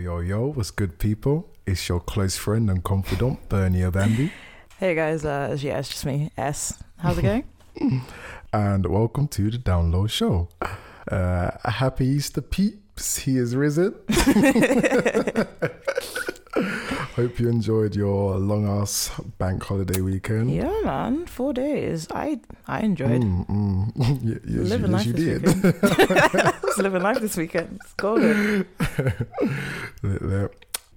yo, yo, what's good, people? It's your close friend and confidant, Bernie Obambi. Hey guys, uh, yeah, it's just me, S. How's it going? and welcome to the Download Show. Uh, happy Easter, peeps. He is risen. Hope you enjoyed your long ass bank holiday weekend. yeah, man, four days. I I enjoyed Mm, mm. Yes, living you, life you did. Just living life this weekend. It's golden.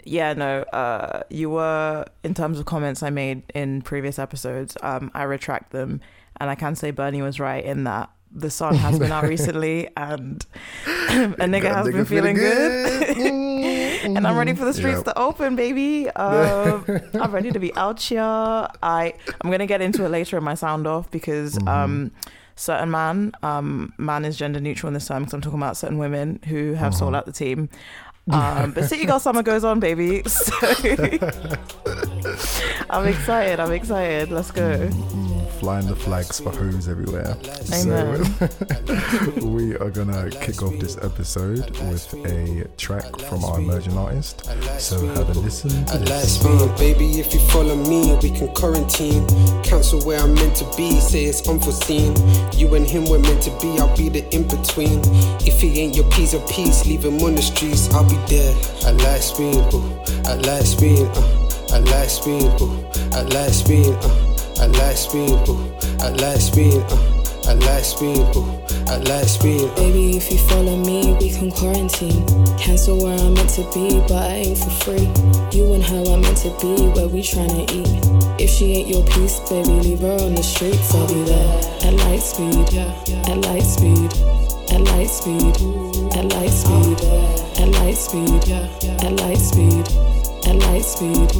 Yeah, no. Uh, you were in terms of comments I made in previous episodes. Um, I retract them, and I can say Bernie was right in that the song has been out recently, and a nigga has nigga been feeling good. Mm, and I'm ready for the streets Yeah. to open, baby. Um, I'm ready to be out here. I I'm gonna get into it later in my sound off because Mhm. um, certain man, um, man is gender neutral in this time because I'm talking about certain women who have sold Mhm. out the team. Um, but City Girl Summer goes on, baby. So I'm excited. I'm excited. Let's go. Flying the flags for hoes everywhere. Amen. So we are gonna kick off this episode with a track from our emerging artist. So have a listen to At this. baby, if you follow me, we can quarantine. Cancel where I'm meant to be, say it's unforeseen. You and him were meant to be, I'll be the in between. If he ain't your piece of peace, leave him on the streets, I'll be there. At last, speed, ooh, at last, speed, uh, at last, speed, ooh, at last, speed, uh, at last, speed, ooh, at last, speed, uh, at last, speed, ooh, at last, speed. uh. Baby, if you follow me, we can quarantine. Cancel where I'm meant to be, but I ain't for free. You and her are meant to be where we tryna eat. If she ain't your piece, baby, leave her on the streets. I'll be there at light speed, at light speed, at light speed, at light speed, at light speed, at light speed, at light speed,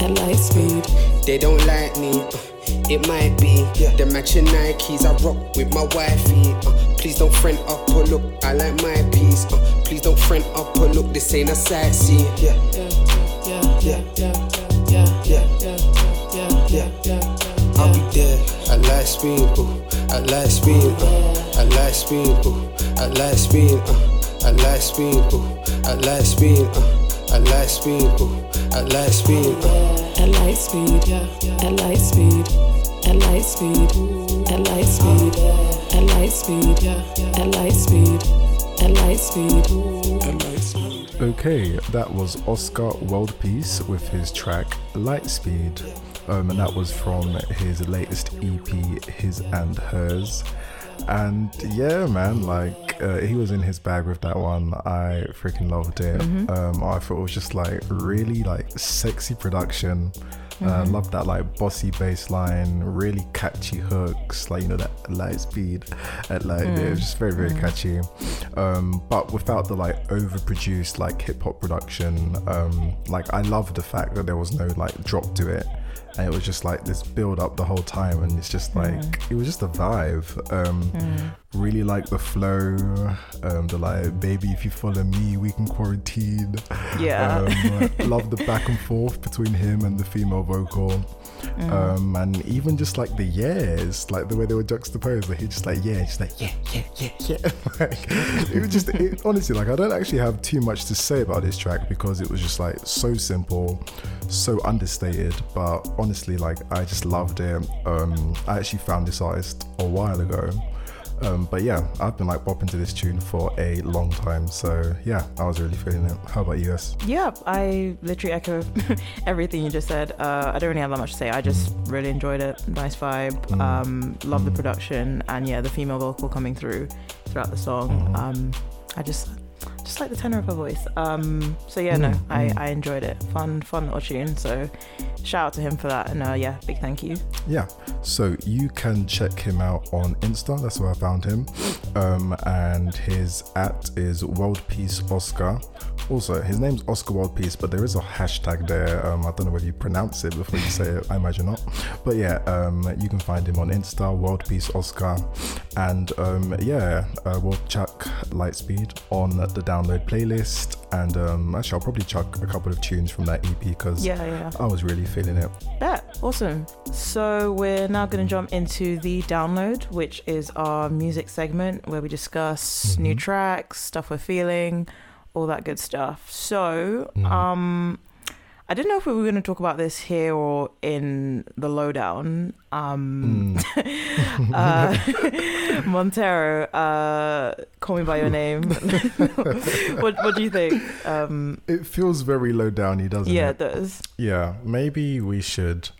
at light speed. They don't like me. It might be the matching Nikes I rock with my wifey. Uh, please don't friend up or look. I like my piece. Uh, please don't friend up or look. This ain't a sightsee. Yeah, Yeah, yeah, yeah, yeah, yeah. yeah, Yeah. yeah. I'll be there at last speed. Ooh, at last speed. Uh, at last speed. Ooh, at last speed. Uh, at last speed. Ooh, at last speed. Uh, at last speed. Ooh, at last speed. At light speed, at light speed, at light speed, at light speed, at light speed, at light speed, at light speed, at light speed. Okay, that was Oscar World Peace with his track Lightspeed. Um, and that was from his latest EP, His and Hers. And yeah, man, like uh, he was in his bag with that one. I freaking loved it. Um, I thought it was just like really like sexy production. Uh, love that like bossy bass line, really catchy hooks, like you know that light speed, at like it was just very very catchy, um, but without the like overproduced like hip hop production. Um, like I love the fact that there was no like drop to it, and it was just like this build up the whole time, and it's just like it was just a vibe. Um, Really like the flow, um, the like baby if you follow me we can quarantine. Yeah. Um, love the back and forth between him and the female vocal. Um, and even just like the years, like the way they were juxtaposed, like he just like yeah, just like yeah, yeah, yeah, yeah. like, it was just it, honestly like I don't actually have too much to say about this track because it was just like so simple, so understated. But honestly, like I just loved it. Um, I actually found this artist a while ago. Um, but yeah, I've been like bopping to this tune for a long time. So yeah, I was really feeling it. How about you, S? Yeah, I literally echo everything you just said. Uh, I don't really have that much to say. I just really enjoyed it. Nice vibe. Um, love the production, and yeah, the female vocal coming through throughout the song. Um, I just just like the tenor of her voice. Um, so yeah, no, I, I enjoyed it. Fun, fun little tune. So shout out to him for that, and uh, yeah, big thank you. Yeah, so you can check him out on Insta. That's where I found him. Um, and his at is World Peace Oscar. Also, his name's Oscar World Peace, but there is a hashtag there. Um, I don't know whether you pronounce it before you say it. I imagine not. But yeah, um, you can find him on Insta, World Peace Oscar. And um, yeah, uh, we'll chuck Lightspeed on the download playlist. And um, actually, I'll probably chuck a couple of tunes from that EP because Yeah, yeah. I was really feeling it. Yeah, awesome. So we're now going to jump into the download, which is our music segment where we discuss new tracks, stuff we're feeling, all that good stuff. So, Mhm. um, I didn't know if we were going to talk about this here or in the lowdown. Um, Mm. uh, Montero, uh, call me by your name. what What do you think? Um, It feels very low downy, doesn't yeah, it? it does. Yeah, maybe we should.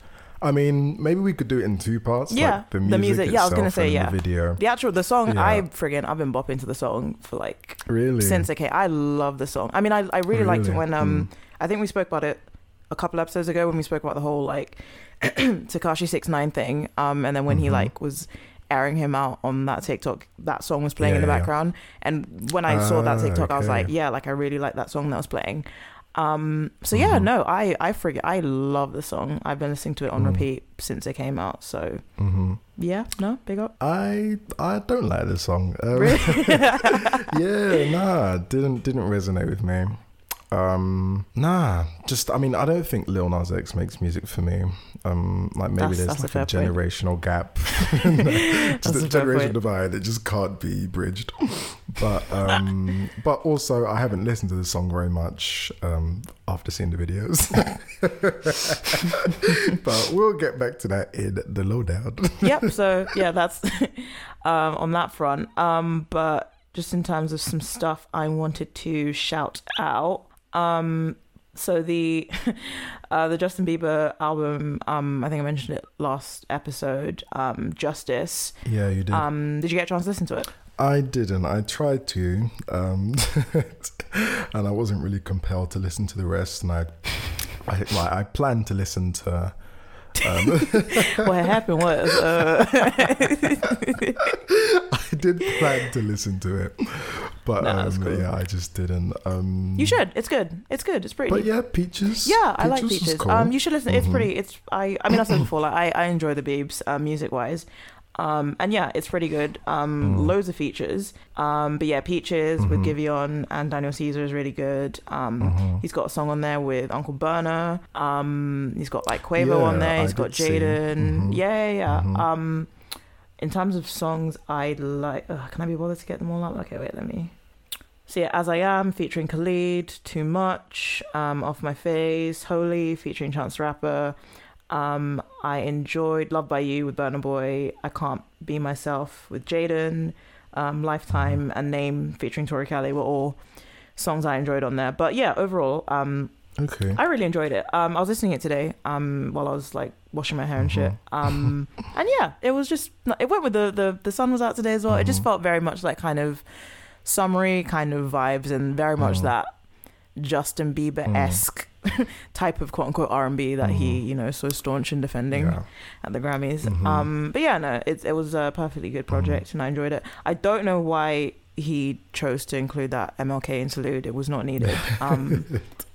I mean, maybe we could do it in two parts. Yeah, like the the music. music. Yeah, I was gonna say, yeah. The video. The actual the song. Yeah. I friggin' I've been bopping to the song for like Really? since okay. I love the song. I mean, I I really, liked it when um Mm. I think we spoke about it a couple episodes ago when we spoke about the whole like Tekashi Six Nine thing. Um, and then when he Mhm. like was airing him out on that TikTok, that song was playing in the Yeah, yeah. background. And when I saw that Ah, TikTok, I was like, yeah, like I really like that song that was playing. Um, so yeah, Mhm. no, I I forget. I love the song. I've been listening to it on Mm. repeat since it came out. So hmm yeah, no, big up. I I don't like this song. Um, Really? yeah, nah, didn't didn't resonate with me. Um, nah, just I mean, I don't think Lil Nas X makes music for me. Um, like maybe That's- there's that's like a, fair point. generational gap, That's just a a fair generation point. divide that just can't be bridged. But um, but also I haven't listened to the song very much um after seeing the videos. but we'll get back to that in the lowdown. yep. So yeah, that's um, on that front. Um, but just in terms of some stuff I wanted to shout out. Um, so the uh, the Justin Bieber album, um, I think I mentioned it last episode. Um, Justice. Yeah, you did. Um, did you get a chance to listen to it? I didn't. I tried to, um, and I wasn't really compelled to listen to the rest. And I, I, like, I planned to listen to. Um, what happened was uh, I did plan to listen to it, but Nah, um, cool. yeah, I just didn't. Um, you should. It's good. It's good. It's pretty. But yeah, Peaches. Yeah, I like Peaches. cool. Um, you should listen. It's Mhm. pretty. It's I. I mean, I said before, like I, I enjoy the Beebs, uh, music wise. Um, and yeah, it's pretty good. Um, Mm. loads of features. Um, but yeah, Peaches with Mhm. Giveon and Daniel Caesar is really good. Um, Mhm. he's got a song on there with Uncle Burna. Um, he's got like Quavo Yeah, on there. I He's got did see. Jaden. Mhm. Yeah, yeah. Mhm. Um, in terms of songs, I'd like. ugh, can I be bothered to get them all up? Okay, wait, let me. So yeah, As I Am featuring Khalid, Too Much, um, Off My Face, Holy featuring Chance the Rapper. Um, I enjoyed Love by You with Burna Boy. I Can't Be Myself with Jaden. Um, Lifetime and Name featuring Tori Kelly were all songs I enjoyed on there. But yeah, overall, um, Okay. I really enjoyed it. Um, I was listening to it today um, while I was like washing my hair and shit. Mhm. Um, and yeah, it was just it went with the the the sun was out today as well. It just Mhm. felt very much like kind of summery kind of vibes and very much Mhm. that Justin Bieber esque type of quote unquote R and B that he Mhm. you know so staunch in defending Yeah. at the Grammys. Mhm. Um, but yeah, no, it it was a perfectly good project and I enjoyed it. I don't know why he chose to include that MLK interlude. It was not needed. Um,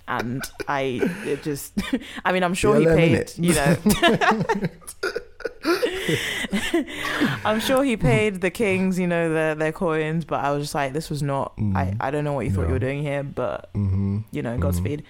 and I it just I mean I'm sure he paid you know I'm sure he paid the kings you know their their coins but I was just like this was not I Mm. I don't know what you thought you were doing here but hmm you know Mhm. Godspeed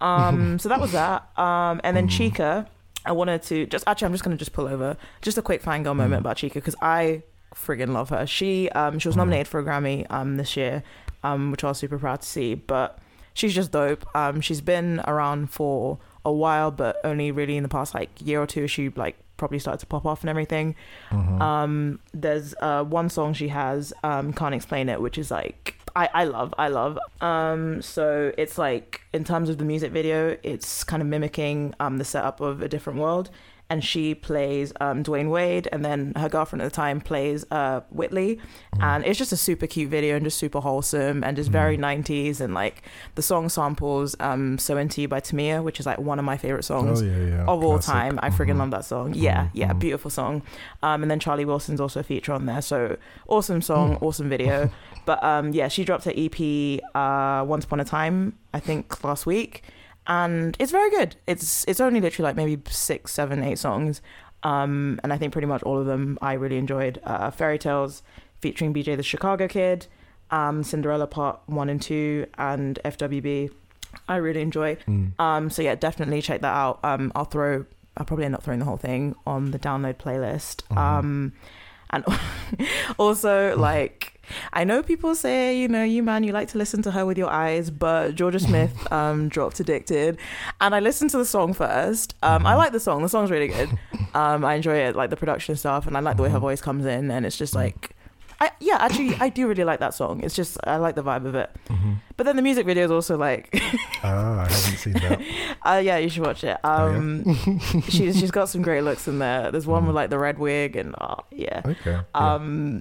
um so that was that um and then Mhm. Chika I wanted to just actually I'm just gonna just pull over just a quick fangirl moment Mhm. about Chika because I friggin' love her she um she was Mhm. nominated for a Grammy um this year um which I was super proud to see but she's just dope. Um, she's been around for a while, but only really in the past like year or two she like probably started to pop off and everything. Mhm. Um, there's uh one song she has, um, can't explain it, which is like I I love I love. Um, so it's like in terms of the music video, it's kind of mimicking um the setup of a different world. And she plays um, Dwayne Wayne, and then her girlfriend at the time plays uh, Whitley, and it's just a super cute video and just super wholesome and just very 90s and like the song samples um so into you by Tamia which is like one of my favorite songs oh yeah, yeah. of all time. I friggin' Mhm. love that song. Yeah yeah mhm. beautiful song. Um and then Charlie Wilson's also a feature on there. So awesome song Mm. awesome video. But um yeah she dropped her EP uh Once Upon a Time I think last week and it's very good it's it's only literally like maybe six seven eight songs um and I think pretty much all of them I really enjoyed uh Fairy Tales featuring BJ the Chicago Kid, um, Cinderella Part One and Two, and FWB. I really enjoy. Mm. Um, so yeah, definitely check that out. Um, I'll throw. I'll probably end up throwing the whole thing on the download playlist. Mhm. Um, and also like I know people say, you know, you man, you like to listen to her with your eyes, but Jorja Smith um, dropped Addicted. And I listened to the song first. Um, I like the song. The song's really good. Um, I enjoy it, like the production stuff, and I like the way her voice comes in. And it's just like, I, yeah, actually, I do really like that song. It's just, I like the vibe of it. But then the music video is also like, Ah, I haven't seen that. uh, yeah, you should watch it. Oh, yeah? Um, she's she's got some great looks in there. There's one with like the red wig, and oh, yeah. Okay. yeah.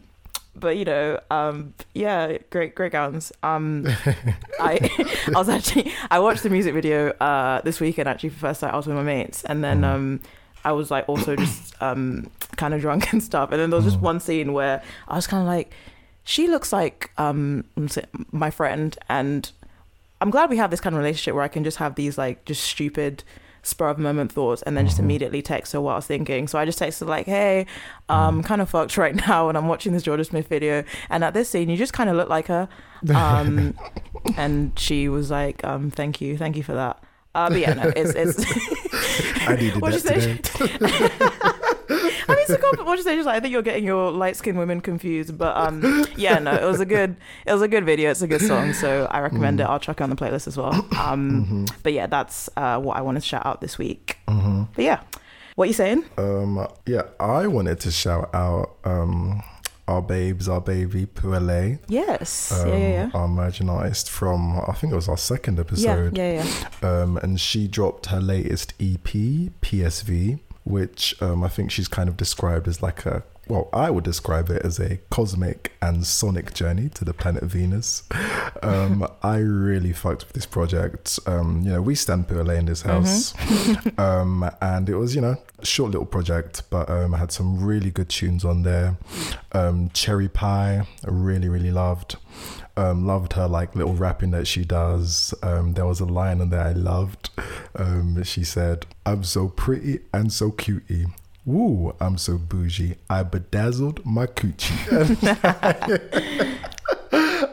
But you know, um, yeah, great, great gowns. Um, I, I was actually, I watched the music video uh this weekend actually for first time. I was with my mates, and then Mm. um, I was like also just um kind of drunk and stuff. And then there was just Mm. one scene where I was kind of like, she looks like um my friend, and I'm glad we have this kind of relationship where I can just have these like just stupid spur of moment thoughts and then just Mhm. immediately text her what I was thinking. So I just texted like, hey, um, kind of fucked right now and I'm watching this Jorja Smith video and at this scene you just kind of look like her. Um, and she was like, um, thank you, thank you for that. Uh, but yeah, no, it's it's. I needed that you today. I mean, it's a compliment. What you say? Just like I think you're getting your light skinned women confused, but um, yeah, no, it was a good, it was a good video. It's a good song, so I recommend it. I'll chuck it on the playlist as well. Um, but yeah, that's uh, what I wanted to shout out this week. But yeah, what are you saying? Um, yeah, I wanted to shout out um, our babes, our baby Puele. Yes, Um, yeah, yeah, yeah. Our emerging artist from I think it was our second episode. Yeah, episode. yeah, yeah. Um, and she dropped her latest EP, PSV, which um, I think she's kind of described as like a well, I would describe it as a cosmic and sonic journey to the planet Venus. Um, I really fucked with this project. Um, you know, we stand Puele in this house, um, and it was you know short little project, but um, I had some really good tunes on there. Um, Cherry Pie, I really really loved. Um, loved her like little rapping that she does. Um, there was a line in there I loved. Um, she said, "I'm so pretty and so cutie." Woo, I'm so bougie. I bedazzled my coochie.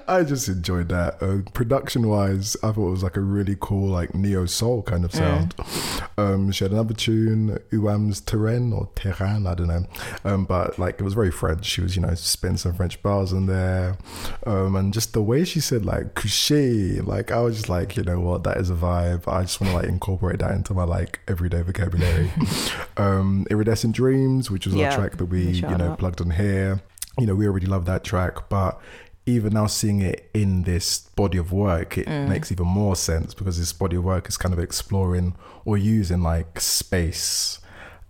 I just enjoyed that. Uh, production wise, I thought it was like a really cool, like neo soul kind of sound. Um, she had another tune, Uam's Terrain or Terrain, I don't know. Um, but like it was very French. She was, you know, spinning some French bars in there. Um, and just the way she said like coucher, like I was just like, you know what, that is a vibe. I just want to like incorporate that into my like everyday vocabulary. um, Iridescent Dreams, which was Yeah, our track that we, you know, out. plugged on here. You know, we already love that track, but even now seeing it in this body of work, it Mm. makes even more sense because this body of work is kind of exploring or using like space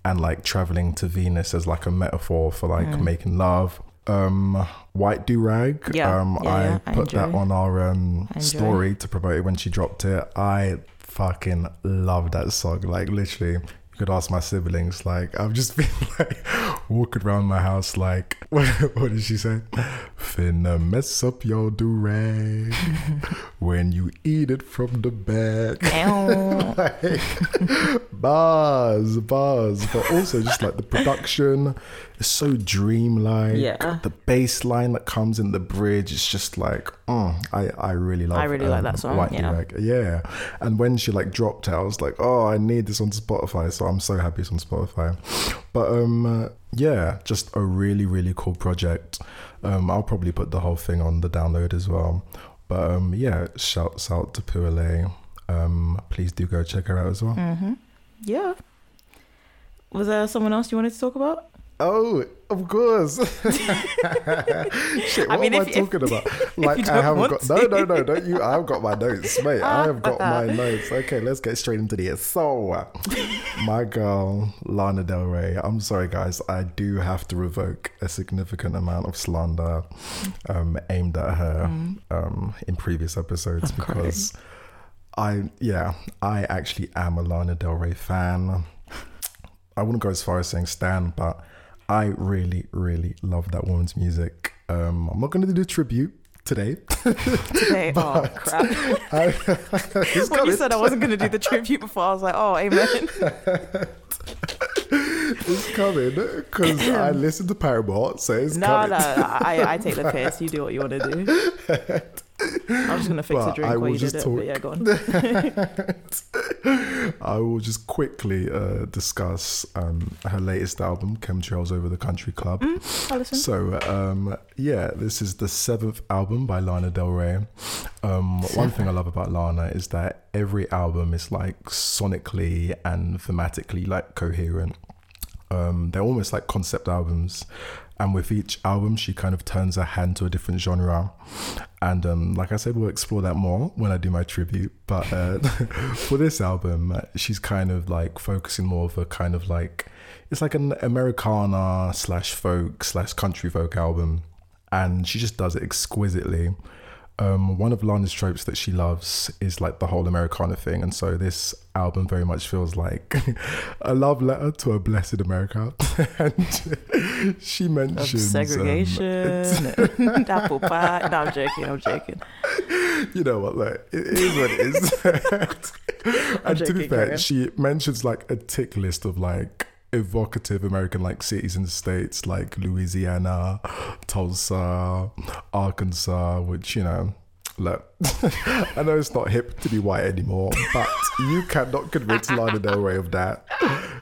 and like traveling to Venus as like a metaphor for like making love. Um, White Do Rag. Mm. Yeah, um, yeah, I yeah, I put that on our um story to promote it when she dropped it. I fucking love that song. Like literally, you could ask my siblings. Like I've just been like walking around my house. Like what, what did she say? Finna mess up your do rag when you eat it from the back. Like, bars, bars, but also just like the production is so dreamlike. Yeah. the bass line that comes in the bridge is just like, mm, I I really love. I really like that song, White yeah. Yeah. And when she like dropped it, I was like, oh, I need this on Spotify. So I'm so happy it's on Spotify. But um, uh, yeah, just a really really cool project. Um, I'll probably put the whole thing on the download as well. But um, yeah, shouts out to Puale. Um, please do go check her out as well. Mm-hmm. Yeah. Was there someone else you wanted to talk about? Oh, of course. Shit, what I mean, am if- I if- talking about? Like I haven't got no, no, no, don't you? I've got my notes, mate. I have got my notes. Okay, let's get straight into this. So, my girl Lana Del Rey. I'm sorry, guys. I do have to revoke a significant amount of slander um, aimed at her um, in previous episodes I'm crying. because I, yeah, I actually am a Lana Del Rey fan. I wouldn't go as far as saying Stan, but I really, really love that woman's music. Um, I'm not going to do the tribute today. Today? oh, crap. I, When you said I wasn't going to do the tribute before, I was like, oh, amen. It's coming because I listened to Paramore, so it's No, coming. no, I, I take the piss. You do what you want to do. I was just going to fix But a drink I while you did just it. But yeah, go on. I will just quickly uh, discuss um, her latest album, Chemtrails Over the Country Club. Mm, So, um, yeah, this is the seventh album by Lana Del Rey. Um, one thing I love about Lana is that every album is like sonically and thematically like coherent. Um, they're almost like concept albums, and with each album, she kind of turns her hand to a different genre. And um, like I said, we'll explore that more when I do my tribute. But uh, for this album, she's kind of like focusing more of a kind of like it's like an Americana slash folk slash country folk album, and she just does it exquisitely. Um, one of Lana's tropes that she loves is like the whole Americana thing, and so this album very much feels like a love letter to a blessed America. and she Of mentions um, segregation, apple pie. No, I'm joking. I'm joking. you know what? Like, it is what it is. and to be joking, fair, she mentions like a tick list of like evocative American like cities and states like Louisiana, Tulsa, Arkansas, which you know. Look, I know it's not hip to be white anymore, but you cannot convince Lana Del Rey of that.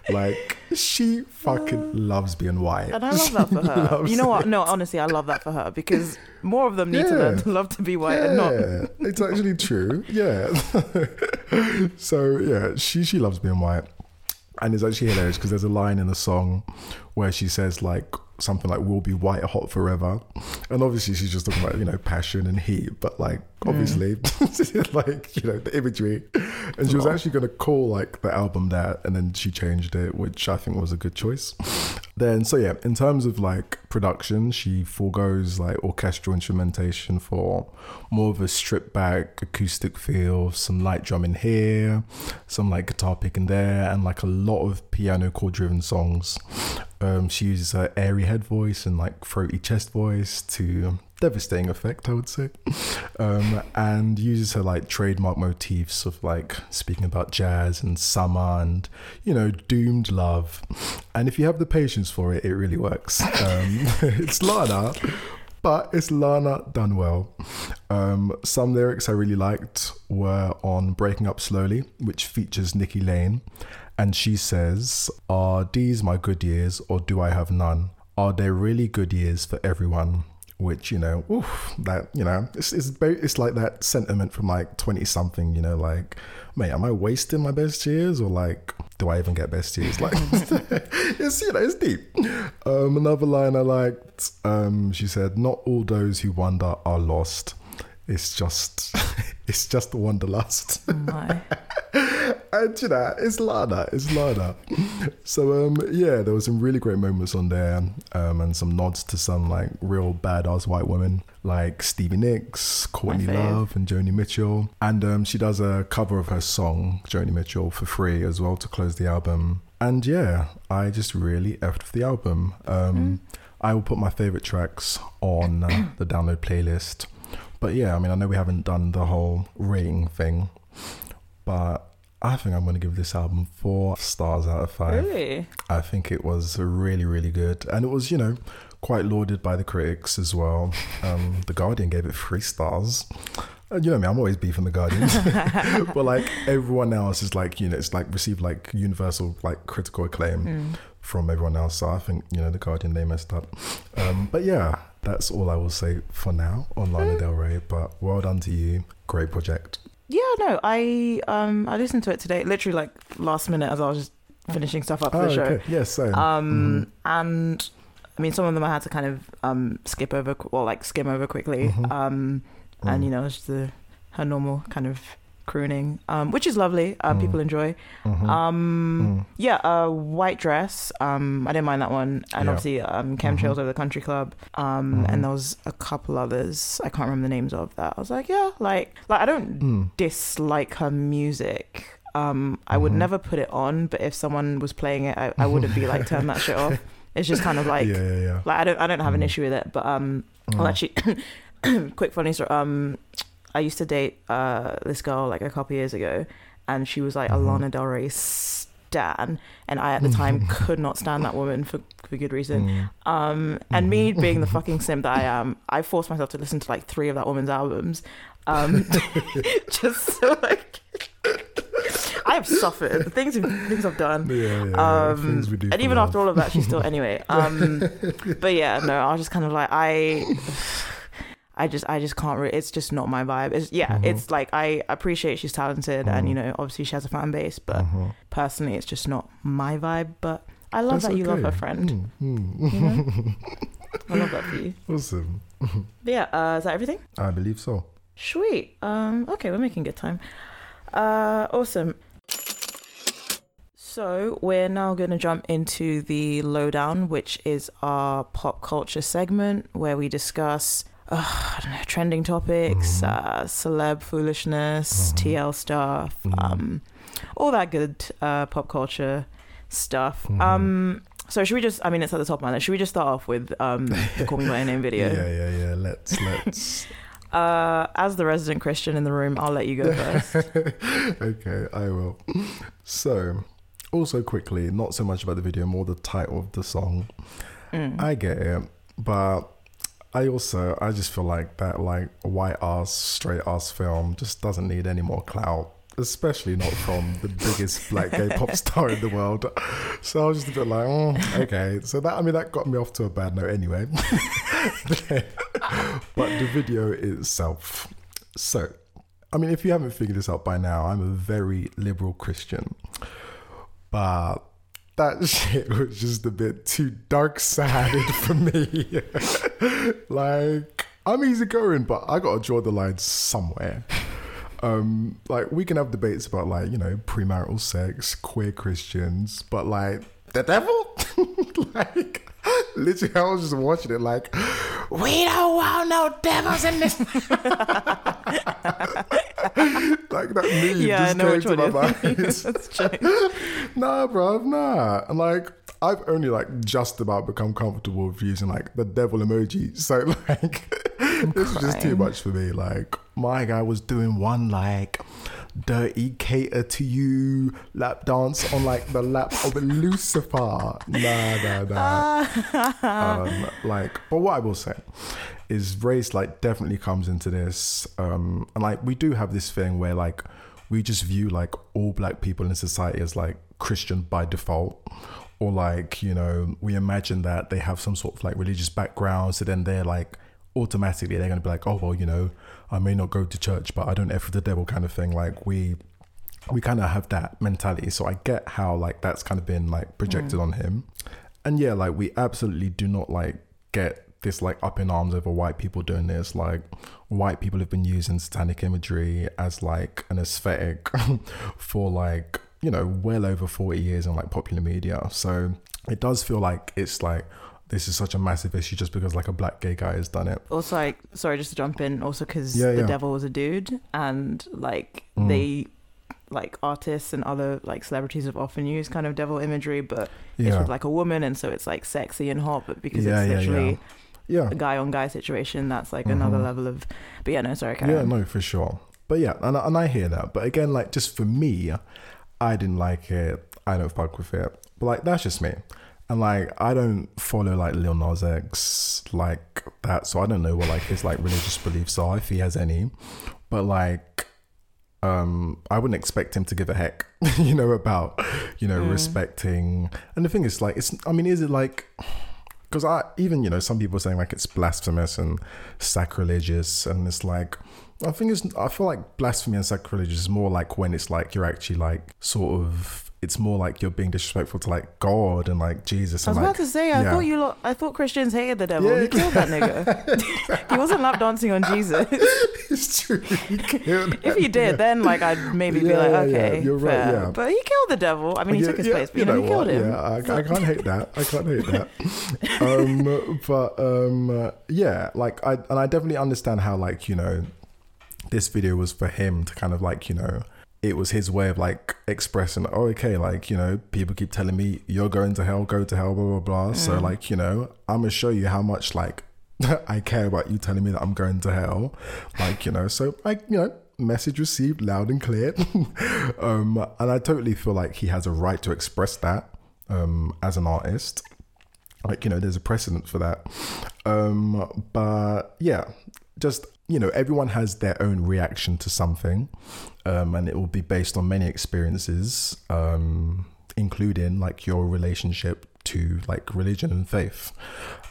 Like, she fucking loves being white. And I love that for her. You know what? it. No, honestly, I love that for her because more of them need to learn to love to be white and not. It's actually true. Yeah. so yeah, she she loves being white, and it's actually hilarious because there's a line in the song where she says like something like "We'll be white hot forever," and obviously she's just talking about you know passion and heat, but like obviously like you know the imagery, and she was actually going to call like the album that, and then she changed it, which I think was a good choice. Then so yeah, in terms of like production, she foregoes like orchestral instrumentation for more of a stripped back acoustic feel, some light drumming here, some like guitar picking there, and like a lot of piano chord driven songs. Um, she uses her airy head voice and like throaty chest voice to devastating effect, I would say. Um, and uses her like trademark motifs of like speaking about jazz and summer and you know doomed love. And if you have the patience for it, it really works. Um, it's Lana, but it's Lana done well. Um, some lyrics I really liked were on Breaking Up Slowly, which features Nikki Lane. And she says, Are these my good years or do I have none? Are they really good years for everyone? Which, you know, oof, that, you know, it's, it's, it's like that sentiment from like 20 something, you know, like, mate, am I wasting my best years or like, do I even get best years? Like, it's, you know, it's deep. Um, another line I liked, um, she said, Not all those who wander are lost. It's just, it's just a wanderlust. Oh my. And you know, it's Lana, it's Lana. So um yeah, there was some really great moments on there, um, and some nods to some like real badass white women like Stevie Nicks, Courtney. Love, and Joni Mitchell. And um, she does a cover of her song, Joni Mitchell, for free as well to close the album. And yeah, I just really effed with the album. Um, I will put my favorite tracks on uh, the download playlist. But yeah, I mean, I know we haven't done the whole rating thing, but I think I'm going to give this album four stars out of five. Really? I think it was really, really good. And it was, you know, quite lauded by the critics as well. Um, the Guardian gave it three stars. And you know me, I'm always beefing the Guardian. but like everyone else is like, you know, it's like received like universal like critical acclaim from everyone else. So I think, you know, the Guardian, they messed up. Um, but yeah, that's all I will say for now on Lana Del Rey. But well done to you. Great project. Yeah, no, I um I listened to it today, literally like last minute as I was just finishing stuff up for Oh, the show. okay. Yes, same. Um and I mean some of them I had to kind of um skip over or well like skim over quickly. Mhm. Um and Mm. you know it's just the her normal kind of crooning, um, which is lovely. Uh, Mm. People enjoy. Mhm. Um, yeah, uh, white dress. Um, I didn't mind that one, and Yeah. obviously um, chemtrails over the country club. Um, Mhm. and there was a couple others I can't remember the names of that. I was like, yeah, like like I don't Mm. dislike her music. Um, I would Mhm. never put it on, but if someone was playing it, I, I wouldn't be like turn that shit off. It's just kind of like yeah, yeah, yeah. like I don't I don't have an Mm. issue with it, but um, Mm. well actually, quick funny story. Um, I used to date uh this girl like a couple years ago, and she was like a Mhm. Lana Del Rey stan, and I at the time could not stand that woman for for good reason. Mm. Um, and me Mhm. being the fucking simp that I am, I forced myself to listen to like three of that woman's albums, um, just so like. I've suffered the things things I've done. Yeah, yeah, yeah. Um, Things we do and even love. after all of that, she's still anyway. Um, but yeah, no, I was just kind of like I. I just, I just can't. Re- it's just not my vibe. It's yeah. Mhm. It's like I appreciate she's talented, and Mhm. you know, obviously she has a fan base. But Mhm. personally, it's just not my vibe. But I love That's that you love her friend. Mm, mm. You know? I love that for you. awesome. Yeah, uh, is that everything? I believe so. Sweet. Um, okay, we're making good time. Uh, awesome. So we're now going to jump into the lowdown, which is our pop culture segment where we discuss, uh, I don't know, trending topics, Mhm. uh, celeb foolishness, Mhm. TL stuff, Mhm. um, all that good uh, pop culture stuff. Um, so should we just? I mean, it's at the top of my list. Should we just start off with um, the "Call Me by Your Name" video? Yeah, yeah, yeah. Let's let's. Uh, as the resident Christian in the room, I'll let you go first. okay, I will. So, also quickly, not so much about the video, more the title of the song. Mm. I get it, but I also I just feel like that like white ass straight ass film just doesn't need any more clout, especially not from the biggest black gay pop star in the world. So I was just a bit like, oh, okay. So that I mean that got me off to a bad note anyway. but the video itself. So, I mean, if you haven't figured this out by now, I'm a very liberal Christian, but that shit was just a bit too dark sided for me. like, I'm easygoing, but I gotta draw the line somewhere. Um, like we can have debates about like, you know, premarital sex, queer Christians, but like the devil? like literally I was just watching it like we don't want no devils in this like that meme Yeah, just came to my mind. is. That's true. nah, bruv, nah. And like, I've only like just about become comfortable with using like the devil emoji. So like, this is just too much for me. Like, my guy was doing one like dirty cater to you lap dance on like the lap of Lucifer. Nah, nah, nah. um, like, but what I will say is race like definitely comes into this. Um, and like, we do have this thing where like we just view like all black people in society as like Christian by default. Or like, you know, we imagine that they have some sort of like religious background. So then they're like automatically they're gonna be like, oh well, you know, I may not go to church, but I don't F with the devil kind of thing. Like we we kind of have that mentality. So I get how like that's kind of been like projected mm. on him. And yeah, like we absolutely do not like get this like up in arms over white people doing this. Like white people have been using satanic imagery as like an aesthetic for like, you know, well over 40 years in like popular media. So it does feel like it's like this is such a massive issue just because like a black gay guy has done it. Also, like, sorry, just to jump in. Also, because Yeah, the yeah. devil was a dude, and like Mm. they, like artists and other like celebrities have often used kind of devil imagery, but it's with like a woman, and so it's like sexy and hot. But because Yeah, it's yeah, literally Yeah. a guy on guy situation, that's like another Mhm. level of. But yeah, no, sorry, carry Yeah, no, for sure. But yeah, and, and I hear that. But again, like just for me, I didn't like it. I don't fuck with it. But like that's just me. And like I don't follow like Lil Nas X like that, so I don't know what like his like religious beliefs are if he has any. But like, um, I wouldn't expect him to give a heck, you know, about you know Mm. respecting. And the thing is, like, it's. I mean, is it like? Because I even you know some people are saying like it's blasphemous and sacrilegious, and it's like I think it's. I feel like blasphemy and sacrilegious is more like when it's like you're actually like sort of. It's more like you're being disrespectful to like God and like Jesus. I was and, about like, to say, I yeah. thought you, lot, I thought Christians hated the devil. Yeah. He killed that nigga. he wasn't lap dancing on Jesus. it's true. He if he did, yeah. then like I'd maybe be like, yeah, yeah. okay, You're right, fair. yeah. But he killed the devil. I mean, he Yeah, took his yeah, place, but you know, he killed what? him. Yeah, I, I can't hate that. I can't hate that. um, but um, uh, yeah, like I and I definitely understand how like you know, this video was for him to kind of like you know. It was his way of like expressing, oh, okay, like, you know, people keep telling me you're going to hell, go to hell, blah, blah, blah. So, Mm. like, you know, I'm going to show you how much, like, I care about you telling me that I'm going to hell. Like, you know, so, like, you know, message received loud and clear. um, and I totally feel like he has a right to express that um, as an artist. Like, you know, there's a precedent for that. Um, but yeah, just, you know, everyone has their own reaction to something, um, and it will be based on many experiences, um, including like your relationship to like religion and faith.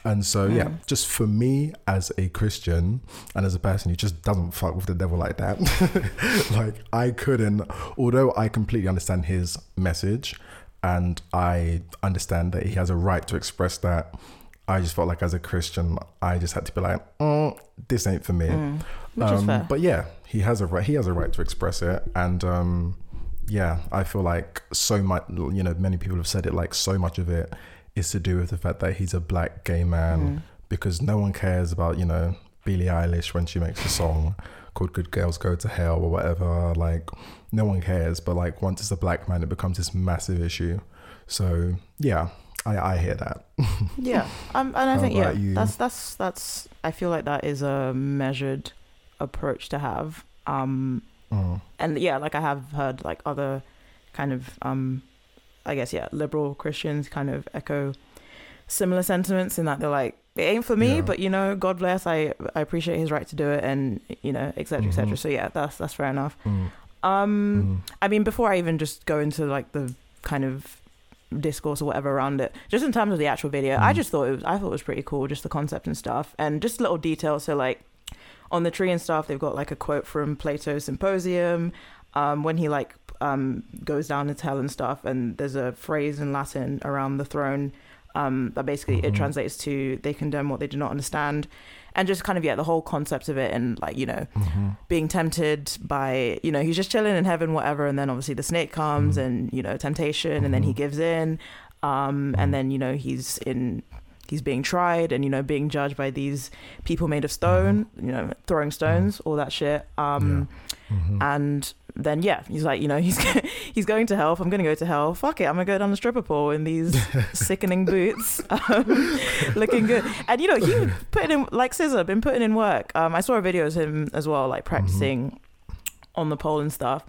And so, yeah, Mm. just for me as a Christian and as a person who just doesn't fuck with the devil like that, like I couldn't, although I completely understand his message and I understand that he has a right to express that. I just felt like as a Christian, I just had to be like, mm, this ain't for me. Mm. Which is Um, fair. But yeah, he has a right. He has a right to express it, and um, yeah, I feel like so much. You know, many people have said it. Like so much of it is to do with the fact that he's a black gay man, Mm. because no one cares about you know Billie Eilish when she makes a song called "Good Girls Go to Hell" or whatever. Like no one cares, but like once it's a black man, it becomes this massive issue. So yeah, I I hear that. yeah um, and i think yeah you? that's that's that's i feel like that is a measured approach to have um Mm. and yeah like i have heard like other kind of um i guess yeah liberal christians kind of echo similar sentiments in that they're like it ain't for me Yeah. but you know god bless i i appreciate his right to do it and you know etc etc Mhm. cetera. so yeah that's that's fair enough Mm. um Mm. I mean, before I even just go into like the kind of discourse or whatever around it, just in terms of the actual video, I Mm. just thought it was I thought it was pretty cool, just the concept and stuff, and just little details. So like on the tree and stuff, they've got like a quote from Plato's Symposium, um, when he like um goes down to hell and stuff, and there's a phrase in Latin around the throne. Um, that basically it Mhm. translates to they condemn what they do not understand, and just kind of yeah the whole concept of it and like you know Mhm. being tempted by you know he's just chilling in heaven whatever and then obviously the snake comes Mhm. and you know temptation and then he Mhm. gives in um and then you know he's in he's being tried and you know being judged by these people made of stone you know throwing stones all that shit um Mhm. and then yeah he's like you know he's he's going to hell if i'm gonna go to hell fuck it i'm gonna go down the stripper pole in these sickening boots um, looking good. And you know he was putting in like scissor been putting in work. Um i saw a video of him as well like practicing on the pole and stuff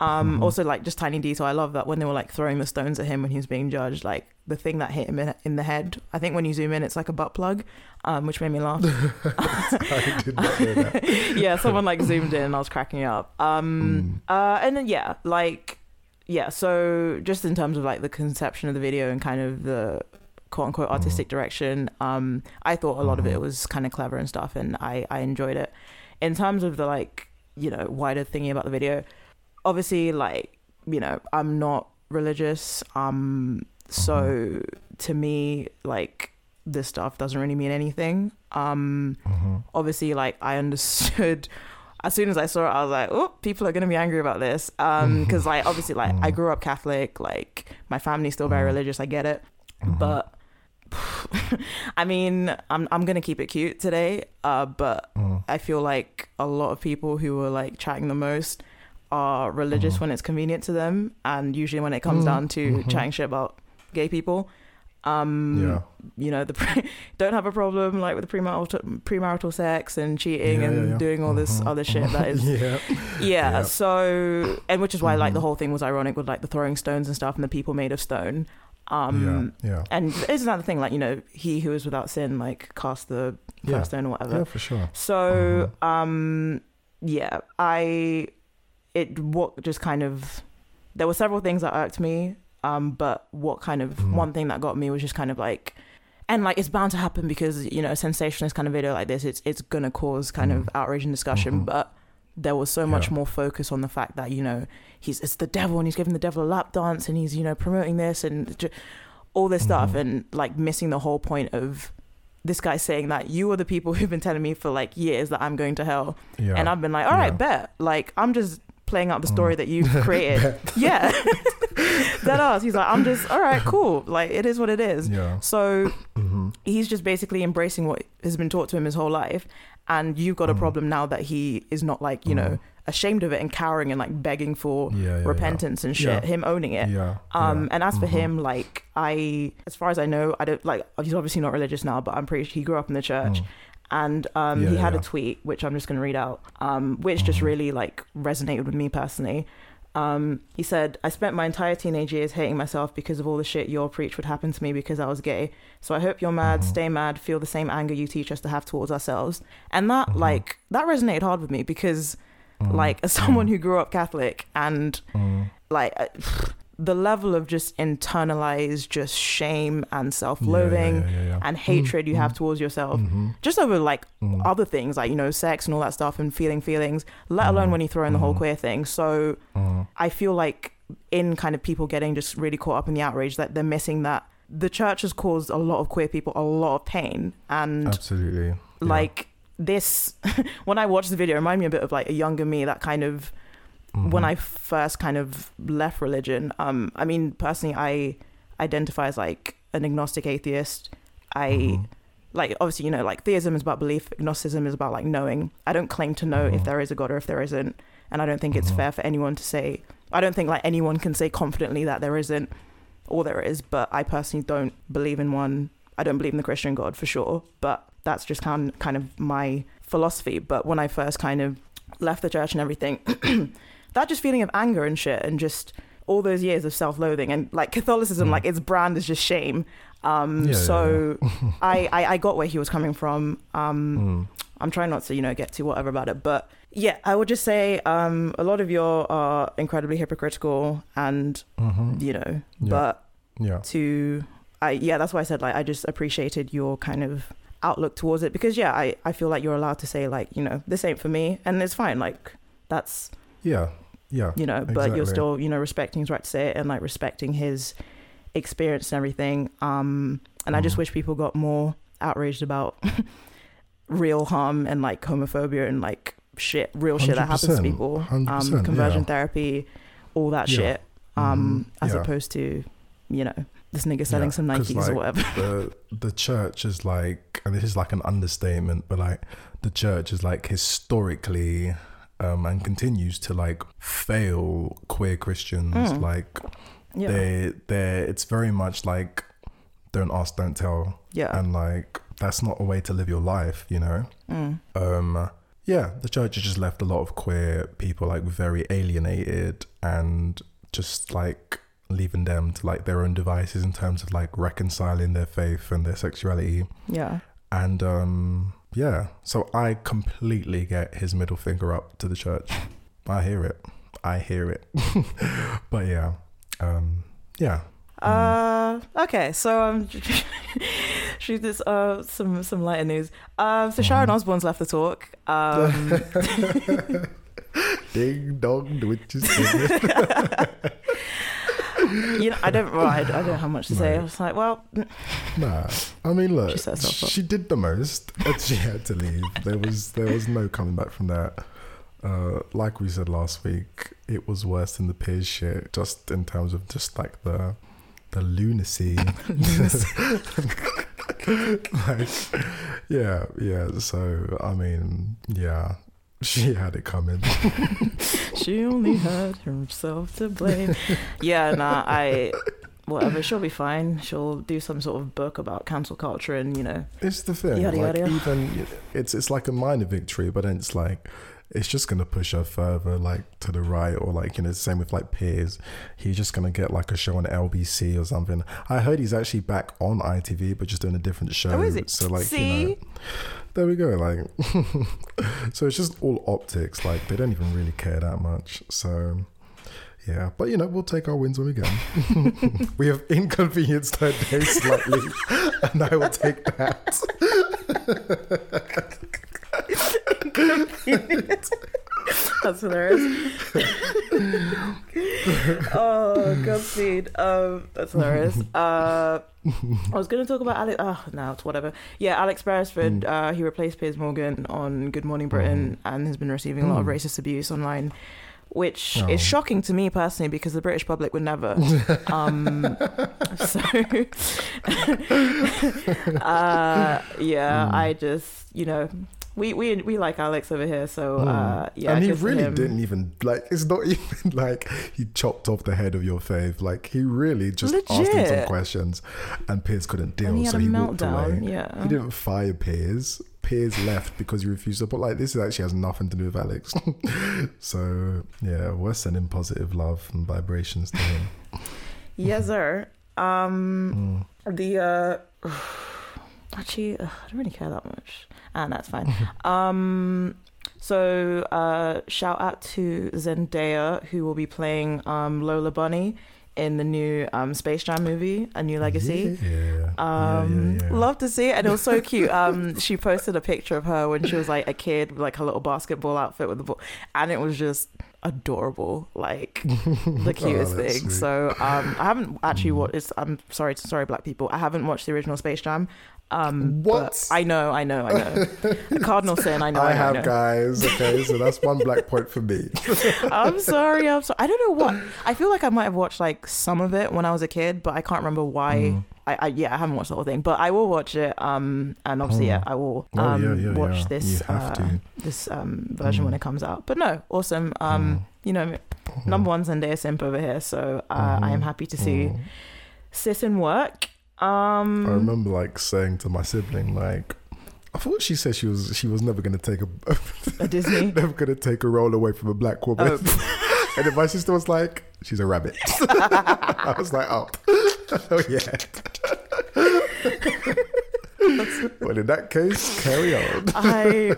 um Mhm. also like just tiny detail i love that when they were like throwing the stones at him when he was being judged like the thing that hit him in, in the head i think when you zoom in it's like a butt plug um which made me laugh I did not that. yeah, someone like zoomed in and I was cracking up. Um, uh, and then yeah, like yeah. So just in terms of like the conception of the video and kind of the quote unquote artistic direction, um, I thought a lot of it Mhm. was kind of clever and stuff, and I I enjoyed it. In terms of the like you know wider thingy about the video, obviously like you know I'm not religious, um, so to me like this stuff doesn't really mean anything. Um, Mhm. obviously like I understood as soon as I saw it, I was like, oh, people are gonna be angry about this. Um, because like obviously like I grew up Catholic, like my family's still very religious, I get it. But I mean, I'm I'm gonna keep it cute today. Uh, but Mm. I feel like a lot of people who were, like chatting the most are religious Mhm. when it's convenient to them, and usually when it comes Mm, down to mhm. chatting shit about gay people, um, yeah. you know, the pre- don't have a problem like with the premarital premarital sex and cheating Yeah, and yeah, doing all this Mhm, other shit that is yeah. yeah, so and which is why like the Mhm. whole thing was ironic with like the throwing stones and stuff and the people made of stone um yeah. And isn't that the thing like you know he who is without sin like cast the first stone or whatever Yeah, for sure. so Mhm. um yeah i it what just kind of there were several things that irked me um but what kind of Mhm. one thing that got me was just kind of like and like it's bound to happen because you know a sensationalist kind of video like this it's it's gonna cause kind of Mhm. outrage and discussion Mhm. but there was so much Yeah. more focus on the fact that you know he's it's the devil and he's giving the devil a lap dance and he's you know promoting this and ju- all this stuff Mhm. and like missing the whole point of this guy saying that you are the people who've been telling me for like years that I'm going to hell Yeah. and I've been like all right Yeah. bet like I'm just playing out the story Mm. that you've created yeah that ass he's like I'm just all right cool like it is what it is yeah. so hmm he's just basically embracing what has been taught to him his whole life and you've got a Mm. problem now that he is not like you know Mm. ashamed of it and cowering and like begging for Yeah, yeah, repentance and shit Yeah. him owning it yeah. um yeah. and as for Mhm. him like i as far as i know i don't like he's obviously not religious now but i'm pretty sure he grew up in the church Mm. And um Yeah, he had yeah. a tweet which i'm just going to read out um which just Mhm. really like resonated with me personally Um, he said, I spent my entire teenage years hating myself because of all the shit your preach would happen to me because I was gay. So I hope you're mad, Mhm. stay mad, feel the same anger you teach us to have towards ourselves. And that, Mhm. like, that resonated hard with me because, like, as someone who grew up Catholic and, like, the level of just internalized just shame and self-loathing yeah, yeah, yeah. and hatred you have mm, towards yourself mhm, just over like mm, other things like you know sex and all that stuff and feeling feelings let alone Mhm. when you throw in the whole queer thing. So mm, i feel like in kind of people getting just really caught up in the outrage that they're missing that the church has caused a lot of queer people a lot of pain and absolutely. Like this when i watched the video it reminded me a bit of like a younger me that kind of when Mhm. I first kind of left religion, um, I mean, personally, I identify as like an agnostic atheist. I Mhm. like obviously, you know, like theism is about belief, agnosticism is about like knowing. I don't claim to know if Mhm. there is a god or if there isn't, and I don't think it's Mhm. fair for anyone to say. I don't think like anyone can say confidently that there isn't or there is, but I personally don't believe in one. I don't believe in the Christian God for sure, but that's just kind kind of my philosophy. But when I first kind of left the church and everything, that just feeling of anger and shit, and just all those years of self-loathing and like Catholicism, Mm. like its brand is just shame. Um, Yeah, yeah, so I, I I got where he was coming from. Um, Mm, I'm trying not to, you know, get too whatever about it. But yeah, I would just say um, a lot of you are incredibly hypocritical and, mhm, you know, Yeah. but yeah. to, I yeah, that's why I said, like, I just appreciated your kind of outlook towards it because, yeah, I, I feel like you're allowed to say, like, you know, this ain't for me. And it's fine. Like, that's, Yeah. Yeah. you know, but you're still, you know, respecting his right to say it and, like, respecting his experience and everything. Um, and I just Mhm. wish people got more outraged about real harm and like homophobia and like shit, real shit that happens to people. Um, conversion yeah. therapy, all that Yeah. shit. Um, Mhm, as yeah. opposed to, you know, this nigga selling some Nikes or whatever. the the church is like and this is like an understatement but like the church is like historically um and continues to like fail queer christians Mm. like Yeah. they they it's very much like don't ask don't tell yeah. and like that's not a way to live your life you know Mm. um yeah the church has just left a lot of queer people like very alienated and just like leaving them to like their own devices in terms of like reconciling their faith and their sexuality Yeah. and um yeah so i completely get his middle finger up to the church i hear it i hear it but yeah um yeah Uh, okay, so um, shoot this uh some some lighter news. Um, so Sharon Mhm. Osbourne's left the talk. Um, ding dong do what you you know, I don't, well, I, don't have much to say. I was like, well, Nah, I mean, look, She set herself up. she did the most, she had to leave. There was there was no coming back from that. Uh, like we said last week, it was worse than the Piers shit, just in terms of just like the the lunacy. like, yeah, yeah. So I mean, yeah, she had it coming. she only had herself to blame. yeah, nah, I whatever. She'll be fine. She'll do some sort of book about cancel culture and you know, It's the thing. Yada, like yada. even it's it's like a minor victory, but then it's like it's just gonna push her further, like to the right, or like you know, same with like Piers. He's just gonna get like a show on LBC or something. I heard he's actually back on ITV, but just doing a different show. Oh, is it? So like, See? you know, there we go. Like, so it's just all optics. Like they don't even really care that much. So. Yeah, but you know, we'll take our wins when we get them. we have inconvenienced her day slightly, and I will take that. that's hilarious. oh, Godspeed. Um, that's hilarious. Uh, I was going to talk about Alex. Oh, no, it's whatever. Yeah, Alex Beresford. Mm. Uh, he replaced Piers Morgan on Good Morning Britain and has been receiving a lot of Mm. racist abuse online, which Oh. is shocking to me personally because the British public would never. um, so, uh, yeah, Mm. I just, you know. We, we we like Alex over here, so uh, yeah. Hmm. and he really didn't even like. It's not even like he chopped off the head of your fave. Like he really just asked him some questions, and Piers couldn't deal, And he had so a he walked away. Yeah. He didn't fire Piers. Piers left because you refused to. But like, this actually has nothing to do with Alex. so yeah, we're sending positive love and vibrations to him. Yes, sir. Um, Mm. the uh, actually, I don't really care that much, and that's fine. um, so uh, shout out to Zendaya who will be playing um Lola Bunny in the new um Space Jam movie, A New Legacy. Yeah. Um, yeah, yeah, yeah. love to see it, and it was so cute. Um, she posted a picture of her when she was like a kid, with like her little basketball outfit with the ball, and it was just adorable, like the cutest Oh, thing. sweet. So um, I haven't actually Mm. watched. It's, I'm sorry, sorry, black people. I haven't watched the original Space Jam. Um, What? I know, I know, I know. Cardinal sin. I know. I, I have know. guys. Okay, so that's one black point for me. I'm sorry. I'm sorry. I don't know what. I feel like I might have watched like some of it when I was a kid, but I can't remember why. Mm. I, I yeah, I haven't watched the whole thing, but I will watch it. Um, and obviously, yeah, I will Oh, um yeah, yeah, watch yeah. this uh, this um version when Mm. it comes out. But no, awesome. Um, you know, Mhm. number one Zendaya simp over here, so uh, I am happy to see Mhm. sis in work. Um, I remember like saying to my sibling, like, I thought she said she was she was never gonna take a a Disney. never gonna take a role away from a black woman. Oh. and then my sister was like, she's a rabbit. I was like, oh, oh yeah. well, in that case, carry on. I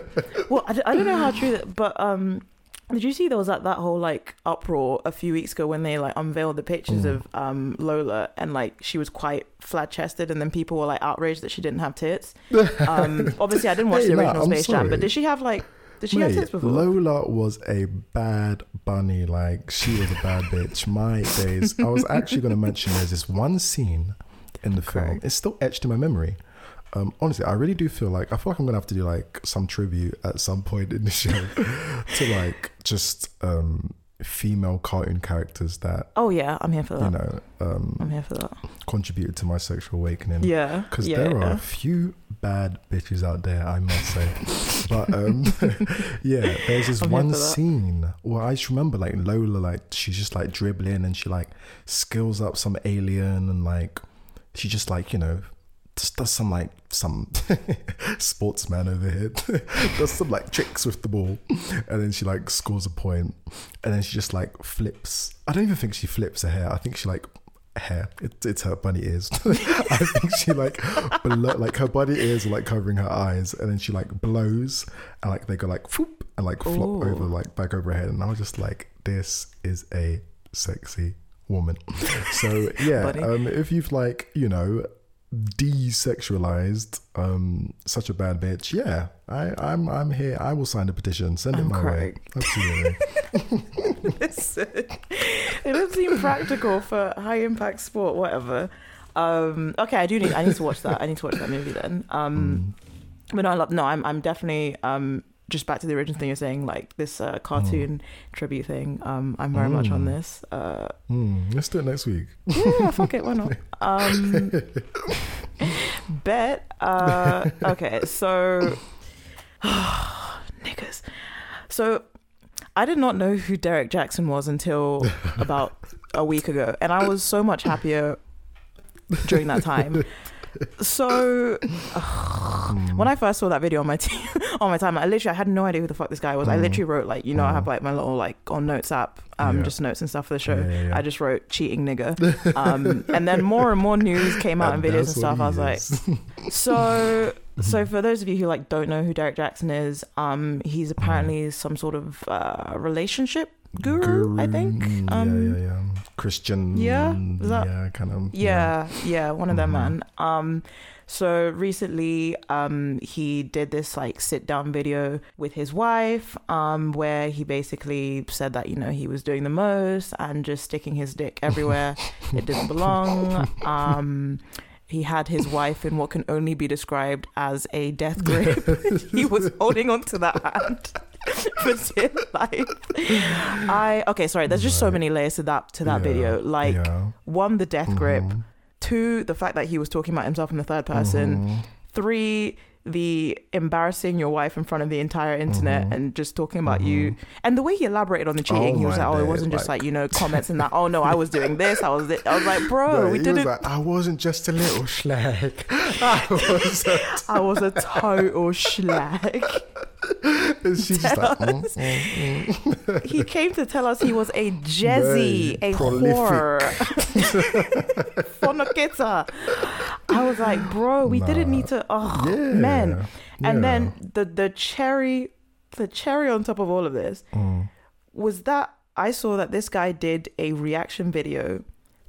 well, I, I don't know how true that, but um, did you see there was that that whole like uproar a few weeks ago when they like unveiled the pictures Mm. of um Lola and like she was quite flat chested and then people were like outraged that she didn't have tits. Um, obviously I didn't watch Hey, the original Space Jam, but did she have like did she have tits before? Lola was a bad bunny. Like she was a bad bitch. My days. I was actually going to mention there's this one scene in the film. It's still etched in my memory. Um, honestly, I really do feel like I feel like I'm gonna have to do like some tribute at some point in the show to like just um, female cartoon characters that Oh yeah, I'm here for that. you know um, I'm here for that. contributed to my sexual awakening. Yeah, Because yeah, there are a few bad bitches out there, I must say. but um, yeah, there's this I'm one scene where I just remember like Lola, like she's just like dribbling and she like skills up some alien and like she just like you know just does some like some sportsman over here. Does some like tricks with the ball. And then she like scores a point. And then she just like flips. I don't even think she flips her hair. I think she like hair. It, it's her bunny ears. I think she like blow, like her bunny ears are like covering her eyes. And then she like blows. And like they go like whoop and like flop Ooh. over like back over her head. And i was just like this is a sexy woman so yeah um if you've like you know desexualized um such a bad bitch yeah i i'm i'm here i will sign the petition send it I'm my way absolutely Listen, it doesn't seem practical for high impact sport, whatever. Um, okay, I do need. I need to watch that. I need to watch that movie then. Um, but no, I love. No, I'm. I'm definitely. Um, just back to the original thing you're saying, like this uh, cartoon tribute thing. Um, I'm very much on Mm. this. Uh, Hmm, let's do it next week yeah, fuck it, why not? Um, bet. Uh, okay, so niggas. So I did not know who Derek Jackson was until about a week ago, and I was so much happier during that time. So Hmm. when I first saw that video on my t- on my time, I literally I had no idea who the fuck this guy was. I Mm. literally wrote like you know I Mm. have like my little like on notes app, um, Yeah. just notes and stuff for the show. Yeah, yeah. I just wrote cheating nigga, um, and then more and more news came out in And videos and stuff. I was like, so so for those of you who like don't know who Derek Jackson is, um, he's apparently some sort of uh, relationship guru, I think. mm, Um, yeah, yeah, yeah. Christian. yeah, is that- yeah, kind of. Yeah, yeah, one of them, Mhm. man. Um, so recently, um, he did this like sit down video with his wife, um, where he basically said that you know he was doing the most and just sticking his dick everywhere it didn't belong. Um, he had his wife in what can only be described as a death grip. he was holding on to that hand for dear life. I okay, sorry. There's just so many layers to that to that Yeah, video. Like yeah. one, the death grip. Mhm, Two, the fact that he was talking about himself in the third person. mhm. Three, the embarrassing your wife in front of the entire internet and just talking about you and the way he elaborated on the cheating, Oh he was like, "Oh, it wasn't just like- like you know comments and that. Oh no, I was doing this. I was. This. I was like, bro, No, we didn't. like, I wasn't just a little schlag. I was. A, I was a total schlag. and she's just like, mm, mm, mm. He came to tell us he was a jezzy, Very a prolific. whore, fornicator. I was like, bro, we didn't need to. Oh Yeah. man. And Yeah. then the the cherry, the cherry on top of all of this Mm. was that I saw that this guy did a reaction video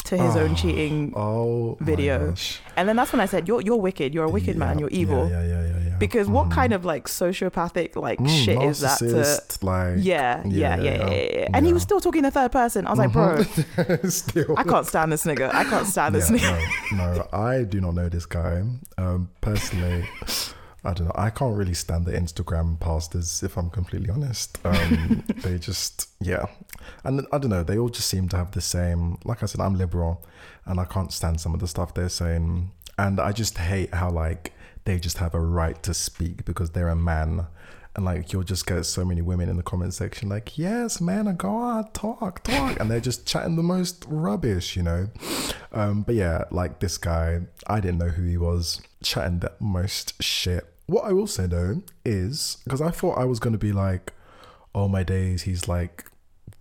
to his own cheating, Oh, Video. and then that's when I said, "You're you're wicked. You're a wicked man. You're evil." Yeah, yeah, yeah, yeah. yeah. Because what kind of like sociopathic like Mm, shit is that to? like, Yeah, yeah, yeah, yeah, yeah, yeah. And he was still talking in the third person. I was like, bro, Still. I can't stand this nigga. I can't stand this Yeah, nigga. no, no, I do not know this guy. Um, personally, I don't know. I can't really stand the Instagram pastors, if I'm completely honest. Um, they just, yeah. And I don't know, they all just seem to have the same. Like I said, I'm liberal and I can't stand some of the stuff they're saying. And I just hate how, like, they just have a right to speak because they're a man. And like you'll just get so many women in the comment section like, yes, man, go on, talk, talk, and they're just chatting the most rubbish, you know. Um, but yeah, like this guy, I didn't know who he was, chatting the most shit. What I will say though is because I thought I was gonna be like, oh my days, he's like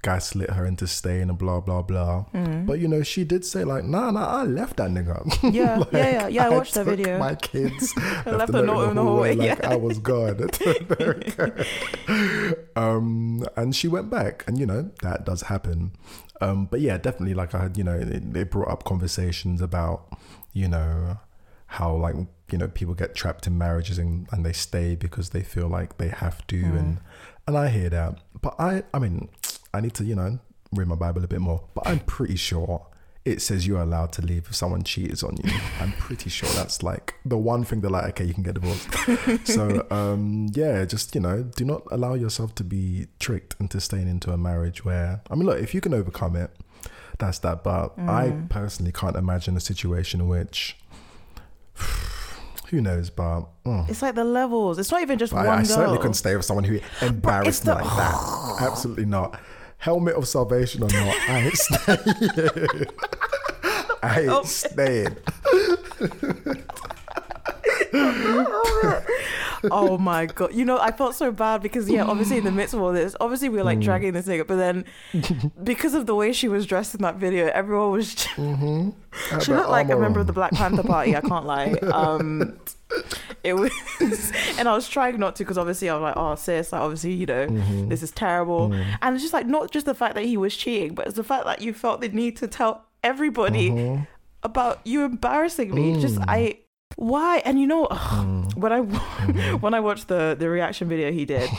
gaslit her into staying and blah blah blah. But you know, she did say like, nah, nah, I left that nigga. Yeah, Like, yeah, yeah, yeah. I watched that video. My kids left a note in the hallway, like yeah. I was gone. um, and she went back, and you know that does happen. Um, but yeah, definitely, like I had, you know, it, it brought up conversations about, you know, how like you know people get trapped in marriages and, and they stay because they feel like they have to, and and I hear that. But I, I mean, I need to, you know, read my Bible a bit more. But I'm pretty sure it says you're allowed to leave if someone cheats on you. I'm pretty sure that's like the one thing they're like, okay, you can get divorced. so um, yeah, just you know, do not allow yourself to be tricked into staying into a marriage where I mean, look, if you can overcome it, that's that. But I personally can't imagine a situation in which. Who knows, but mm. It's like the levels. It's not even just I, one I girl. certainly couldn't stay with someone who embarrassed the- me like that. Absolutely not. Helmet of salvation or not, I ain't staying. I ain't Oh. staying. oh my god! You know, I felt so bad because yeah, obviously in the midst of all this, obviously we were Mm. like dragging this nigga, but then because of the way she was dressed in that video, everyone was. Mm-hmm. She looked like a member of the Black Panther Party. I can't lie. Um, it was, and I was trying not to because obviously I was like, oh sis, like obviously you know Mm-hmm. this is terrible, and it's just like not just the fact that he was cheating, but it's the fact that you felt the need to tell everybody Mm-hmm. about you embarrassing me. Mm. Just I. Why? And you know, when I Mm-hmm. when I watched the the reaction video he did,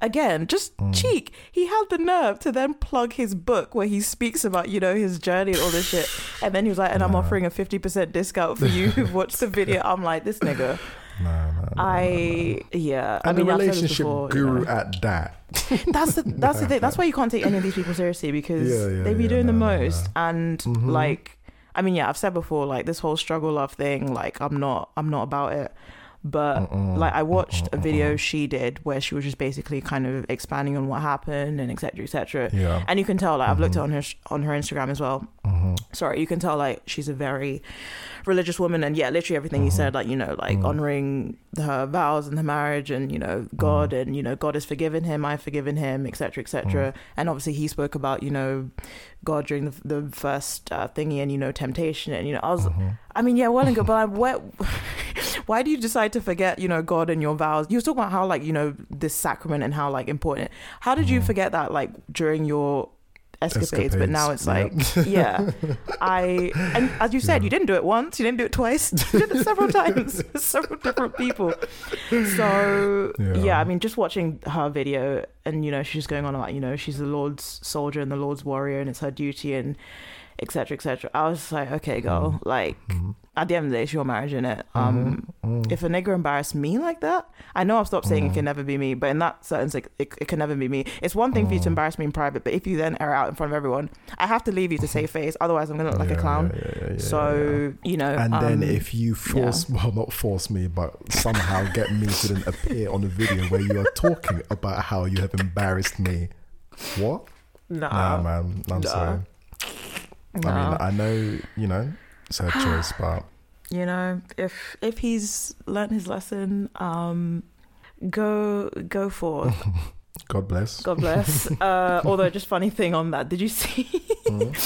again, just Mm. cheek. He had the nerve to then plug his book where he speaks about you know his journey and all this shit, and then he was like, "And I'm offering a fifty percent discount for you who've watched the video." I'm like, this nigga. No, no, I yeah. I and mean, the relationship before, you guru know. at that. That's the that's the thing. That's why you can't take any of these people seriously because Yeah, yeah, they be yeah, doing the most and Mhm. like I mean yeah I've said before like this whole struggle love thing like I'm not I'm not about it. But like I watched a video she did where she was just basically kind of expanding on what happened and etc etc Yeah. and you can tell like I've looked at Mm-hmm. on her on her Instagram as well. Sorry you can tell like she's a very religious woman and yeah literally everything you uh-huh. said like you know like mm. honoring her vows and her marriage and you know mm. god and you know god has forgiven him i've forgiven him etc etc mm. and obviously he spoke about you know god during the, the first uh, thingy and you know temptation and you know i was uh-huh. i mean yeah well and good but I'm, where, why do you decide to forget you know god and your vows? You were talking about how like you know this sacrament and how like important. How did you forget that like during your escapades, but now it's like Escapades, yeah. I and as you said you didn't do it once. You didn't do it twice. You did it several times with several different people. So Yeah. yeah. i mean just watching her video and you know she's going on about you know she's the lord's soldier and the lord's warrior and it's her duty and etc etc i was just like okay girl Mm-hmm. like at the end of the day it's your marriage in it um if a nigga embarrassed me like that i know i've stopped saying it can never be me but in that sense it, it, it can never be me. It's one thing for you to Mm. embarrass me in private but if you then air out in front of everyone i have to leave you to save face otherwise i'm gonna look like Yeah, a clown. yeah, yeah, yeah, yeah, so you know And then um, if you force, well, not force me, but somehow get me to then appear on a video where you are talking about how you have embarrassed me, what? nah, Nah, man, I'm Nah. sorry. I mean, I know, you know, it's her choice, but you know if if he's learned his lesson um go go forth. God bless. god bless. Uh although just funny thing on that did you see? Mm,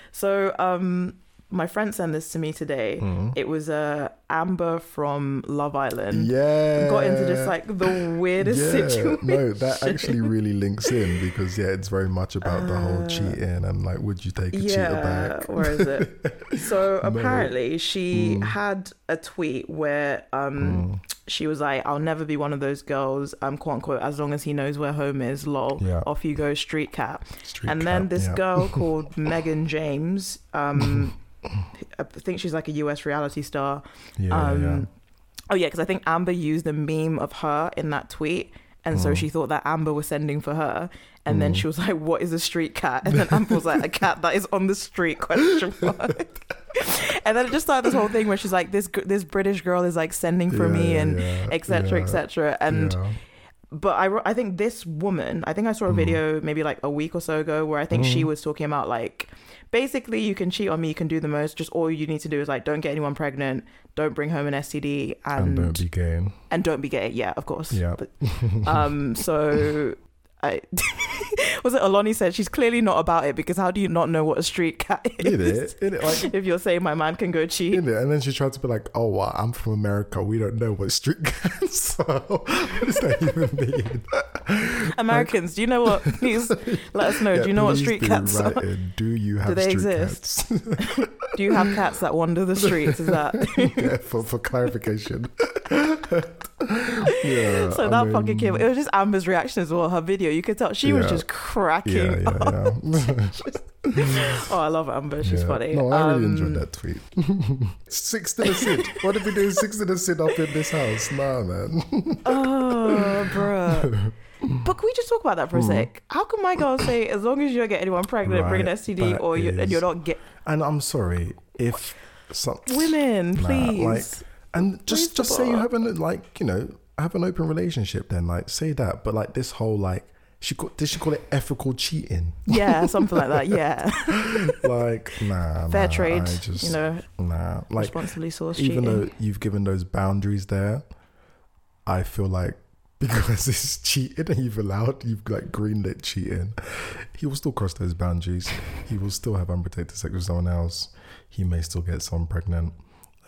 so um my friend sent this to me today mm. it was uh amber from love island Yeah. got into just like the weirdest yeah, situation no, that actually really links in because yeah, it's very much about the whole Uh, cheating and like, would you take a cheater yeah back? where is it so No. apparently she Mm. had a tweet where um Mm, she was like, I'll never be one of those girls, um, quote unquote, as long as he knows where home is, lol. Yeah. Off you go, street cat. street and then this yeah. girl called Megan James, um, I think she's like a US reality star. Yeah, um, yeah. Oh, yeah, because I think Amber used a meme of her in that tweet. And so Mm. she thought that Amber was sending for her. And then Mm. she was like, What is a street cat? And then Amber was like, A cat that is on the street, question mark. and then it just started this whole thing where she's like, This this British girl is like sending for me Yeah, and yeah, etc yeah, etc and. But I, I think this woman i think i saw a Mhm. video maybe like a week or so ago where i think she Mhm. was talking about like basically you can cheat on me you can do the most just all you need to do is like don't get anyone pregnant don't bring home an std and and don't be gay. and don't be gay yeah of course Yeah. but, um so I was it Aloni said she's clearly not about it because how do you not know what a street cat is? It, in it, like If you're saying my man can go cheat, it, and then she tried to be like, "Oh, well, I'm from America. We don't know what street cats." So what does that even mean? Americans, do you know what? Please let us know. Yeah, do you know what street do cats are? in. Do you have Do they street exist? cats? Do you have cats that wander the streets? Is that yeah, for, for clarification. Yeah. so? I that mean, fucking came. It was just Amber's reaction as well. Her video, you could tell she was just cracking. Yeah, up. yeah, yeah. Oh, I love Amber. She's Yeah. funny. No, I really Um, enjoyed that tweet. six to the Sid. What if we do six to the Sid up in this house? Nah, man. Oh, bruh. But can we just talk about that for a Mm. sec? How can my girl say as long as you don't get anyone pregnant, bring an STD, or you and you're not get And I'm sorry if some women, Nah, please. like, and just just say you have an like you know have an open relationship. Then like say that. But like this whole like she call, did she call it ethical cheating? yeah, something like that. Yeah, like nah, fair nah, trade. Just, you know, nah. Like responsibly sourced even cheating. though you've given those boundaries there, I feel like because it's cheating and you've allowed, you've like greenlit cheating, he will still cross those boundaries. He will still have unprotected sex with someone else. He may still get someone pregnant.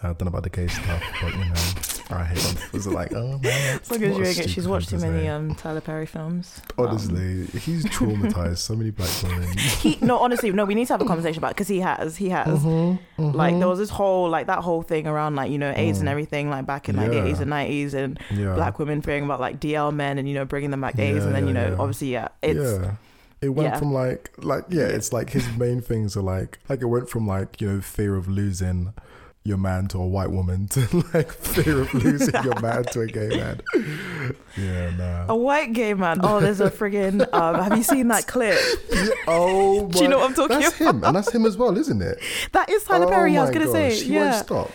I don't know about the gay stuff, but you know, I hate them. Was it like, oh man, as you get, she's watched too to many um Tyler Perry films. Um, Honestly, he's traumatized so many black women. he no honestly no we need to have a conversation about because he has he has Mm-hmm, like there was this whole like that whole thing around like you know AIDS and everything like back in like the Mm. Yeah. 80s and 90s and yeah, black women fearing about like DL men and you know bringing them back AIDS Yeah, and then you know obviously yeah it's yeah. It went yeah. from like like yeah, it's like his main things are like like it went from like, you know, fear of losing your man to a white woman to like fear of losing your man to a gay man. Yeah, nah. a white gay man oh there's a friggin um have you seen that clip Yeah, oh Do you know what I'm talking about? That's him, and that's him as well, isn't it? that is Tyler oh Perry I was gonna say gosh, He yeah won't stop.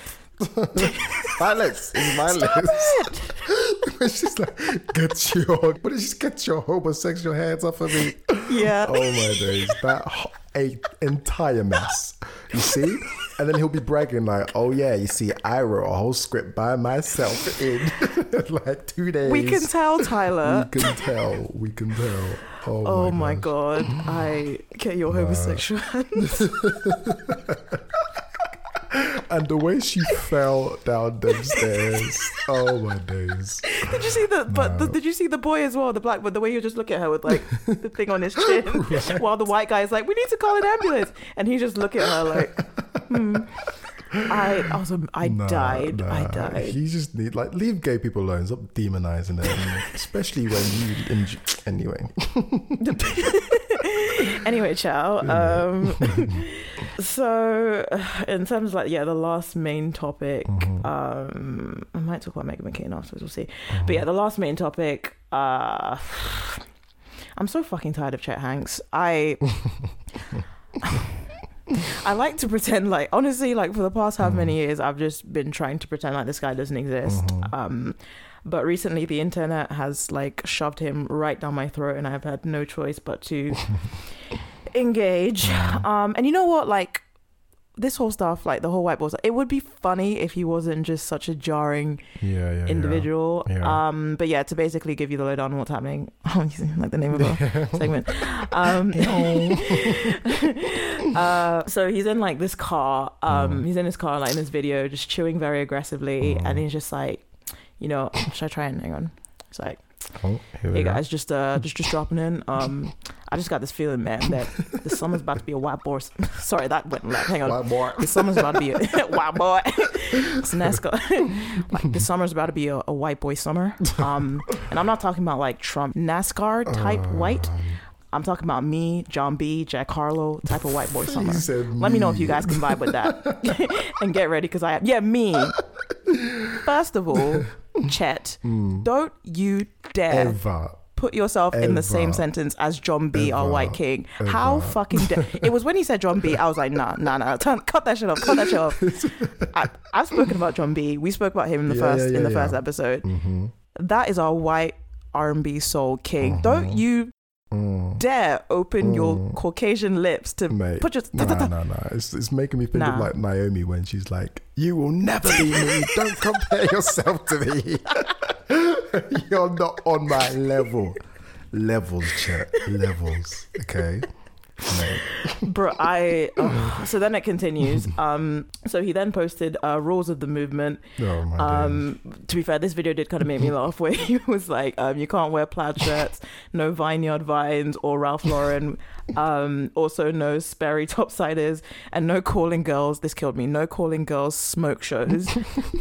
Violence is violence. She's like, get your, what did she get your homosexual hands off of me? yeah Oh my days, that a entire mess. You see, and then he'll be bragging like, "Oh yeah, you see, I wrote a whole script by myself in like two days." we can tell Tyler. We can tell. We can tell. Oh, oh my, my god I get your homosexual And the way she fell down them stairs. Oh my days. Did you see the? But the, did you see the boy as well? The black boy. The way you just look at her with like the thing on his chin, while the white guy is like, "We need to call an ambulance," and he just look at her like, hmm. I, I was, I Nah, died. I died. You just need like leave gay people alone. Stop demonizing them, especially when you. Enj- anyway, anyway, ciao. Um, So, in terms of like, yeah, the last main topic, Mhm. um, I might talk about Meghan McCain afterwards, we'll see. Mhm. But yeah, the last main topic, uh, I'm so fucking tired of Chet Hanks. I. I like to pretend like honestly like for the past how many years I've just been trying to pretend like this guy doesn't exist. Mhm. Um but recently the internet has like shoved him right down my throat and I've had no choice but to engage. Um and you know what like this whole stuff like the whole white balls it would be funny if he wasn't just such a jarring yeah, yeah, yeah. individual. Yeah. Um, but yeah, to basically give you the lowdown on what's happening, like the name of the segment. Um, uh, so he's in like this car. Um, Mm. he's in his car, like in this video, just chewing very aggressively, Mm. and he's just like, you know, should I try and hang on? It's like, Oh, here we hey go. guys, just uh, just just dropping in. Um, I just got this feeling, man, that the summer's about to be a white boy. Sorry, that went left. Hang on. White boy. The summer's about to be a white boy. it's NASCAR. like the summer's about to be a, a white boy summer. Um, and I'm not talking about like Trump NASCAR type white. I'm talking about me, Jon B, Jack Harlow type of white boy summer. Said Let me know if you guys can vibe with that and get ready because I have yeah me. First of all, Chet, don't you dare. Ever. put yourself in the same sentence as Jon B, our Ever. white king. How Ever. fucking dare? it was when he said Jon B. I was like, nah, nah, nah. Turn, cut that shit off. Cut that shit off. I, I've spoken about Jon B. We spoke about him in the Yeah, first yeah, in the yeah, first yeah. episode. Mhm. That is our white R&B soul king. Don't you Mm. dare open your Mm. Caucasian lips to Mate, put your. Nah, nah, nah. It's, it's making me think of like Naomi when she's like, "You will never be me. Don't compare yourself to me. You're not on my level. Levels, chat. Levels. Okay. Bro, I. oh. So then it continues. Um, so he then posted uh, rules of the movement. Oh my Um, to be fair, this video did kind of make me laugh. Where he was like, um, "You can't wear plaid shirts, no Vineyard Vines or Ralph Lauren, um, also no Sperry topsiders, and no calling girls. This killed me. No calling girls smoke shows,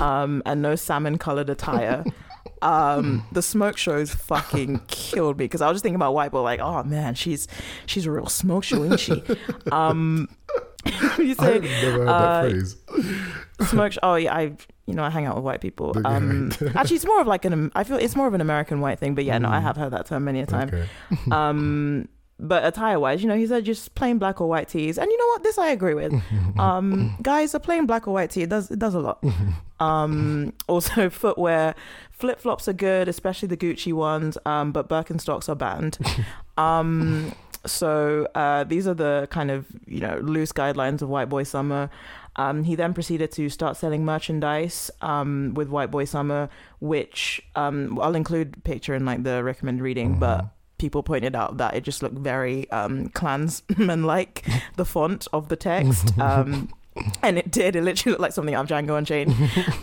um, and no salmon colored attire." Um, the smoke shows fucking killed me because I was just thinking about white boy, like, oh man, she's she's a real smoke show, isn't she? Um, you say I've never heard uh, that phrase. smoke sh- oh yeah i you know i hang out with white people um actually it's more of like an i feel it's more of an american white thing but yeah no i Mm. have heard that term many a time Okay. um but attire wise you know he said just plain black or white tees and you know what this i agree with um guys a plain black or white tee it does it does a lot um also footwear flip-flops are good especially the gucci ones um but birkenstocks are banned um so uh, these are the kind of you know loose guidelines of White Boy Summer. Um, he then proceeded to start selling merchandise um, with White Boy Summer, which um, I'll include picture in like the recommended reading, but people pointed out that it just looked very um, Klansman like the font of the text. And it did. It literally looked like something out of Django Unchained.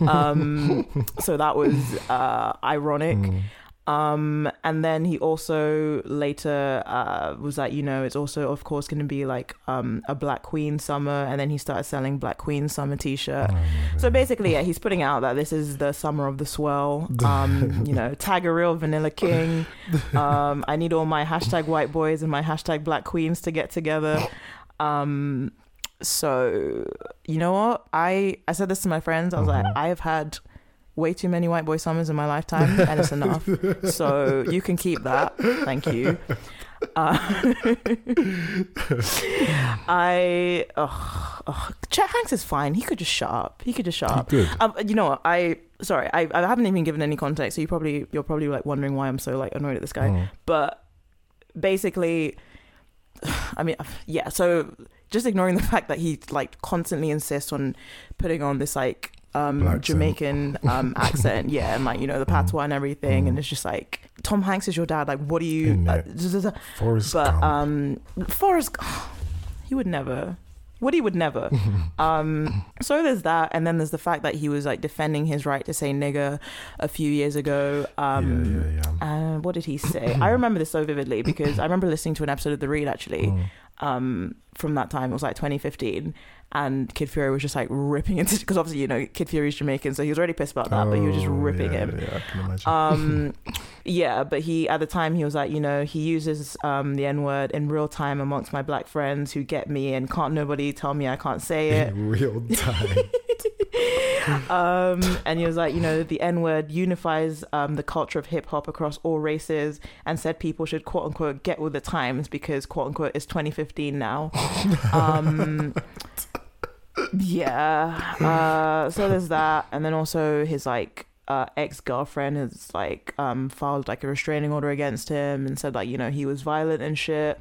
Um, so that was uh, ironic. Mm. Um, and then he also later uh, was like, you know, it's also of course going to be like um, a Black Queen summer, and then he started selling Black Queen summer T-shirt. Oh, So basically, yeah, he's putting out that this is the summer of the swell. Um, you know, tag a real Vanilla King. Um, I need all my hashtag white boys and my hashtag Black Queens to get together. Um, so you know what? I I said this to my friends. I was like, Mhm. I have had way too many white boy summers in my lifetime, and it's enough. so you can keep that. Thank you. Uh, I oh, oh, Chet Hanks is fine. He could just shut up. He could just shut up. Um, you know what? I sorry. I, I haven't even given any context. So you probably you're probably like wondering why I'm so like annoyed at this guy. Mm. But basically, I mean, yeah. So just ignoring the fact that he like constantly insists on putting on this like um. Jamaican um accent, yeah, and like you know the patois and everything, and it's just like Tom Hanks is your dad. Like, what do you? Uh, Forrest but Gump. um, Forrest, he would never. Woody would never. um, so there's that, and then there's the fact that he was like defending his right to say nigger a few years ago. Um, yeah, yeah, yeah. uh, what did he say? I remember this so vividly because I remember listening to an episode of The Read actually, Mm. Um, from that time. It was like 2015. And Kid Fury was just like ripping into because obviously you know Kid Fury's Jamaican, so he was already pissed about that, but he was just Oh, ripping yeah, him. Yeah, I can imagine. Um, yeah, but he at the time he was like, you know, he uses um the N word in real time amongst my black friends who get me, and can't nobody tell me I can't say it. in real time. um, and he was like, you know, the N word unifies um, the culture of hip hop across all races, and said people should quote unquote get with the times because quote unquote it's 2015 now. Um, yeah. Uh, so there's that, and then also his like uh, ex girlfriend has like um, filed like a restraining order against him and said like you know he was violent and shit.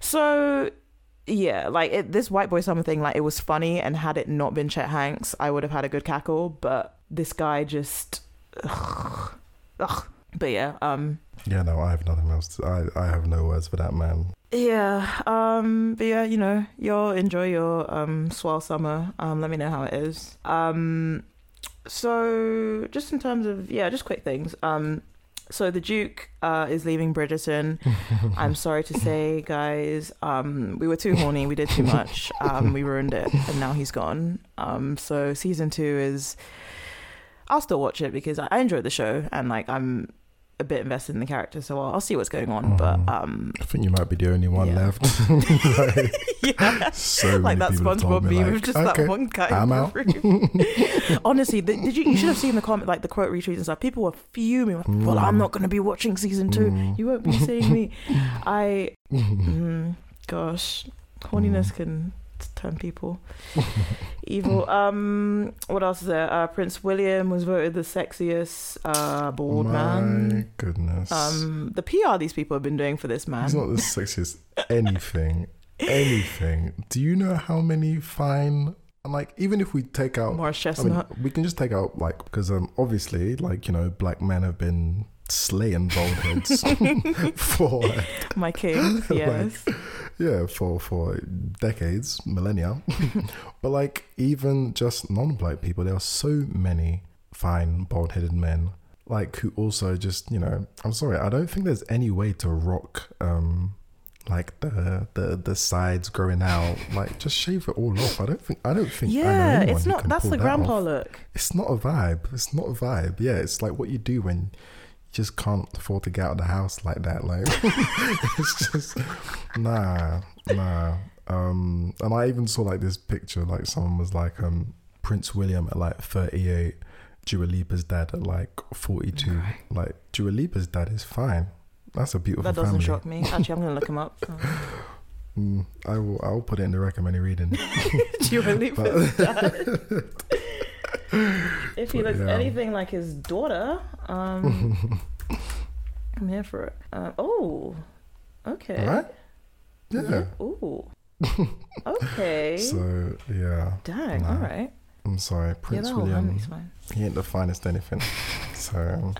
So yeah, like it, this white boy summer thing, like it was funny, and had it not been Chet Hanks, I would have had a good cackle. But this guy just, ugh, ugh. But yeah, um, yeah, no, I have nothing else. To, I I have no words for that man. yeah, um, but yeah, you know, you'll enjoy your um swell summer. Um, let me know how it is. Um, so just in terms of yeah, just quick things. Um, so the Duke uh is leaving Bridgerton. I'm sorry to say, guys. Um, we were too horny. We did too much. Um, we ruined it, and now he's gone. Um, so season two is. I'll still watch it because I I enjoyed the show, and like I'm a bit invested in the character, so I'll, I'll see what's going on. But Mhm. um, I think you might be the only one Yeah. left. like, yeah, so like that people have told SpongeBob meme like, of just okay, that one guy. I'm out. Honestly, the, did you? You should have seen the comment, like the quote retweets and stuff. People were fuming. Like, well, I'm Mm. not going to be watching season two. Mm. You won't be seeing me. I, mm, gosh, horniness Mm. can turn people evil. Um, what else is there? Uh, Prince William was voted the sexiest uh, bald My man. goodness. Um, the PR these people have been doing for this man. He's not the sexiest anything. Anything. Do you know how many fine and like even if we take out Morris I mean, Chestnut. we can just take out like because um obviously like you know black men have been slaying bald heads for my king. Yes. yeah for for decades millennia but like even just non-black people there are so many fine bald-headed men like who also just you know i'm sorry i don't think there's any way to rock um like the the the sides growing out like just shave it all off i don't think i don't think yeah, it's not. That's the that grandpa off. look. it's not a vibe it's not a vibe yeah it's like what you do when just can't afford to get out of the house like that like it's just nah nah um and i even saw like this picture like someone was like um prince william at like 38 Dua Lipa's dad at like 42 Right. like Dua Lipa's dad is fine that's a beautiful That doesn't family shock me. Actually, I'm gonna look him up. mm, i will i'll put it in the recommended reading Do you But-? If he looks yeah. anything like his daughter, um, I'm here for it. Uh, oh, okay. right yeah Ooh. Okay. so yeah Dang. nah. All right. i'm sorry prince whole william he ain't the finest anything. So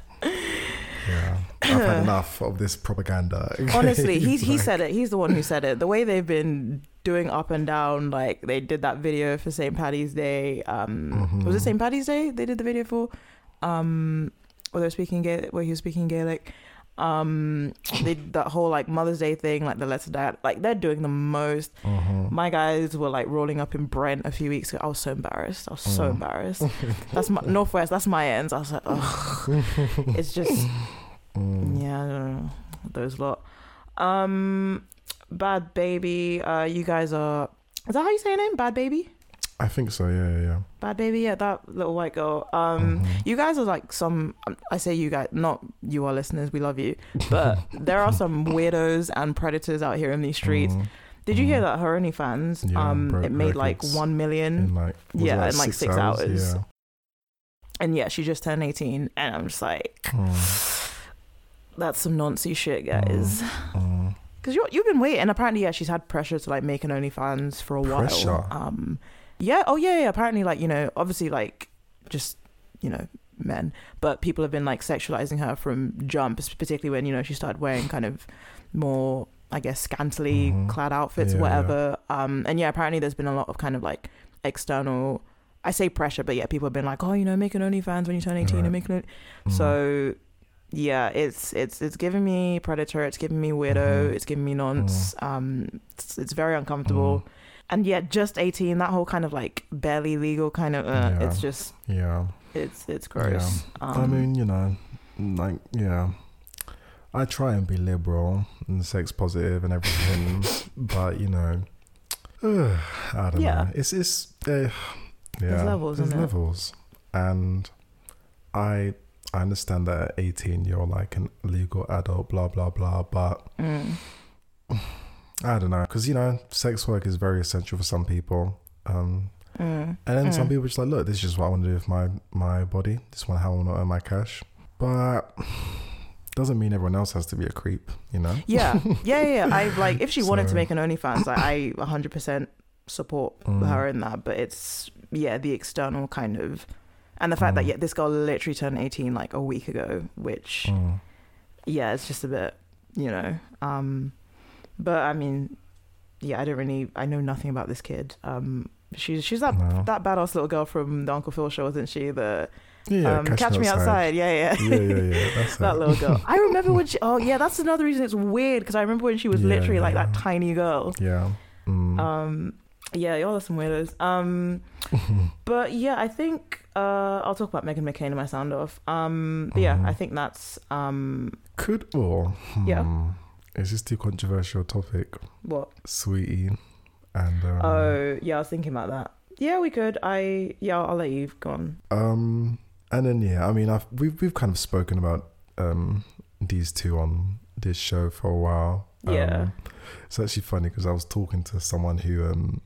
yeah, I've had enough of this propaganda. Honestly, he Like, said it. He's the one who said it. The way they've been doing up and down, like they did that video for St. Patty's Day. Um, was it. St. Patty's Day? They did the video for, um, where they were speaking Gaelic, where he was speaking Gaelic. Um, they that whole like Mother's Day thing, like the letter dad, like they're doing the most. mhm. My guys were like rolling up in Brent a few weeks ago. I was so embarrassed. I was so Mm. embarrassed. That's my Northwest. That's my ends. I was like, ugh. It's just Mm. yeah, I don't know. Those lot. Um, Bhad Bhabie. Uh, you guys are. Is that how you say your name? Bhad Bhabie. I think so. Yeah, yeah. yeah. Bhad Bhabie. Yeah, that little white girl. Um, Mhm. you guys are like some. I say you guys, not you, our listeners. We love you, but there are some weirdos and predators out here in these streets. Mhm. Did you hear Mhm. that her OnlyFans? Yeah, um, broke it made like one million, In like Yeah, in, like, six hours. Yeah. and yeah, she just turned eighteen, and I'm just like, Mm, that's some noncy shit, guys. mm. Because you you've been waiting. Apparently, yeah, she's had pressure to like make an OnlyFans for a Pressure? while. Um, yeah. Oh yeah, yeah. Apparently, like you know, obviously, like just you know, men, but people have been like sexualizing her from jump, particularly when you know she started wearing kind of more, I guess, scantily Mhm. clad outfits, Yeah, yeah. whatever. Um, and yeah, apparently, there's been a lot of kind of like external. I say pressure, but yeah, people have been like, oh, you know, make an OnlyFans when you turn 18 Right. and make an. Mhm. So yeah, it's it's it's giving me predator. It's giving me weirdo. Mhm. It's giving me nonce. Um, it's, it's very uncomfortable. And yet, just eighteen. That whole kind of like barely legal kind of. Uh, Yeah. It's just Yeah. it's it's gross. Um, I mean, you know, like, yeah. I try and be liberal and sex positive and everything, but you know, I don't Yeah. know. It's it's uh, yeah, levels, there's isn't it? levels, and I I understand that at 18 you're like an legal adult, blah blah blah, but mm, I don't know because you know, sex work is very essential for some people. Um, mm, and then some mm. people just like, look, this is just what I want to do with my my body. This is how I want to earn my cash. But doesn't mean everyone else has to be a creep, you know? Yeah, yeah, yeah. yeah. I like if she wanted to make an OnlyFans, like, I 100% support Mm. her in that. But it's yeah, the external kind of, and the fact that Mm. yeah, this girl literally turned 18 like a week ago, which Mm. yeah, it's just a bit, you know. Um, but I mean, yeah, I don't really, I know nothing about this kid. Um, she's she's that No. that badass little girl from the Uncle Phil show, isn't she? The Yeah, um, catch me outside. Yeah, yeah. Yeah, yeah, yeah. That's that little girl. I remember when she. Oh yeah, that's another reason it's weird because I remember when she was Yeah, literally like that tiny girl. Yeah. Mm. Um, yeah, y'all are some weirdos. Um, but yeah, I think uh, I'll talk about Meghan McCain in my sound off. Um, but yeah, Mhm. I think that's um, Could or Yeah. Is this too controversial topic? what. Sweetie and um, Oh yeah, I was thinking about that. Yeah, we could. I yeah, I'll let you go on. Um, and then yeah, I mean, I've we've we've kind of spoken about um these two on this show for a while. Yeah. Um, it's actually funny because I was talking to someone who um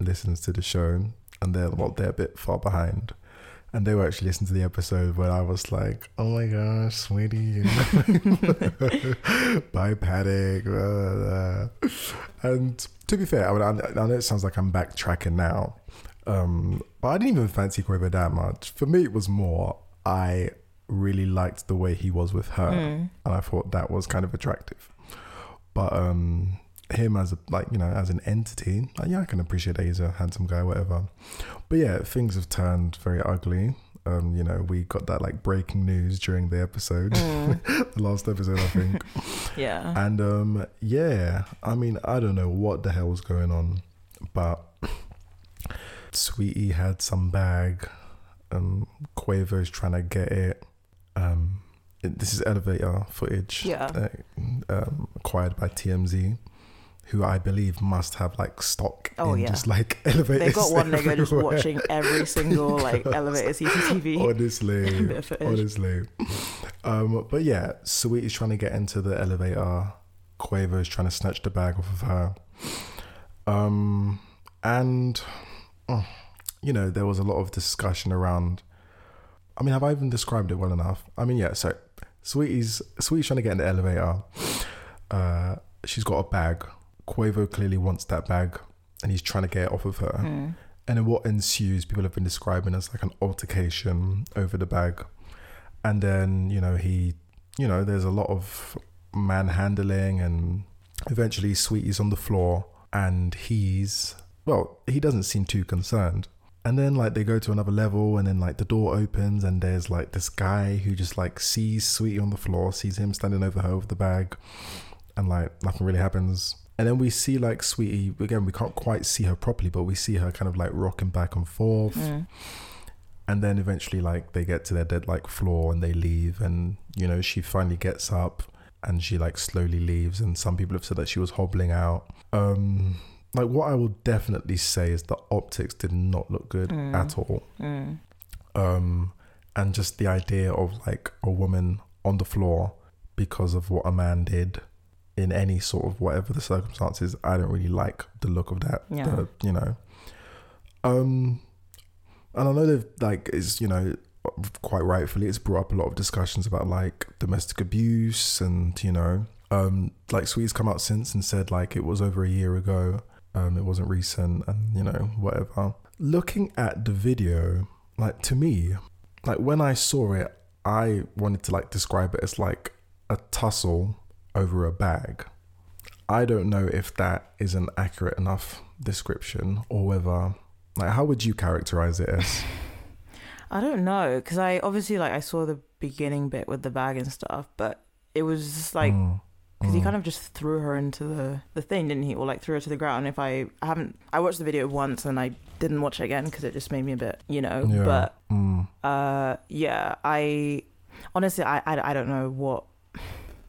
listens to the show, and they're well, they're a bit far behind. And they were actually listening to the episode where I was like, "Oh my gosh, sweetie, bye paddock." blah, blah, blah." And to be fair, I, mean, I, know it sounds like I'm backtracking now, um, but I didn't even fancy Quavo that much. For me, it was more I really liked the way he was with her, Mm. and I thought that was kind of attractive. But um, him as a like you know as an entity, like, yeah, I can appreciate that he's a handsome guy, whatever. But yeah, things have turned very ugly. Um, you know, we got that like breaking news during the episode, Mm. the last episode, I think. Yeah. And um, yeah, I mean, I don't know what the hell was going on, but Saweetie had some bag. Um, Quavo's trying to get it. Um, this is elevator footage. Yeah. uh, um, acquired by TMZ, who I believe must have like stock Oh, in yeah. just like elevators. They've got one nigga just watching every single like elevator CCTV. Honestly, honestly. Um, but yeah, Saweetie's trying to get into the elevator. Quavo's trying to snatch the bag off of her. Um, and oh, you know, there was a lot of discussion around. I mean, have I even described it well enough? I mean, yeah. So, Saweetie's Saweetie's trying to get in the elevator. Uh, she's got a bag. Quavo clearly wants that bag, and he's trying to get it off of her. Mm. And then what ensues, people have been describing as like an altercation over the bag. And then, you know, he, you know, there's a lot of manhandling, and eventually, Saweetie's on the floor, and he's, well, he doesn't seem too concerned. And then, like, they go to another level, and then, like, the door opens, and there's like this guy who just like sees Saweetie on the floor, sees him standing over her with the bag, and like nothing really happens. And then we see like Saweetie again. We can't quite see her properly, but we see her kind of like rocking back and forth. Mm. And then eventually, like they get to their dead like floor and they leave. And you know, she finally gets up and she like slowly leaves. And some people have said that she was hobbling out. Um, like what I will definitely say is the optics did not look good Mm. at all. Mm. Um, and just the idea of like a woman on the floor because of what a man did in any sort of whatever the circumstances, I don't really like the look of that. Yeah. the- you know. Um, and I know they've like it's you know quite rightfully it's brought up a lot of discussions about like domestic abuse and you know um like Sweet's come out since and said like it was over a year ago um it wasn't recent and you know whatever looking at the video like to me like when I saw it I wanted to like describe it as like a tussle over a bag I don't know if that is an accurate enough description or whether like how would you characterize it as I don't know because I obviously like I saw the beginning bit with the bag and stuff, but it was just like Mm, because he mm. kind of just threw her into the the thing, didn't he? Or like threw her to the ground. If I, I haven't, I watched the video once and I didn't watch it again because it just made me a bit, you know. Yeah. But Mm. uh, yeah, I honestly, I, I, I don't know what.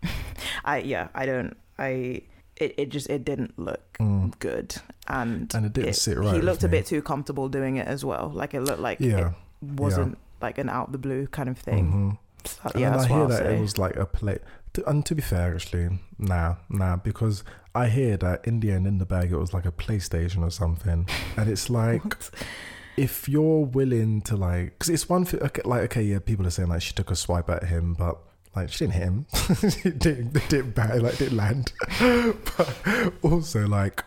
I yeah, I don't. I it, it just it didn't look Mm. good, and And it didn't sit right. he looked a bit too comfortable doing it as well. Like it looked like Yeah. it wasn't like an out the blue kind of thing. Mhm. So, And yeah, that's I hear that it was like a play. And to be fair, actually, nah, nah, because I hear that in the end, in the bag, it was like a PlayStation or something, and it's like if you're willing to like, because it's one thing, okay, like okay, yeah, people are saying like she took a swipe at him, but like she didn't hit him, it didn't, it didn't bat, like didn't land, but also like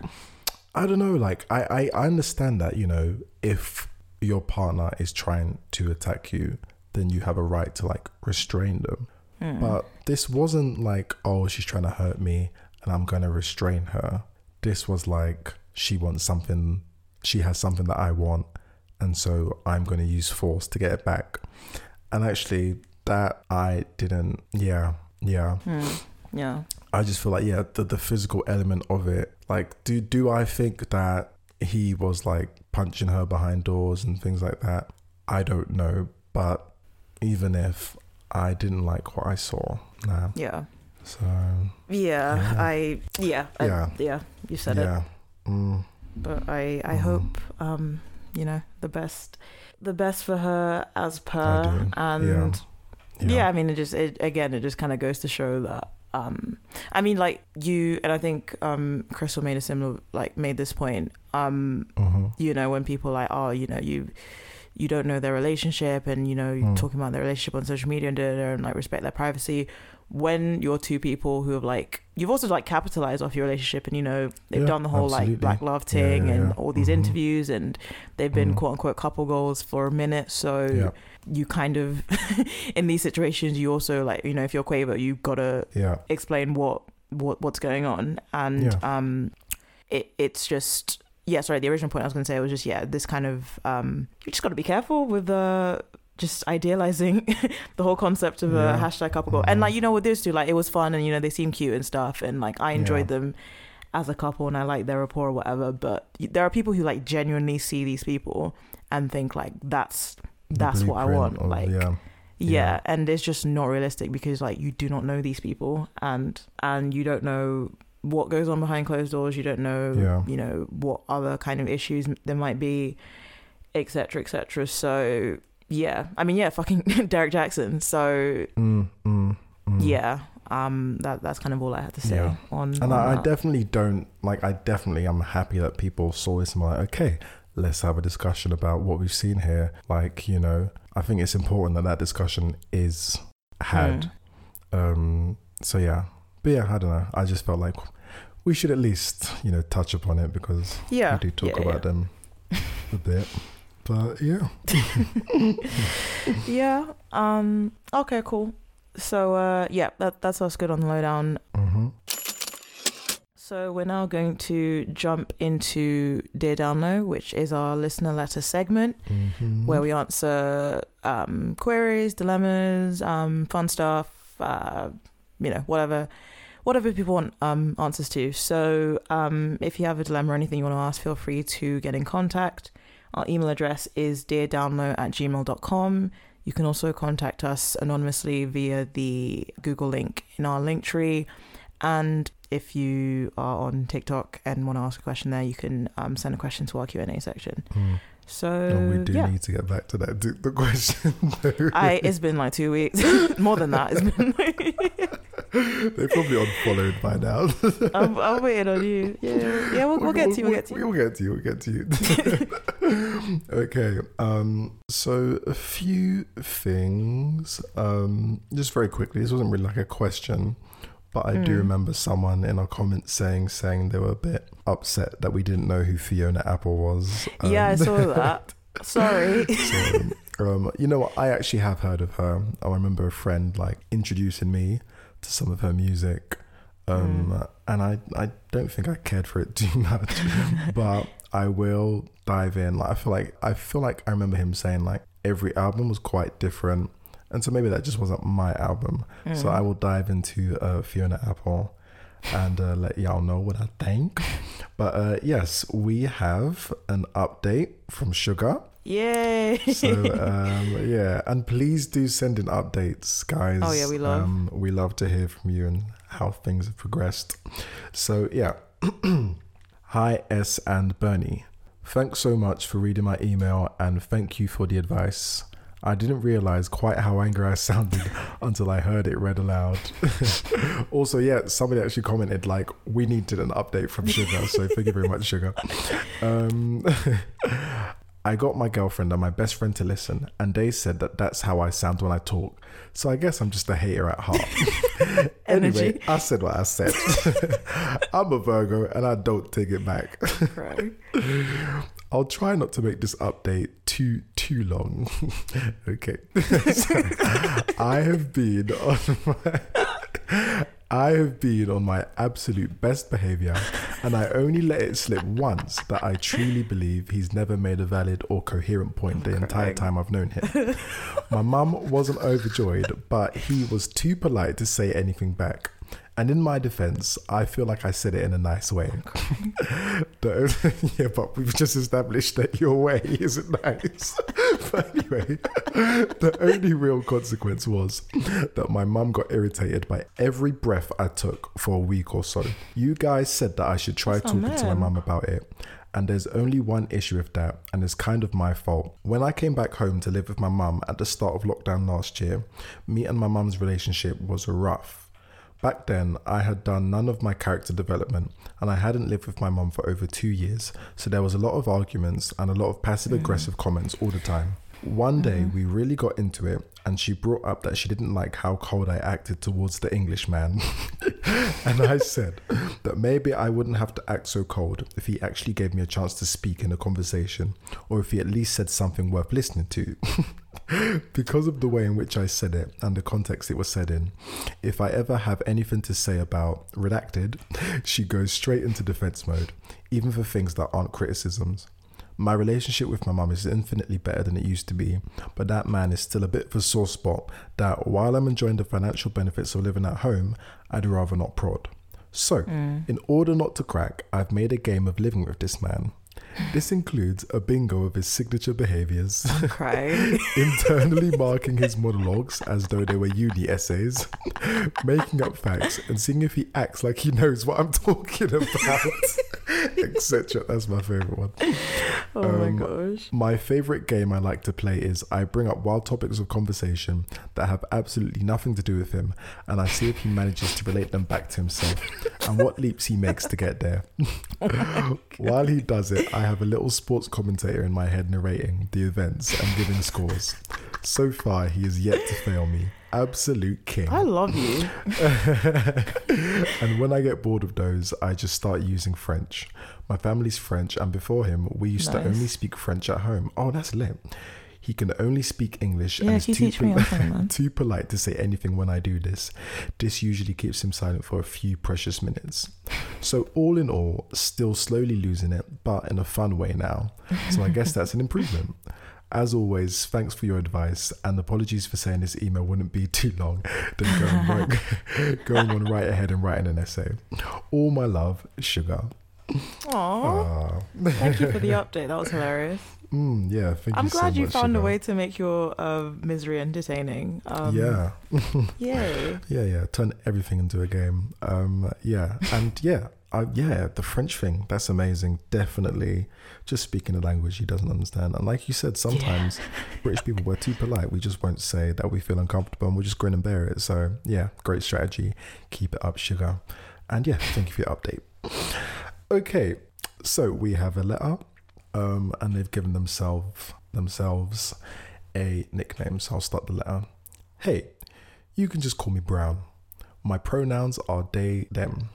I don't know, like I, I I understand that you know if your partner is trying to attack you, then you have a right to like restrain them. Hmm. But this wasn't like, oh, she's trying to hurt me and I'm going to restrain her. This was like, she wants something, she has something that I want. And so I'm going to use force to get it back. And actually, that I didn't, yeah, yeah. Hmm. Yeah. I just feel like, yeah, the, the physical element of it. Like, do, do I think that he was like punching her behind doors and things like that? I don't know. But even if I didn't like what I saw, nah. Yeah. So Yeah. Yeah. I yeah. I, Yeah. yeah. You said it. yeah, mm, But I I Mhm. hope um you know the best the best for her as per and yeah, yeah. I mean it just it again it just kind of goes to show that um I mean like you and I think um Crystal made a similar like made this point um hmm you know when people like oh you know you you don't know their relationship and you know you're Mm. talking about their relationship on social media and, and like respect their privacy when you're two people who have like you've also like capitalized off your relationship and you know they've Yeah, done the whole absolutely. like black love Yeah, thing yeah, and all these Mhm. interviews and they've been Mhm. quote unquote couple goals for a minute so yeah, you kind of in these situations you also like you know if you're Quavo you've got to yeah, explain what what what's going on and Yeah. um it it's just yeah sorry the original point i was going to say was just yeah this kind of um you just got to be careful with uh just idealizing the whole concept of Yeah. a hashtag couple goal and Mhm. like you know with those two like it was fun and you know they seem cute and stuff and like i enjoyed Yeah. them as a couple and i like their rapport or whatever but there are people who like genuinely see these people and think like that's that's what i want of- like yeah, yeah, and it's just not realistic because like you do not know these people and and you don't know what goes on behind closed doors you don't know you know what other kind of issues there might be etc etc so yeah i mean yeah fucking derek jackson so mm, mm, mm. yeah um that that's kind of all i had to say Yeah. on, And on I, I definitely don't like. I definitely am happy that people saw this and were like, okay, let's have a discussion about what we've seen here. Like, you know, I think it's important that that discussion is had. Mm. Um. So yeah, but yeah, I don't know. I just felt like we should at least, you know, touch upon it because yeah we do talk yeah, about them a bit. But yeah, yeah um okay cool. So uh yeah that that's us good on the lowdown. Hmm So we're now going to jump into Dear Download, which is our listener letter segment hmm where we answer um, queries, dilemmas, um, fun stuff, uh, you know, whatever, whatever people want um, answers to. So um, if you have a dilemma or anything you want to ask, feel free to get in contact. Our email address is deardownload at gmail.com. You can also contact us anonymously via the Google link in our link tree. And if you are on TikTok and want to ask a question there, you can um, send a question to our Q&A section. Mm. So, And we do yeah. need to get back to that the question. I it's been like two weeks, more than that. It's been. They're probably unfollowed by now. I'm, I'm waiting on you. Yeah, yeah. We'll, we'll get to you. We'll get to you. We'll get to you. We'll get to you. okay. Um. So a few things. Um. Just very quickly. This wasn't really like a question, but I do Mm. remember someone in our comments saying saying they were a bit upset that we didn't know who Fiona Apple was. yeah, I Um, saw that. Sorry. so, um, you know what? I actually have heard of her. I remember a friend like introducing me to some of her music, um, and I I don't think I cared for it too much, but I will dive in. Like I feel like I feel like I remember him saying like every album was quite different. And so maybe that just wasn't my album. So I will dive into uh, Fiona Apple and uh, let y'all know what I think. But uh, yes, we have an update from Sugar. Yay! So um, yeah, and please do send in updates, guys. Oh, yeah, we love. Um, we love to hear from you and how things have progressed. So yeah, hi S and Bernie. Thanks so much for reading my email and thank you for the advice. I didn't realize quite how angry I sounded until I heard it read aloud. also, yeah, somebody actually commented like we needed an update from Sugar, so thank you very much, Sugar. Um, I got my girlfriend and my best friend to listen, and they said that that's how I sound when I talk. So I guess I'm just a hater at heart. anyway, I said what I said. I'm a Virgo and I don't take it back. I'll try not to make this update too too long. okay. So, I have been on my I have been on my absolute best behavior and I only let it slip once that I truly believe he's never made a valid or coherent point the entire time I've known him. My mum wasn't overjoyed, but he was too polite to say anything back. And in my defense, I feel like I said it in a nice way. The- yeah, but we've just established that your way isn't nice. but anyway, the only real consequence was that my mum got irritated by every breath I took for a week or so. You guys said that I should try That's talking to my mum about it. And there's only one issue with that, and it's kind of my fault. When I came back home to live with my mum at the start of lockdown last year, me and my mum's relationship was rough. Back then, I had done none of my character development and I hadn't lived with my mum for over two years, so there was a lot of arguments and a lot of passive hmm. aggressive comments all the time. One day, uh-huh. we really got into it, and she brought up that she didn't like how cold I acted towards the Englishman. and I said that maybe I wouldn't have to act so cold if he actually gave me a chance to speak in a conversation, or if he at least said something worth listening to. because of the way in which I said it and the context it was said in, if I ever have anything to say about redacted, she goes straight into defense mode, even for things that aren't criticisms. My relationship with my mum is infinitely better than it used to be, but that man is still a bit of a sore spot that while I'm enjoying the financial benefits of living at home, I'd rather not prod. So, mm. in order not to crack, I've made a game of living with this man. This includes a bingo of his signature behaviors, internally marking his monologues as though they were uni essays, making up facts, and seeing if he acts like he knows what I'm talking about, etc. That's my favorite one. Oh Um, my gosh. My favorite game I like to play is I bring up wild topics of conversation that have absolutely nothing to do with him, and I see if he manages to relate them back to himself and what leaps he makes to get there. While he does it, I have a little sports commentator in my head narrating the events and giving scores. So far, he has yet to fail me. Absolute king. I love you. and when I get bored of those, I just start using French. My family's French, and before him, we used to only speak French at home. Oh, that's lit. He can only speak English Yeah, and is too, teach pol- on time, man? too polite to say anything when I do this. This usually keeps him silent for a few precious minutes. So, all in all, still slowly losing it, but in a fun way now. So, I guess that's an improvement. As always, thanks for your advice and apologies for saying this email wouldn't be too long. Then going, right, going on right ahead and writing an essay. All my love, Sugar. Aww. Ah, Thank you for the update. That was hilarious. Mm, yeah, thank I'm you so glad you found a way to make your uh, misery entertaining. Um, yeah, Yay. yeah, yeah. Turn everything into a game. Um, yeah, and yeah, uh, yeah. The French thing that's amazing. Definitely, just speaking a language he doesn't understand. And like you said, sometimes British people we're too polite. We just won't say that we feel uncomfortable, and we'll just grin and bear it. So yeah, great strategy. Keep it up, sugar. And yeah, thank you for your update. Okay, so we have a letter, um, and they've given themselves themselves a nickname. So I'll start the letter. Hey, you can just call me Brown. My pronouns are they, them.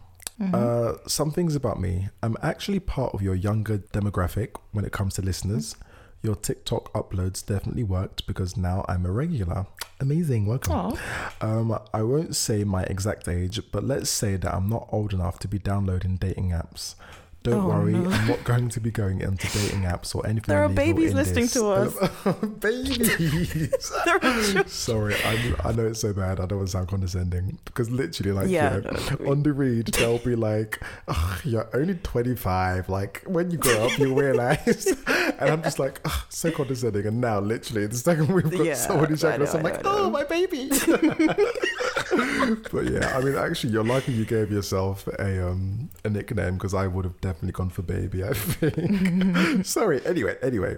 Uh, some things about me. I'm actually part of your younger demographic when it comes to listeners. Your TikTok uploads definitely worked because now I'm a regular. Amazing, welcome. Um, I won't say my exact age, but let's say that I'm not old enough to be downloading dating apps. Don't Oh, worry, no. I'm not going to be going into dating apps or anything. There are babies in listening this. to us. babies. There are children. Sorry, I, I know it's so bad. I don't want to sound condescending because literally, like, Yeah, you know, no, on the read, they'll be like, "Ugh, "You're only 25. Like, when you grow up, you realize." and I'm just like, "Ugh, so condescending. And now, literally, the second we've got Yeah, someone who's I younger, so I'm like. "Oh, my baby." But yeah, I mean, actually, you're lucky you gave yourself a um a nickname because I would have definitely gone for baby. I think. Sorry. Anyway, anyway,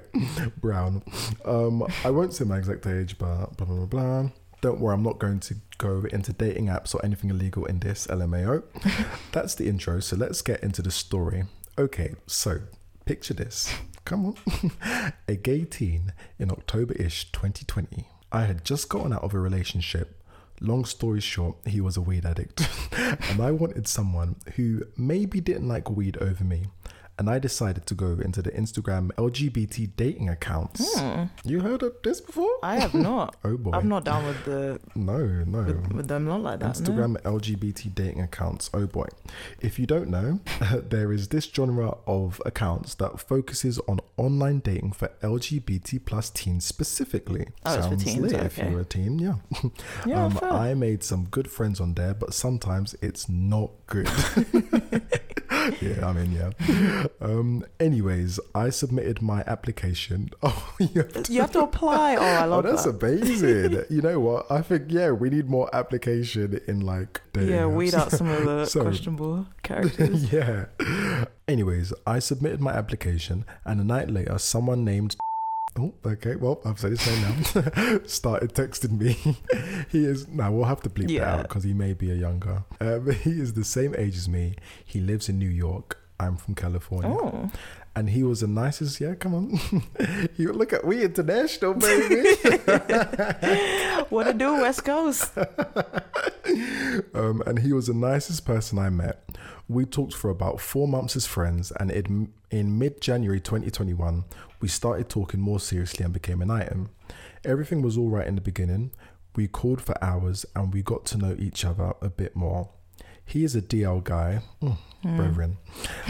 Brown. Um, I won't say my exact age, but blah blah blah blah. Don't worry, I'm not going to go into dating apps or anything illegal in this LMAO. That's the intro. So let's get into the story. Okay, so picture this. Come on. a gay teen in October ish 2020. I had just gotten out of a relationship. Long story short, he was a weed addict. and I wanted someone who maybe didn't like weed over me. And I decided to go into the Instagram LGBT dating accounts. You heard of this before? I have not. Oh boy. I'm not down with the No, no. with, with them not like that. no. Instagram LGBT dating accounts. Oh boy. If you don't know, there is this genre of accounts that focuses on online dating for LGBT plus teens specifically. Oh, it's for Sounds teens, lit if you're a teen, yeah. Yeah, um. I made some good friends on there, but sometimes it's not good. yeah, I mean, yeah. Um, anyways, I submitted my application. Oh, you have to You have to apply. Oh, I Oh, love that's that. amazing. you know what? I think, yeah, we need more application in like dating yeah, apps. weed out some of the So- questionable characters. yeah. Anyways, I submitted my application, and a night later, someone named. Oh, okay. Well, I've said his name now. Started texting me. he is now. We'll have to bleep that out because he may be a younger. Um, he is the same age as me. He lives in New York. I'm from California, Oh, and he was the nicest. Yeah, come on. you look at we international, baby. what to do, West Coast? um, and he was the nicest person I met. We talked for about four months as friends, and in, in mid January 2021, we started talking more seriously and became an item. Everything was all right in the beginning. We called for hours and we got to know each other a bit more. He is a DL guy, Mm, brethren.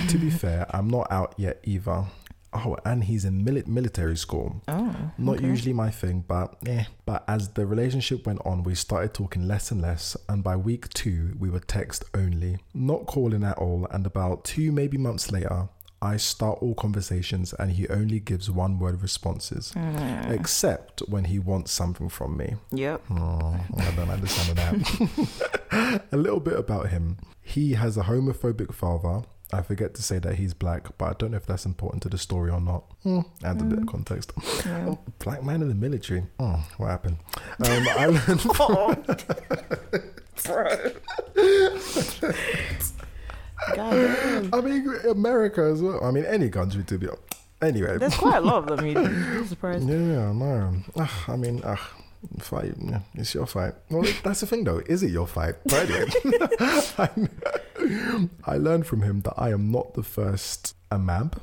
to be fair, I'm not out yet either. Oh, and he's in mili- military school. Oh, Not okay. usually my thing, but eh. But as the relationship went on, we started talking less and less, and by week two, we were text only, not calling at all. And about two, maybe months later, I start all conversations, and he only gives one word responses, Mm. except when he wants something from me. Yep. Oh, I don't understand that. a little bit about him. He has a homophobic father. I forget to say that he's black, but I don't know if that's important to the story or not. Hmm, add a bit of context. Yeah. Oh, black man in the military. Oh, what happened? Um, I learned. Oh, bro. God. I mean, America as well. I mean, any country to be. Anyway. There's quite a lot of them. You'd surprised. Yeah, no. Ugh, I mean, ugh, fight. Yeah, it's your fight. Well, that's the thing, though. Is it your fight? Anyway, I, I learned from him that I am not the first AMAB.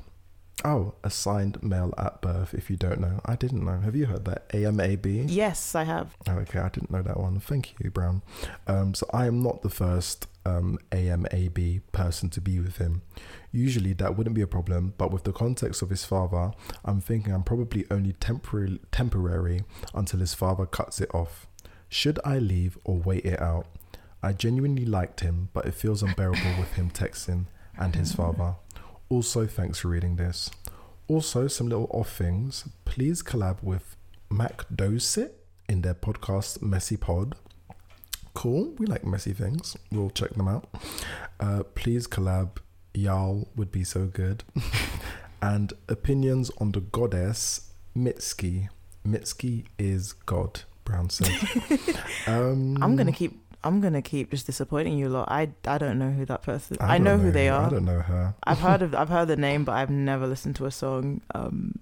Oh, assigned male at birth. If you don't know, I didn't know. Have you heard that? AMAB. Yes, I have. Okay, I didn't know that one. Thank you, Brown. Um, so I am not the first um, AMAB person to be with him. Usually that wouldn't be a problem, but with the context of his father, I'm thinking I'm probably only temporary, temporary until his father cuts it off. Should I leave or wait it out? I genuinely liked him, but it feels unbearable with him texting and his father. Also, thanks for reading this. Also, some little off things. Please collab with Mac Dosit in their podcast Messy Pod. Cool. We like messy things. We'll check them out. Uh, please collab. Y'all would be so good. and opinions on the goddess Mitski. Mitski is God. Brown said. um, I'm gonna keep. I'm gonna keep just disappointing you a lot. I I don't know who that person. I, don't know who they are. I don't know her. I've heard of. I've heard the name, but I've never listened to a song. Um,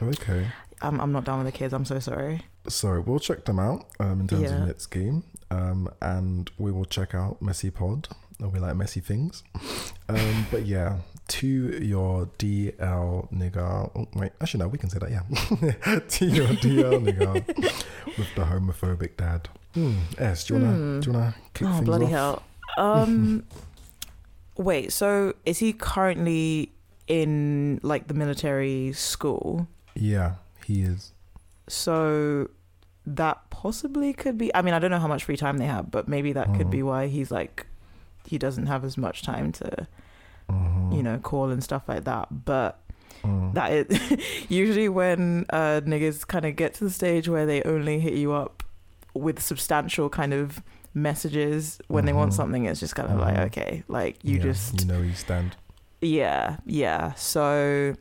Okay. I'm I'm not down with the kids. I'm so sorry. So we'll check them out um, in terms Yeah. of Mitski. Um, and we will check out Messy Pod. We like messy things. Um, but yeah, to your DL nigga. Oh, wait, actually, no, we can say that, yeah. to your DL nigga with the homophobic dad. S, do you want to Hmm. do you wanna kick Oh things bloody off? hell. Um, Wait, so is he currently in like the military school? Yeah, he is. So that possibly could be. I mean, I don't know how much free time they have, but maybe that could Mhm. be why he's like he doesn't have as much time to Mhm. you know call and stuff like that. But Mm. that is usually when uh, niggas kind of get to the stage where they only hit you up with substantial kind of messages when they want Mhm. something. It's just kind of like Mhm. okay, like you Yeah, just you know where you stand. yeah, yeah. So,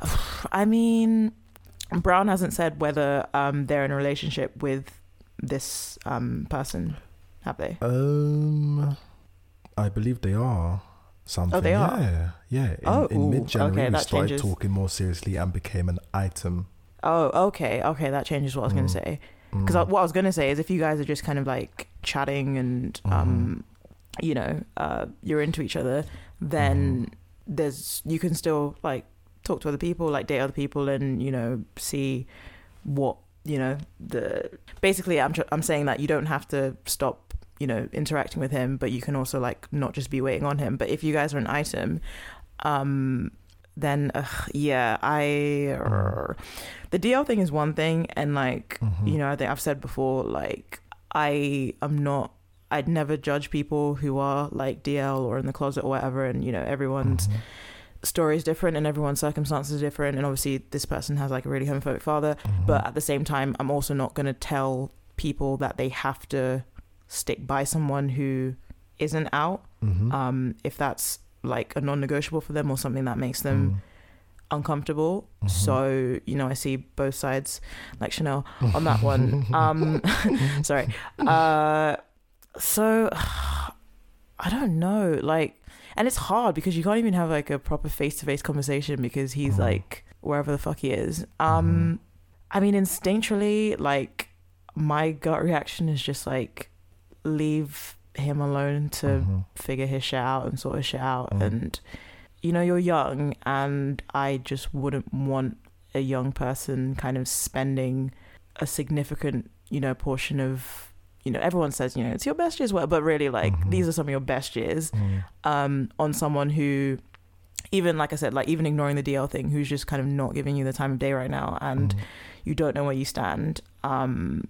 I mean, Brown hasn't said whether um, they're in a relationship with this um, person, have they? Um, I believe they are. Something. Oh, they are? Yeah, yeah. In, Oh, in mid January, okay, we started changes. talking more seriously and became an item. Oh, okay, okay. That changes what I was going Mm. to say. Because Mm. what I was going to say is if you guys are just kind of like chatting and, um, you know, uh, you're into each other, then there's you can still like talk to other people, like date other people, and you know see what you know the. Basically, I'm tr- I'm saying that you don't have to stop you know interacting with him, but you can also like not just be waiting on him. But if you guys are an item, um, then ugh, yeah, I the DL thing is one thing, and like Mhm. you know, I think I've said before, like I am not. I'd never judge people who are like DL or in the closet or whatever, and you know, everyone's Mhm. Story is different and everyone's circumstances are different, and obviously this person has like a really homophobic father, Mhm. but at the same time, I'm also not going to tell people that they have to stick by someone who isn't out, Mhm. um, if that's like a non-negotiable for them or something that makes them Mm. uncomfortable. Mhm. So, you know, I see both sides, like Chanel, on that one. um, sorry. Uh, so, I don't know. Like, and it's hard because you can't even have like a proper face to face conversation because he's Mhm. like wherever the fuck he is. Um, I mean, instinctually, like, my gut reaction is just like, leave him alone to Mhm. figure his shit out and sort his shit out. Mm. And you know, you're young, and I just wouldn't want a young person kind of spending a significant, you know, portion of, you know, everyone says, you know, it's your best years, well, but really, like, Mhm. these are some of your best years Mm. um, on someone who, even like I said, like even ignoring the DL thing, who's just kind of not giving you the time of day right now, and Mm. you don't know where you stand. Um,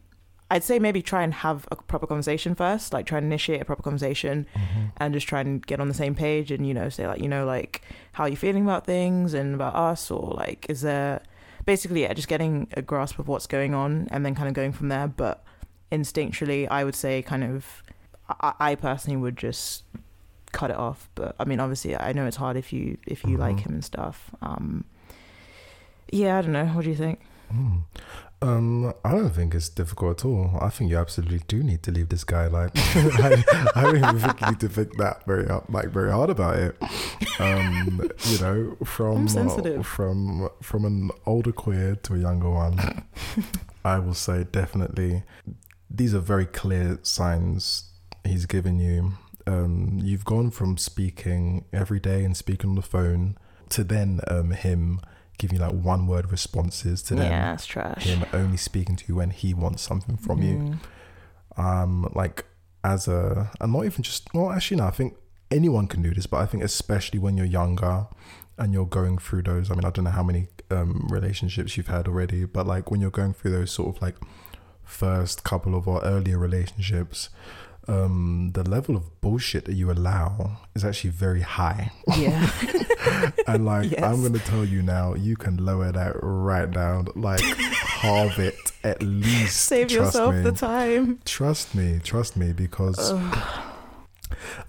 I'd say maybe try and have a proper conversation first, like try and initiate a proper conversation Mhm. and just try and get on the same page and, you know, say like, you know, like how are you feeling about things and about us or like, is there basically, yeah, just getting a grasp of what's going on and then kind of going from there. But instinctually, I would say kind of, I, I personally would just cut it off. But I mean, obviously I know it's hard if you, if you like Mhm. him and stuff. Um, yeah, I don't know. What do you think? Mm. Um, I don't think it's difficult at all. I think you absolutely do need to leave this guy. Like, I, I don't even think you need to think that very hard, like very hard about it. Um, you know, from I'm from from an older queer to a younger one, I will say definitely. These are very clear signs he's given you. Um, you've gone from speaking every day and speaking on the phone to then um, him giving you like one word responses to them yeah, it's trash. him only speaking to you when he wants something from you. Mm. Um, like as a, and not even just, well, actually, no, I think anyone can do this, but I think especially when you're younger and you're going through those. I mean, I don't know how many um, relationships you've had already, but like when you're going through those sort of like first couple of our earlier relationships, um, the level of bullshit that you allow is actually very high. Yeah. And like Yes. I'm gonna tell you now, you can lower that right down, like halve it at least. Save yourself me. the time. Trust me, trust me, because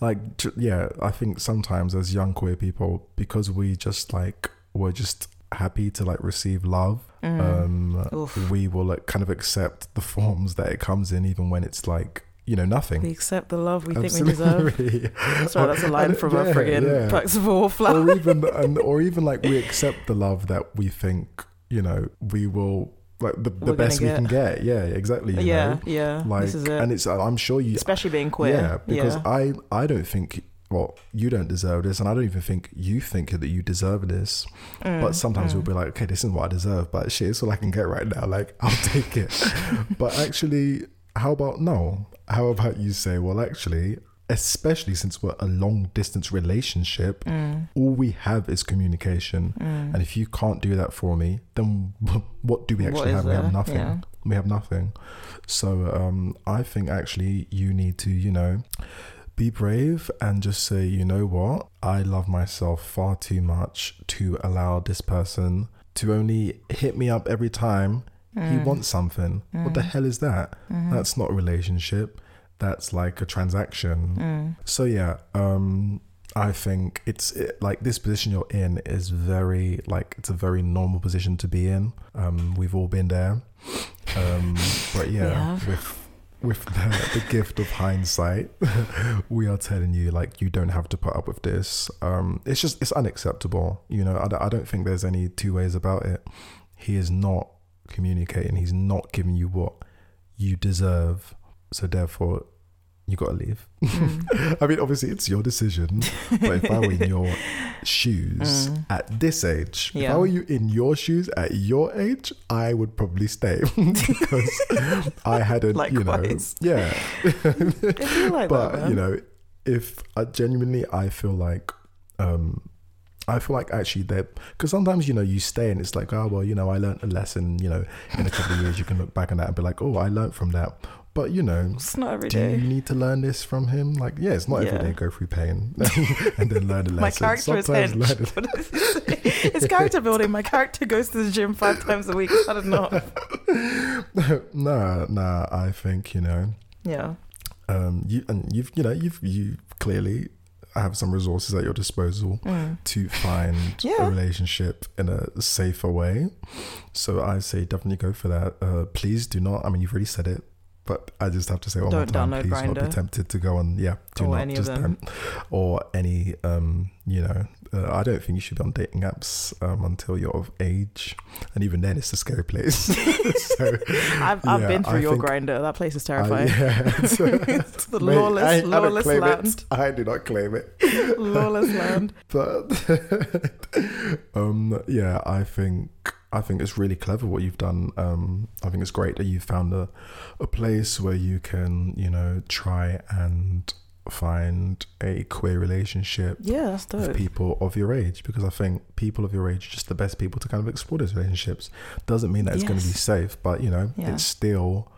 like yeah, I think sometimes as young queer people, because we just like we're just happy to like receive love. Mm. Um, we will like kind of accept the forms that it comes in, even when it's like you know nothing. We accept the love we think we deserve. Absolutely. Sorry, that's a line And- from a yeah, friggin' yeah. Perks of a Wallflower. or even and, or even like we accept the love that we think you know we will like the, the best we can get yeah exactly you yeah, know? yeah. like this is it. and it's i'm sure you Especially being queer. yeah because yeah. i i don't think well you don't deserve this and i don't even think you think that you deserve this Mm, but sometimes mm. we'll be like okay this is what i deserve but shit it's all i can get right now like i'll take it but actually how about no how about you say well actually especially since we're a long distance relationship, Mm. all we have is communication. And if you can't do that for me, then what do we actually have? We have nothing. Yeah. We have nothing. So um, I think actually you need to, you know, be brave and just say, you know what? I love myself far too much to allow this person to only hit me up every time he wants something. What the hell is that? That's not a relationship. That's like a transaction. So yeah, um I think it's it, like this position you're in is very like it's a very normal position to be in. Um we've all been there. Um but yeah, with with the, the gift of hindsight, we are telling you like you don't have to put up with this. Um, it's just it's unacceptable. You know, I, I don't think there's any two ways about it. He is not communicating. He's not giving you what you deserve. So therefore, you got to leave. I mean, obviously it's your decision. But if I were in your shoes at this age, if I were you in your shoes at your age, I would probably stay because I hadn't, you know, yeah. Like but that, you know, if I genuinely, I feel like, um, I feel like actually that because sometimes you know you stay and it's like oh well you know I learned a lesson you know in a couple of years you can look back on that and be like oh I learned from that but you know it's not every do day. you need to learn this from him like yeah it's not Yeah. every day go through pain and then learn a lesson My character is Sometimes hench. learn a- What does it say? it's character building. My character goes to the gym five times a week. I don't know. nah nah I think you know Yeah. um you and you've you know you've you clearly have some resources at your disposal to find Mm. Yeah. a relationship in a safer way so i say definitely go for that uh please do not i mean you've already said it but I just have to say one Don't more time, please not be tempted to go on, yeah, do Or not just them. or any, um, you know, uh, I don't think you should be on dating apps um, until you're of age, and even then, it's a scary place. so, I've, I've yeah, been through I your Grindr. That place is I- terrifying. yeah, it's, it's the Mate, lawless, I, I lawless claim land. It. I do not claim it. lawless land. But um, yeah, I think I think it's really clever what you've done. Um, I think it's great that you've found a a place where you can, you know, try and find a queer relationship Yeah, that's with people of your age because I think people of your age are just the best people to kind of explore those relationships. Doesn't mean that it's going to be safe, but you know, Yeah. it still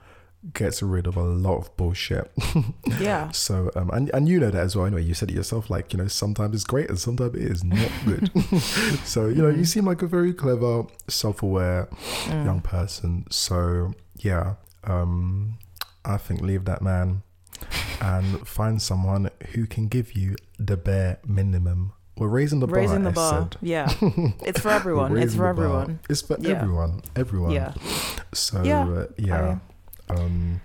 gets rid of a lot of bullshit. Yeah. So, um, and and you know that as well. Anyway, you said it yourself. Like you know, sometimes it's great and sometimes it is not good. so you know, you seem like a very clever, self-aware Mm. young person. So yeah, um, I think leave that man and find someone who can give you the bare minimum. We're raising the Raising bar. the I bar. said. Yeah. It's for everyone. It's for the everyone. It's for Yeah. everyone. Everyone. Yeah. So Yeah, uh, yeah. um,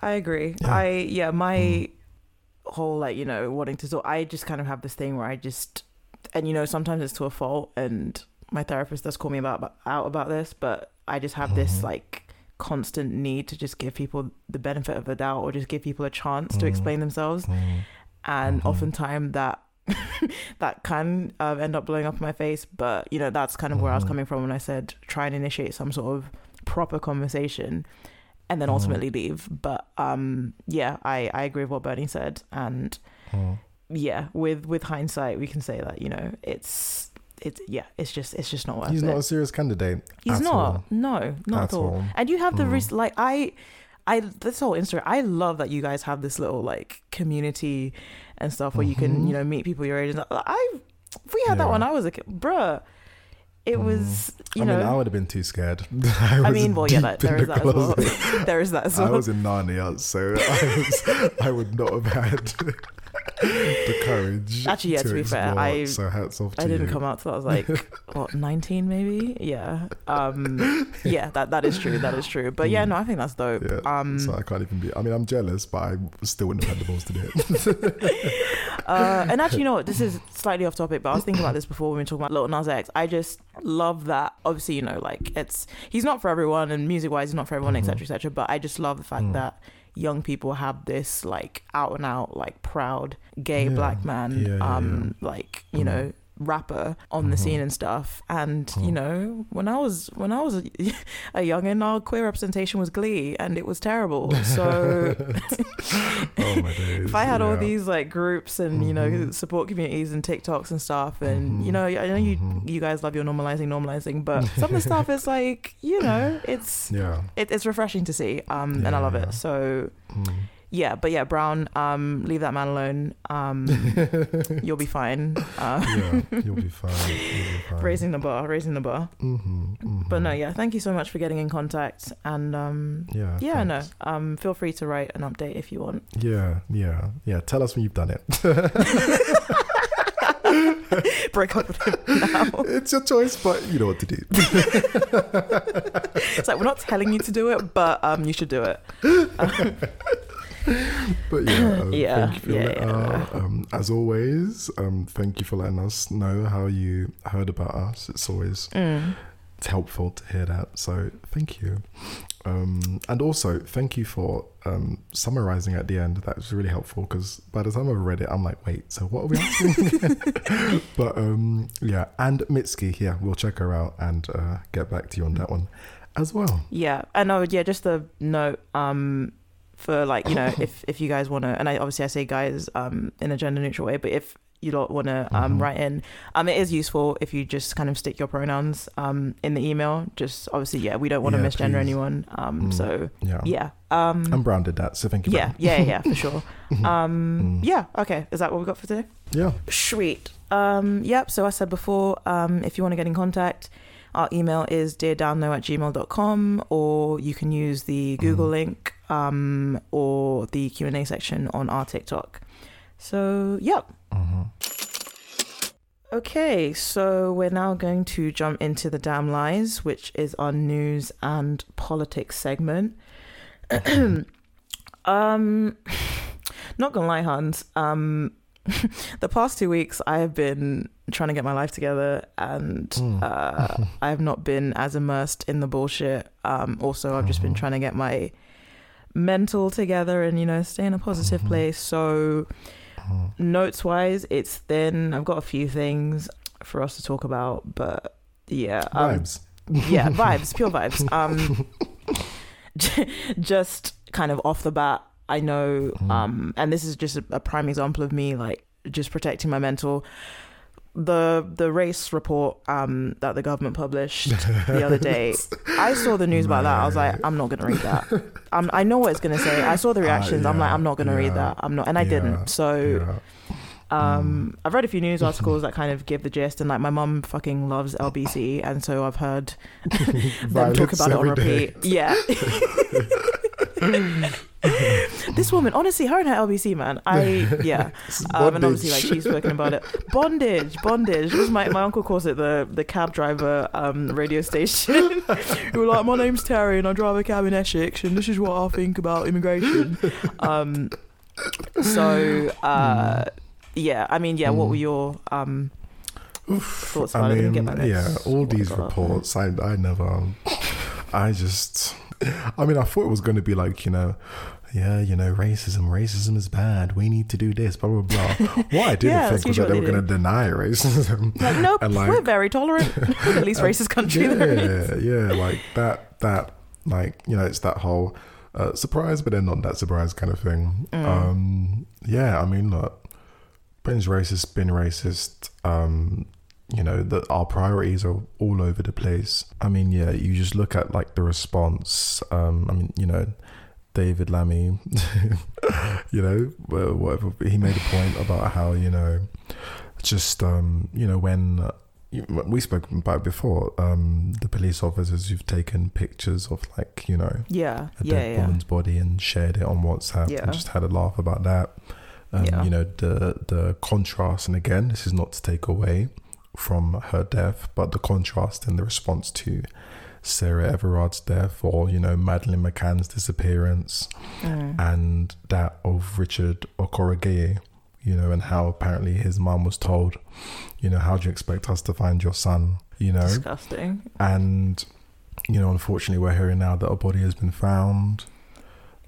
I agree. Yeah. I yeah, my Mm. whole like, you know, wanting to so I just kind of have this thing where I just and you know, sometimes it's to a fault and my therapist does call me about out about this, but I just have this Mhm. like constant need to just give people the benefit of the doubt or just give people a chance to Mm. explain themselves mm, and Mhm. oftentimes that that can um, end up blowing up in my face but you know that's kind of where i was Mhm. coming from when i said try and initiate some sort of proper conversation and then Mhm. ultimately leave but um yeah i i agree with what bernie said and mm. yeah with with hindsight we can say that you know it's it's yeah it's just it's just not worth He's it not a serious candidate. he's not all. no not At at all all. and you have the Mm. risk like i i this whole instagram i love that you guys have this little like community and stuff where you can Mhm. you know meet people your age i we had that Yeah. when i was a kid bruh it Mm. was you I know mean, I would have been too scared. I was mean, well, yeah, deep that, in there the that as well. there is that as I was in Narnia, so I, was, I would not have had the courage. Actually, yeah, to be fair, I- so hats off to I didn't you. come out till I was like what nineteen maybe. Yeah, um, yeah, that that is true. That is true. But yeah, Mm. no, I think that's dope. Yeah, Um, so I can't even be. I mean, I'm jealous, but I still wouldn't have had the balls to do it. uh, and actually, you know what? This is slightly off topic, but I was thinking about this before when we were talking about Lil Nas X. I just love that. Obviously, you know, like it's he's not for everyone, and music wise, he's not for everyone, etc., etc. But I just love the fact Mm. that young people have this like out and out, like proud gay Yeah. black man, Yeah, yeah, um, like you Mm. know, rapper on the Mhm. scene and stuff. And you Mhm. know, when I was when I was a, a youngin, our queer representation was Glee, and it was terrible. So oh my if I had all these like groups and you know Mhm. support communities and TikToks and stuff, and Mhm. you know, I know you Mhm. you guys love your normalizing, normalizing, but some of the stuff is like you know, it's Yeah. it, it's refreshing to see, um, and I love Yeah. it. So Mm. Yeah, but yeah, Brown, um, leave that man alone. Um, you'll be fine. Uh, yeah, you'll be fine. You'll be fine. raising the bar, raising the bar. Mm-hmm, But no, yeah, thank you so much for getting in contact, and um, Yeah. yeah, no, um, feel free to write an update if you want. Yeah, yeah, yeah. Tell us when you've done it. Break up with him now. it's your choice, but you know what to do. It's like we're not telling you to do it, but um, you should do it. But yeah, um, Yeah, thank you for yeah, yeah. uh, um, as always, um, thank you for letting us know how you heard about us. It's always Mm. it's helpful to hear that. So thank you. Um, and also thank you for um, summarizing at the end. That was really helpful because by the time I've read it, I'm like, wait, so what are we asking? but um, yeah, and Mitski, yeah, we'll check her out and uh, get back to you on that one as well. Yeah, and oh yeah, just a note um for like you know if if you guys want to, and I obviously I say guys um in a gender neutral way, but if you don't want to um Mhm. write in, um it is useful if you just kind of stick your pronouns um in the email. Just obviously yeah, we don't want to Yeah, misgender please. anyone. Um Mm. so Yeah. yeah um Brown did that, so thank you. yeah yeah yeah for sure. Um Mm. yeah okay, is that what we got for today? Yeah. Sweet. Um, yep. So I said before, um, if you want to get in contact, our email is deardownlow at gmail.com or you can use the Google Mhm. link um, or the Q&A section on our TikTok. So, yep. Mhm. Okay, so we're now going to jump into the damn lies, which is our news and politics segment. um, not gonna lie, Hans. Um, the past two weeks, I have been trying to get my life together, and Mm. uh, I have not been as immersed in the bullshit. Um, also, I've just been Mhm. trying to get my mental together and you know stay in a positive Mhm. place. So Mhm. notes wise, it's thin. I've got a few things for us to talk about, but yeah, um, Vibes. yeah, vibes, pure vibes. Um, just kind of off the bat, I know, Mhm. um, and this is just a, a prime example of me like just protecting my mental. The the race report um, that the government published the other day, I saw the news about that. I was like, I'm not gonna read that. Um, I know what it's gonna say. I saw the reactions. I'm like, Uh, I'm not gonna read that. I'm not, and I yeah, didn't. So Yeah. um, I've read a few news articles that kind of give the gist, and like my mum fucking loves LBC, and so I've heard them talk about it on every day. repeat. Yeah. this woman, honestly, her and her LBC, man. I yeah, um, and obviously like she's spoken about it. Bondage, bondage. It was my my uncle calls it the the cab driver um radio station. Who were like, my name's Terry and I drive a cab in Essex, and this is what I think about immigration. Um, so uh, yeah, I mean, yeah. What were your um thoughts about I it? Mean, get yeah, all these reports, I, I never, I just, I mean, I thought it was going to be like, you know, yeah, you know, racism, racism is bad. We need to do this, blah blah blah. What I didn't Yeah, think was that they were going to deny racism. Like, nope, And, like- we're very tolerant. We're the least racist country there is. yeah, yeah, like that, that, like you know, it's that whole uh, surprise, but then not that surprise kind of thing. Mm. Um, yeah, I mean, look, Britain's racist, been racist. Um, you know that our priorities are all over the place. I mean, yeah, you just look at like the response. Um, I mean, you know, David Lammy, you know, whatever. He made a point about how you know, just um, you know, when uh, we spoke about before, um, the police officers who've taken pictures of like you know Yeah, a yeah, dead yeah. woman's body and shared it on WhatsApp Yeah. and just had a laugh about that. Um, Yeah. You know the the contrast, and again, this is not to take away from her death, but the contrast in the response to Sarah Everard's death, or you know Madeleine McCann's disappearance, Mm. and that of Richard Okorogheye. You know, and how apparently his mum was told, you know, how do you expect us to find your son? You know, Disgusting. and you know unfortunately we're hearing now that a body has been found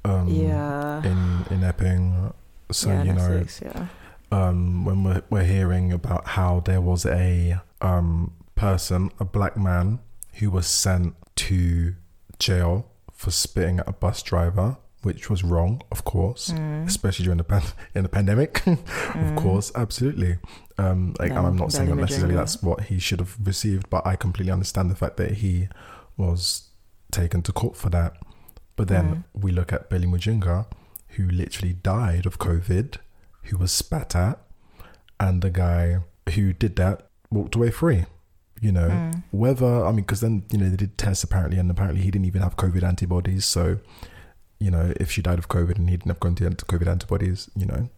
um yeah. in in epping so yeah, you know Netflix, yeah. Um, when we're, we're hearing about how there was a um, person, a black man, who was sent to jail for spitting at a bus driver, which was wrong, of course, Mm. especially during the pan- in the pandemic. of course, absolutely. Um, like, No, I'm not saying that necessarily that's what he should have received, but I completely understand the fact that he was taken to court for that. But then Mm. we look at Belly Mujinga, who literally died of COVID, who was spat at, and the guy who did that walked away free. You know, Mm. whether I mean, because then you know they did tests apparently, and apparently he didn't even have COVID antibodies. So, you know, if she died of COVID and he didn't have COVID antibodies, you know,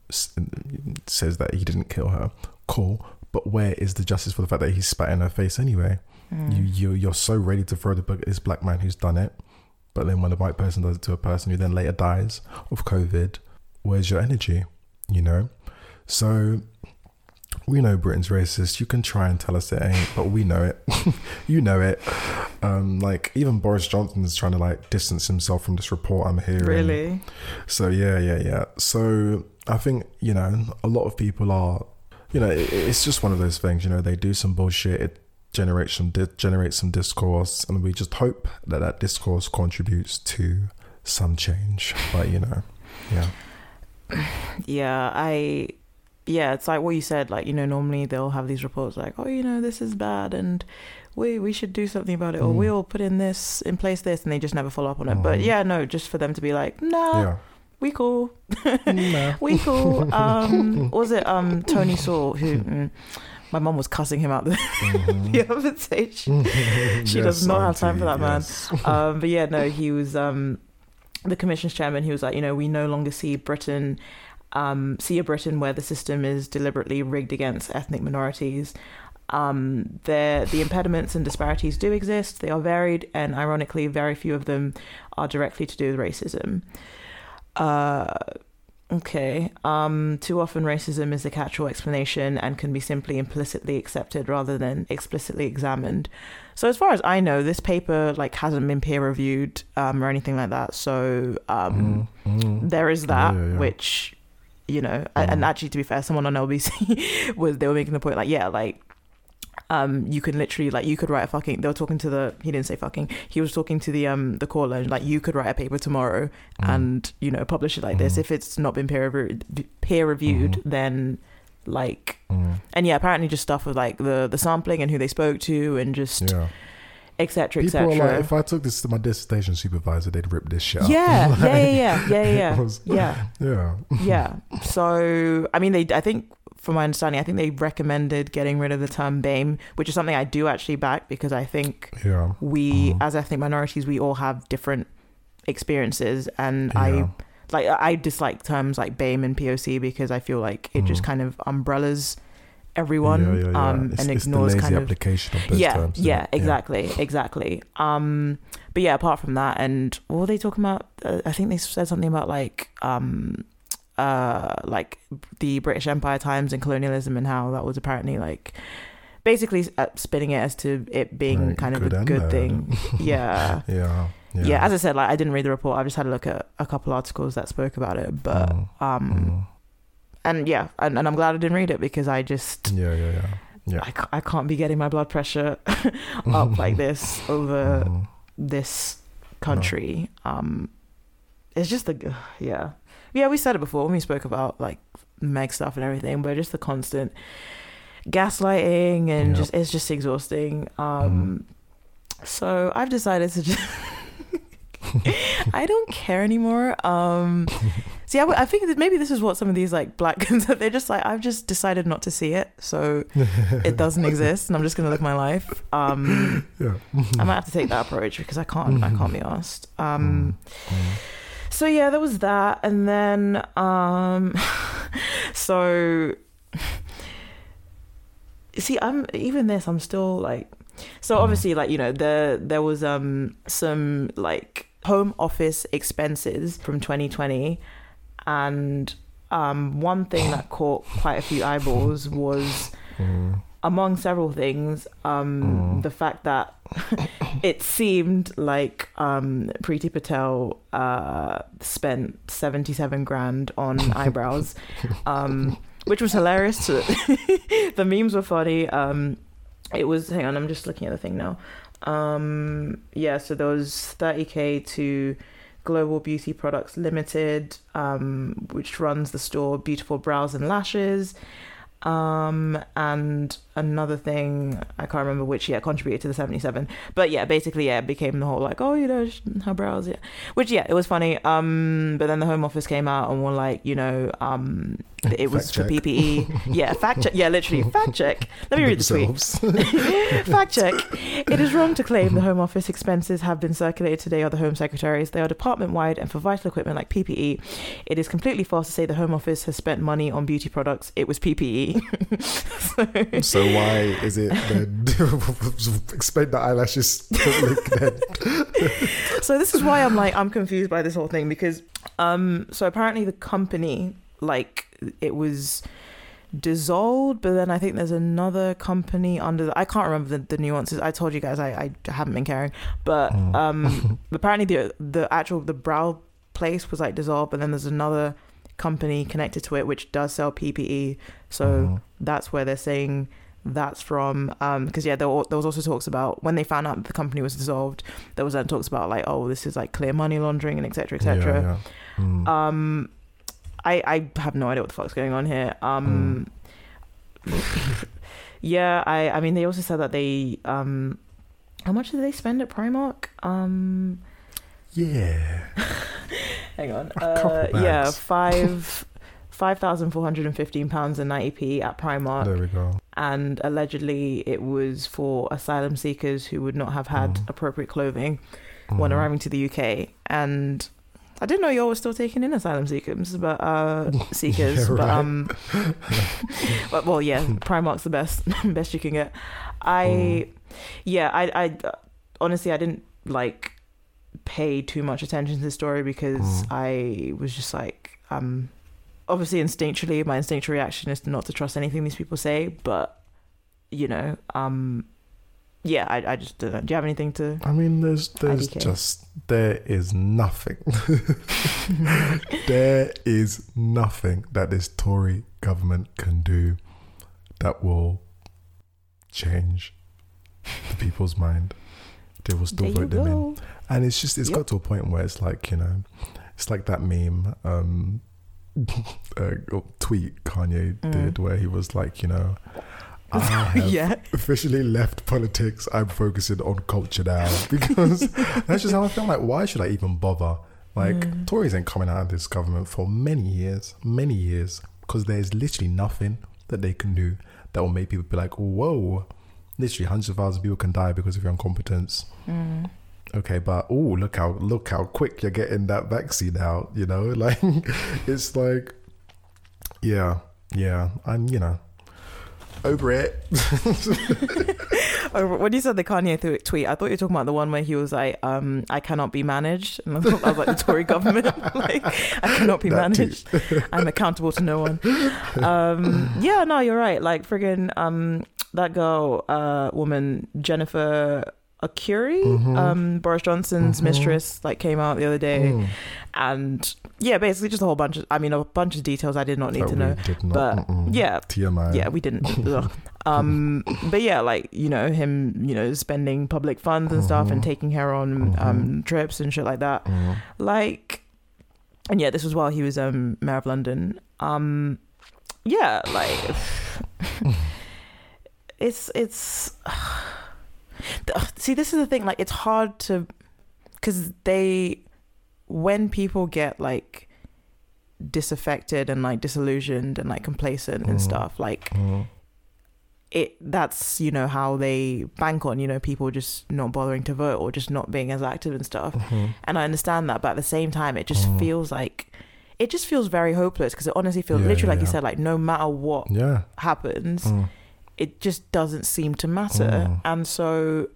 says that he didn't kill her. Cool, but where is the justice for the fact that he spat in her face anyway? Mm. You you you're so ready to throw the book at this black man who's done it, but then when a white person does it to a person who then later dies of COVID, where's your energy? You know, so we know Britain's racist. You can try and tell us it ain't, but we know it. you know it. Um, like even Boris Johnson is trying to like distance himself from this report I'm hearing. Really? So yeah, yeah, yeah. So I think you know a lot of people are, you know, it, it's just one of those things. You know, they do some bullshit. It generates some di- generates some discourse, and we just hope that that discourse contributes to some change. But you know, yeah, Yeah, I yeah, it's like what you said, like, you know, normally they'll have these reports like, Oh, you know, this is bad and we we should do something about it or Mm. we'll put in this in place this and they just never follow up on it. But Mhm. yeah, no, just for them to be like, Nah, yeah. we cool. Nah. We cool. Um was it um Tony Sewell who mm, my mum was cussing him out the, Mhm. the other day. She, she does not not have time for auntie, that man. um, but yeah, no, he was um, the commission's chairman. He was like, you know, we no longer see Britain, um, see a Britain where the system is deliberately rigged against ethnic minorities. Um, the impediments and disparities do exist. They are varied, and ironically, very few of them are directly to do with racism. Uh, okay. Um, too often, racism is a catch-all explanation and can be simply implicitly accepted rather than explicitly examined. So as far as I know, this paper like hasn't been peer reviewed um, or anything like that. So um, Mm, mm. there is that, Yeah, yeah, yeah. which you know, and Mhm. actually to be fair, someone on LBC was they were making the point like, yeah, like um you can literally like you could write a fucking they were talking to the he didn't say fucking he was talking to the um the caller like you could write a paper tomorrow Mm. and you know publish it like this Mhm. if it's not been peer reviewed peer reviewed Mhm. then like Mm. and yeah apparently just stuff with like the the sampling and who they spoke to and just yeah. etc People are etc like, if I took this to my dissertation supervisor, they'd rip this shit up. yeah, Like, yeah, yeah, yeah, yeah, I yeah, was- yeah, yeah. yeah. So, I mean, they, I think, from my understanding, I think they recommended getting rid of the term BAME, which is something I do actually back because I think Yeah. we, Mhm. as ethnic minorities, we all have different experiences, and Yeah. I like I dislike terms like BAME and POC because I feel like it just Mhm. kind of umbrellas everyone Yeah, um it's, and it's ignores kind of application of those yeah, terms. yeah, exactly, exactly. Um, but yeah, apart from that, and what were they talking about? Uh, I think they said something about like, um, uh, like the British Empire times and colonialism and how that was apparently like, basically uh, spinning it as to it being Right, kind of a good thing. Yeah. Yeah. Yeah. yeah. As I said, like I didn't read the report. I just had a look at a couple articles that spoke about it, but Mm, um, mm. and yeah, and, and I'm glad I didn't read it because I just. Yeah, yeah, yeah. Yeah. I, ca- I can't be getting my blood pressure up like this over Mm. this country. Um, it's just the yeah, yeah. We said it before when we spoke about like Meg stuff and everything, but just the constant gaslighting and Yeah. just it's just exhausting. Um, so I've decided to just. I don't care anymore. Um, see, I, w- I think that maybe this is what some of these like black they're just like I've just decided not to see it, so it doesn't exist, and I'm just gonna live my life. Um, Yeah. I might have to take that approach because I can't. I can't be asked. Um, Mm. So yeah, there was that, and then um, so see, I'm even this. I'm still like, so Mm. obviously, like you know, there there was um some like home office expenses from 2020, and um one thing that caught quite a few eyeballs was Mm. Among several things, um, Mm. the fact that it seemed like um, Priti Patel uh, spent 77 grand on eyebrows, um, which was hilarious. To the memes were funny. Um, it was. Hang on, I'm just looking at the thing now. Um, yeah, so there was 30k to Global Beauty Products Limited, um, which runs the store Beautiful Brows and Lashes. Um, and another thing, I can't remember which yet contributed to the 77. But yeah, basically, yeah, it became the whole like, oh, you know, her brows, yeah. Which, yeah, it was funny. Um, but then the Home Office came out and were like, you know, um, it was for PPE. yeah, fact check. Yeah, literally, fact check. Let me read the tweet. fact check. It is wrong to claim the Home Office expenses have been circulated today or the Home Secretaries. They are department wide and for vital equipment like PPE. It is completely false to say the Home Office has spent money on beauty products. It was PPE. so, so, why is it then? explain the eyelashes so this is why I'm like I'm confused by this whole thing because um so apparently the company like it was dissolved but then i think there's another company under the, i can't remember the, the nuances i told you guys i, I haven't been caring but mm. um apparently the the actual the brow place was like dissolved but then there's another company connected to it which does sell ppe so mm. that's where they're saying that's from um because yeah there, there was also talks about when they found out the company was dissolved there was then talks about like oh this is like clear money laundering and etc etc yeah, yeah. mm. um I I have no idea what the fuck's going on here. Um, mm. yeah, I I mean they also said that they um, how much did they spend at Primark? Um, yeah. hang on. Uh, yeah, five. Five thousand four hundred and fifteen pounds and ninety p at Primark. There we go. And allegedly, it was for asylum seekers who would not have had mm. appropriate clothing mm. when arriving to the UK. And I didn't know y'all were still taking in asylum seekers, but uh, seekers. yeah, but um, but well, yeah, Primark's the best, best you can get. I, mm. yeah, I, I honestly, I didn't like pay too much attention to the story because mm. I was just like, um, obviously instinctually, my instinctual reaction is not to trust anything these people say, but you know, um, yeah, I, I just don't know. Do you have anything to? I mean, there's there's IDK? just there is nothing. there is nothing that this Tory government can do that will change the people's mind. They will still there vote them in, and it's just it's yep. got to a point where it's like you know, it's like that meme. Um, uh, tweet Kanye mm. did where he was like, you know, I have yeah. officially left politics. I'm focusing on culture now because that's just how I feel. Like, why should I even bother? Like, mm. Tories ain't coming out of this government for many years, many years, because there's literally nothing that they can do that will make people be like, whoa, literally hundreds of thousands of people can die because of your incompetence. Mm. Okay, but oh, look how look how quick you're getting that vaccine out. You know, like it's like, yeah, yeah, and you know over it. when you said the Kanye th- tweet, I thought you were talking about the one where he was like, um, "I cannot be managed," and I thought that was like the Tory government, like, "I cannot be that managed. I'm accountable to no one." Um, yeah, no, you're right. Like friggin' um, that girl, uh, woman, Jennifer Arcuri, mm-hmm. um, Boris Johnson's mm-hmm. mistress, like came out the other day, mm. and yeah, basically just a whole bunch of, I mean, a bunch of details I did not need that to know, not, but mm-mm. yeah, TMI, yeah, we didn't. um, but yeah, like you know him, you know, spending public funds and mm-hmm. stuff and mm-hmm. taking her on mm-hmm. um trips and shit like that, mm-hmm. like, and yeah, this was while he was um mayor of London. Um, yeah, like, it's it's see this is the thing like it's hard to because they when people get like disaffected and like disillusioned and like complacent mm. and stuff like mm. it that's you know how they bank on you know people just not bothering to vote or just not being as active and stuff mm-hmm. and i understand that but at the same time it just mm. feels like it just feels very hopeless because it honestly feels yeah, literally yeah, like yeah. you said like no matter what happens mm it just doesn't seem to matter. Mm. And so,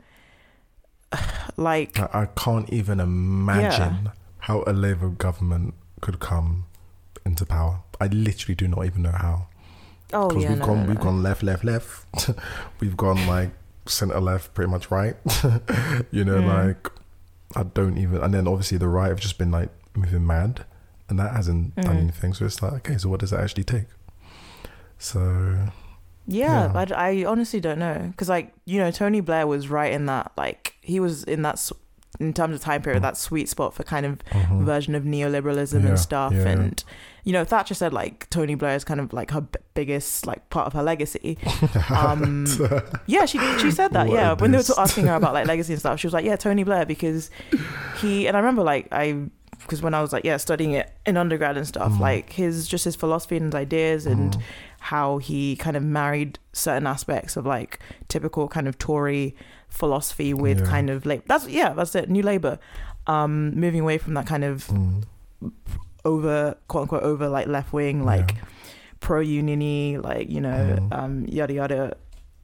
like, I, I can't even imagine yeah. how a Labour government could come into power. I literally do not even know how. Oh yeah, we've no, gone no, we've gone left, left, left. we've gone like center left, pretty much right. you know, mm. like I don't even. And then obviously the right have just been like moving mad, and that hasn't mm. done anything. So it's like, okay, so what does that actually take? So Yeah, Yeah. but I honestly don't know because, like, you know, Tony Blair was right in that, like, he was in that, in terms of time period, that sweet spot for kind of mhm. version of neoliberalism Yeah, and stuff. yeah, and, you know, Thatcher said, like, Tony Blair is kind of like her b- biggest, like, part of her legacy. Um, yeah, she she said that. What yeah, when they were asking her about like legacy and stuff, she was like, "Yeah, Tony Blair," because he and I remember like I because when I was like yeah studying it in undergrad and stuff, Mhm. like his just his philosophy and his ideas and Mhm. How he kind of married certain aspects of like typical kind of Tory philosophy with Yeah. kind of like that's yeah that's it new Labour, um, moving away from that kind of Mm. over quote unquote over like left wing like Yeah. pro uniony like you know Mhm. um yada yada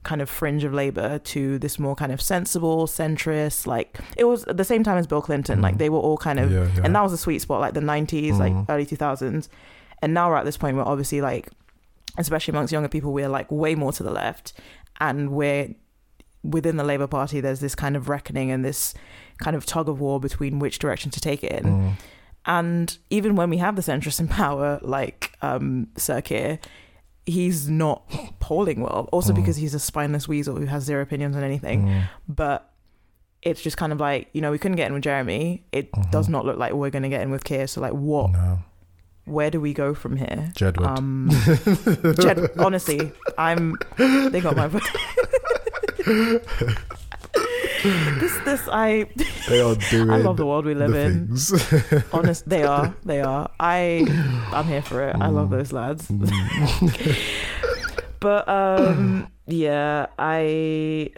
kind of fringe of labor to this more kind of sensible centrist like it was at the same time as bill clinton like Mhm. they were all kind of yeah, yeah. and that was a sweet spot like the 90s like Mhm. early 2000s and now we're at this point where obviously like especially amongst younger people we're like way more to the left and we're within the labour party there's this kind of reckoning and this kind of tug of war between which direction to take it in Mm. and even when we have the centrist in power, like um, Sir Keir, he's not polling well. Also Mm. because he's a spineless weasel who has zero opinions on anything. Mm. But it's just kind of like you know we couldn't get in with Jeremy. It Mhm. does not look like we're going to get in with Keir. So like what? No. Where do we go from here? Jedward. Um, Jed, honestly, I'm. They got my vote. this, this, I, they are doing I love the world we live in. Honest, they are. They are. I, I'm here for it. I love Mm. those lads. Mm. But um, yeah, I.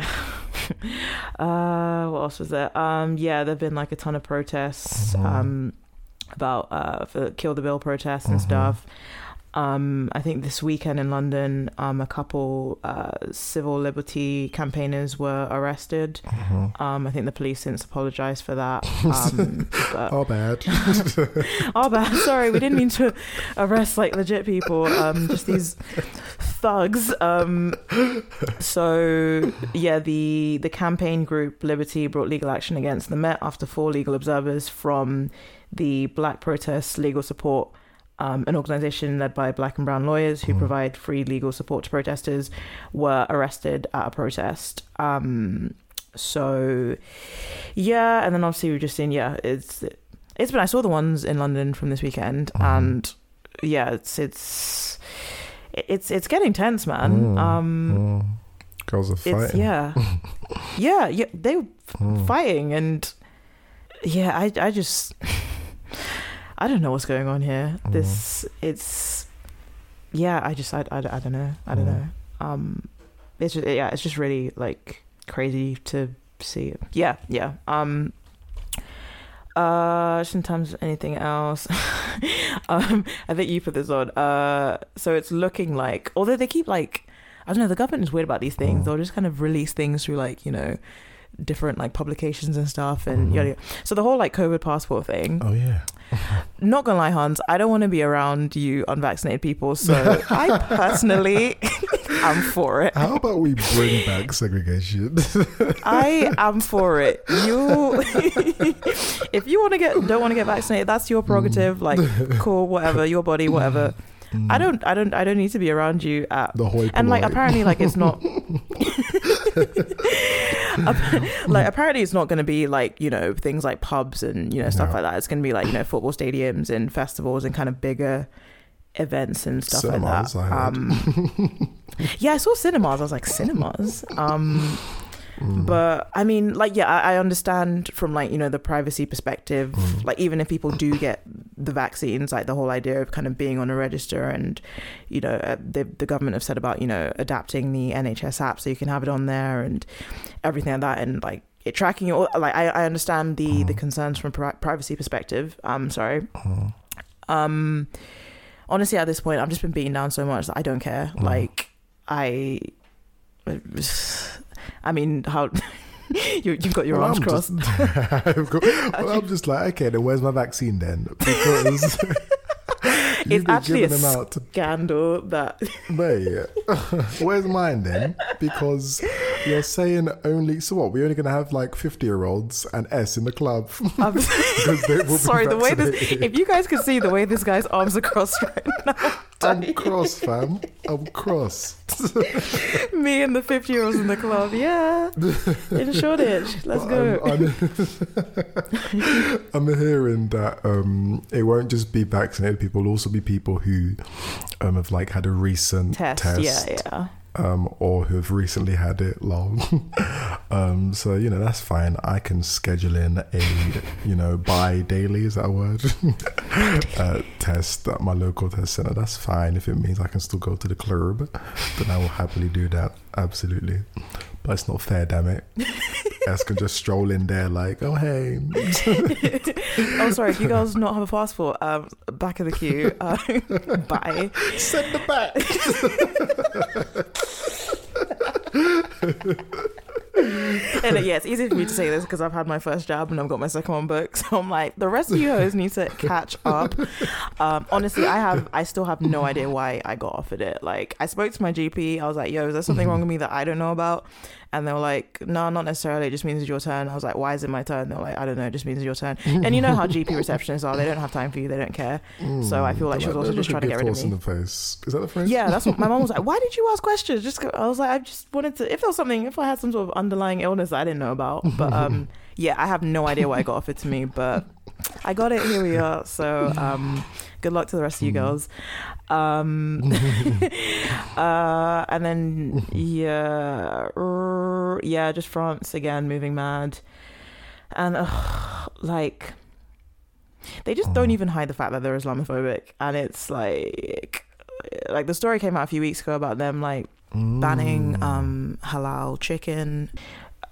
uh, what else was there? Um, yeah, there've been like a ton of protests. Mhm. Um, about uh for kill the bill protests and Mhm. stuff. Um, I think this weekend in London, um, a couple uh, civil liberty campaigners were arrested. Mhm. Um, I think the police since apologized for that. Um, Oh, bad. oh, bad. Sorry, we didn't mean to arrest like legit people. Um, just these thugs. Um, so yeah, the the campaign group Liberty brought legal action against the Met after four legal observers from the Black Protests Legal Support. Um, an organization led by black and brown lawyers who Mhm. provide free legal support to protesters were arrested at a protest. Um, so, yeah, and then obviously we've just seen, yeah, it's it's been. I saw the ones in London from this weekend, Mhm. and yeah, it's it's it's it's getting tense, man. Mm, Um, mm. Girls are fighting. yeah, yeah, yeah. They were Mm. fighting, and yeah, I I just I don't know what's going on here. Mm. This it's yeah. I just I I, I don't know. I don't Mm. know. Um, it's just, yeah. It's just really like crazy to see. Yeah, yeah. Um. Uh, just in terms of anything else, um, I think you put this on. Uh, so it's looking like, although they keep like, I don't know, the government is weird about these things. Mm. They'll just kind of release things through like, you know, different like publications and stuff, and Mhm. yada, yada. So the whole like COVID passport thing. Oh yeah. Not gonna lie, Hans, I don't want to be around you unvaccinated people. So I personally am for it. How about we bring back segregation? I am for it. You, if you want to get, don't want to get vaccinated, that's your prerogative. Like, cool, whatever, your body, whatever. I don't, I don't, I don't need to be around you at. The hoi And like, apparently, like it's not. like apparently it's not going to be like you know things like pubs and you know stuff No. like that. It's going to be like you know football stadiums and festivals and kind of bigger events and stuff Cinemas, like that um yeah i saw cinemas. I was like cinemas? Um Mm. but I mean, like, yeah, I, I understand from like you know the privacy perspective. Mm. Like, even if people do get the vaccines, like the whole idea of kind of being on a register, and you know, uh, the the government have said about you know adapting the NHS app so you can have it on there and everything like that, and like it tracking you. Like, I, I understand the the Mm. concerns from a pri- privacy perspective. Um, sorry. Mm. Um, honestly, at this point, I've just been beaten down so much that I don't care. Mm. Like, I, I mean, how you you've got your Well, arms I'm crossed. Just, got- well, I'm just like, okay, then where's my vaccine then? Because you've actually a them out to Scandal that Mate, where's mine then? Because you're saying only. So what? We're only going to have like 50 year olds and S in the club. Because they will be sorry. The way this, if you guys could see the way this guy's arms are crossed right now, I'm cross, fam. I'm cross. Me and the 50 year olds in the club. Yeah. In Shoreditch. Let's go. I'm, I'm, I'm hearing that um, it won't just be vaccinated people, it'll also be people who um, have like had a recent test. test Yeah, yeah. Um, or who have recently had it long. um, so you know that's fine. I can schedule in a you know bi daily is that a word uh, test at my local test center. That's fine if it means I can still go to the club. Then I will happily do that. Absolutely. But it's not fair, damn it. As can just stroll in there like, oh hey, Oh, sorry. If you girls not have a passport, um, back of the queue. Uh, bye. send the back. And uh, yeah, it's easy for me to say this because I've had my first job and I've got my second one booked. So I'm like, the rest of you hoes need to catch up. Um, honestly, I have, I still have no idea why I got offered it. Like, I spoke to my GP. I was like, yo, is there something wrong with me that I don't know about? And they were like, no, not necessarily. It just means it's your turn. I was like, why is it my turn? They were like, I don't know. It just means it's your turn. And you know how GP receptionists are. They don't have time for you. They don't care. So I feel like she was also just trying to get rid of me. in the face. Is that the phrase? Yeah, that's what my mom was like. Why did you ask questions? Just I was like, I just wanted to. If there was something, if I had some sort of underlying illness that I didn't know about, but um, yeah, I have no idea why I got offered to me, but I got it. Here we are. So um, good luck to the rest of you girls. Um, uh, and then yeah, yeah, just France again, moving mad, and uh, like they just don't even hide the fact that they're Islamophobic, and it's like like the story came out a few weeks ago about them like banning um halal chicken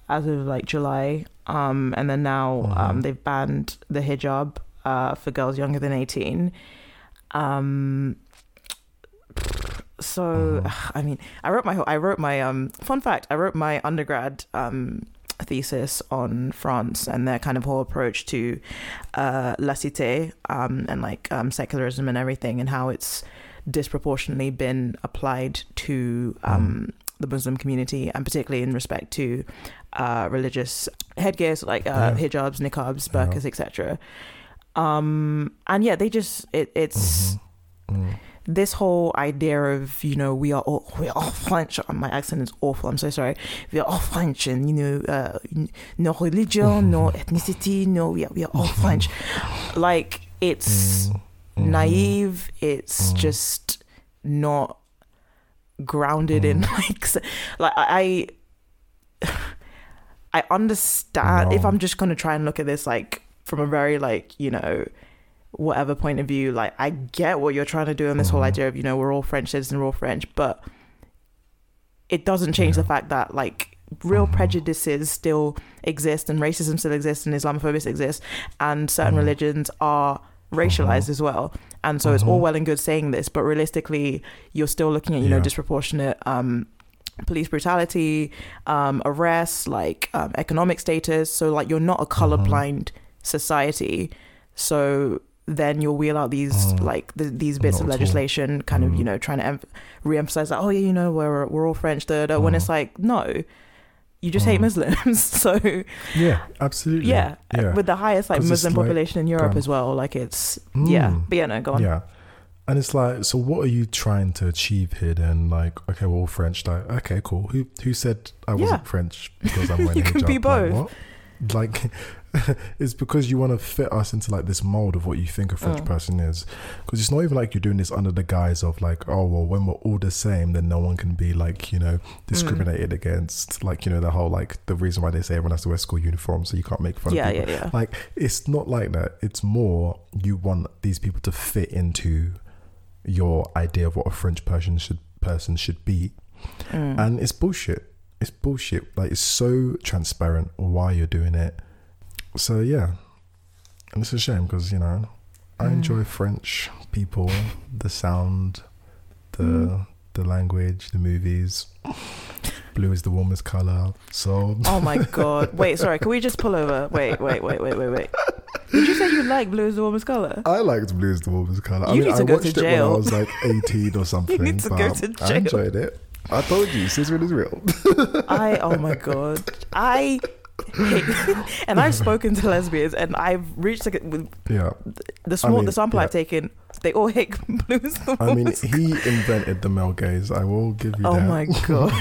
as of like July. Um and then now um they've banned the hijab uh for girls younger than 18 um so I mean I wrote my I wrote my um fun fact I wrote my undergrad um thesis on France and their kind of whole approach to uh laïcité um and like um secularism and everything and how it's disproportionately been applied to um the Muslim community and particularly in respect to uh religious headgear so like uh Yeah. hijabs niqabs burqas etc um and yeah they just it, it's this whole idea of you know we are all we are all French. My accent is awful. I'm so sorry. We are all French, and you know, uh, no religion, no ethnicity, no we are we are all French. Like it's mm-hmm. Mm-hmm. naive. It's mm-hmm. just not grounded in like like I. I understand if I'm just gonna try and look at this like from a very like you know whatever point of view like i get what you're trying to do in this whole idea of you know we're all french citizens we're all french but it doesn't change the fact that like real prejudices still exist and racism still exists and islamophobia exists and certain religions are racialized as well. And so it's all well and good saying this but realistically you're still looking at you know disproportionate um police brutality um arrests like um, economic status. So like you're not a colorblind society. So then you'll wheel out these like the, these bits of legislation kind of you know trying to em- re-emphasize that oh yeah you know we're we're all french da, da, da, when it's like no you just hate muslims so Yeah, absolutely. yeah, yeah. with the highest like muslim like, population in europe um, as well like it's yeah Mm. but yeah no go on Yeah. And it's like, so what are you trying to achieve here then? Like, okay, we're all French. Like, okay, cool. Who who said I wasn't Yeah. French because I'm wearing You can be both. Like? Like, it's because you want to fit us into like this mold of what you think a French Mm. person is. Because it's not even like you're doing this under the guise of like, oh, well, when we're all the same, then no one can be like, you know, discriminated against. Like, you know, the whole like the reason why they say everyone has to wear school uniform so you can't make fun yeah of people. yeah yeah Like it's not like that. It's more you want these people to fit into your idea of what a French person should person should be, Mm. and it's bullshit. It's bullshit. Like it's so transparent why you're doing it. So yeah, and it's a shame because you know I Mm. enjoy French people, the sound, the Mm. the language, the movies. Blue is the warmest color. So oh my god wait sorry can we just pull over wait wait wait wait wait wait did you say you like blue is the warmest color I liked Blue is the warmest color. I mean, need to I go watched to it when I was like 18 or something. you need to go to jail. I enjoyed it. I told you, Sizzling is real. I oh my god. I and I've spoken to lesbians, and I've reached like with Yeah. the small mean, the sample yeah. I've taken. They all hate blues. the I mean, he invented the male gaze. I will give you oh that. my god.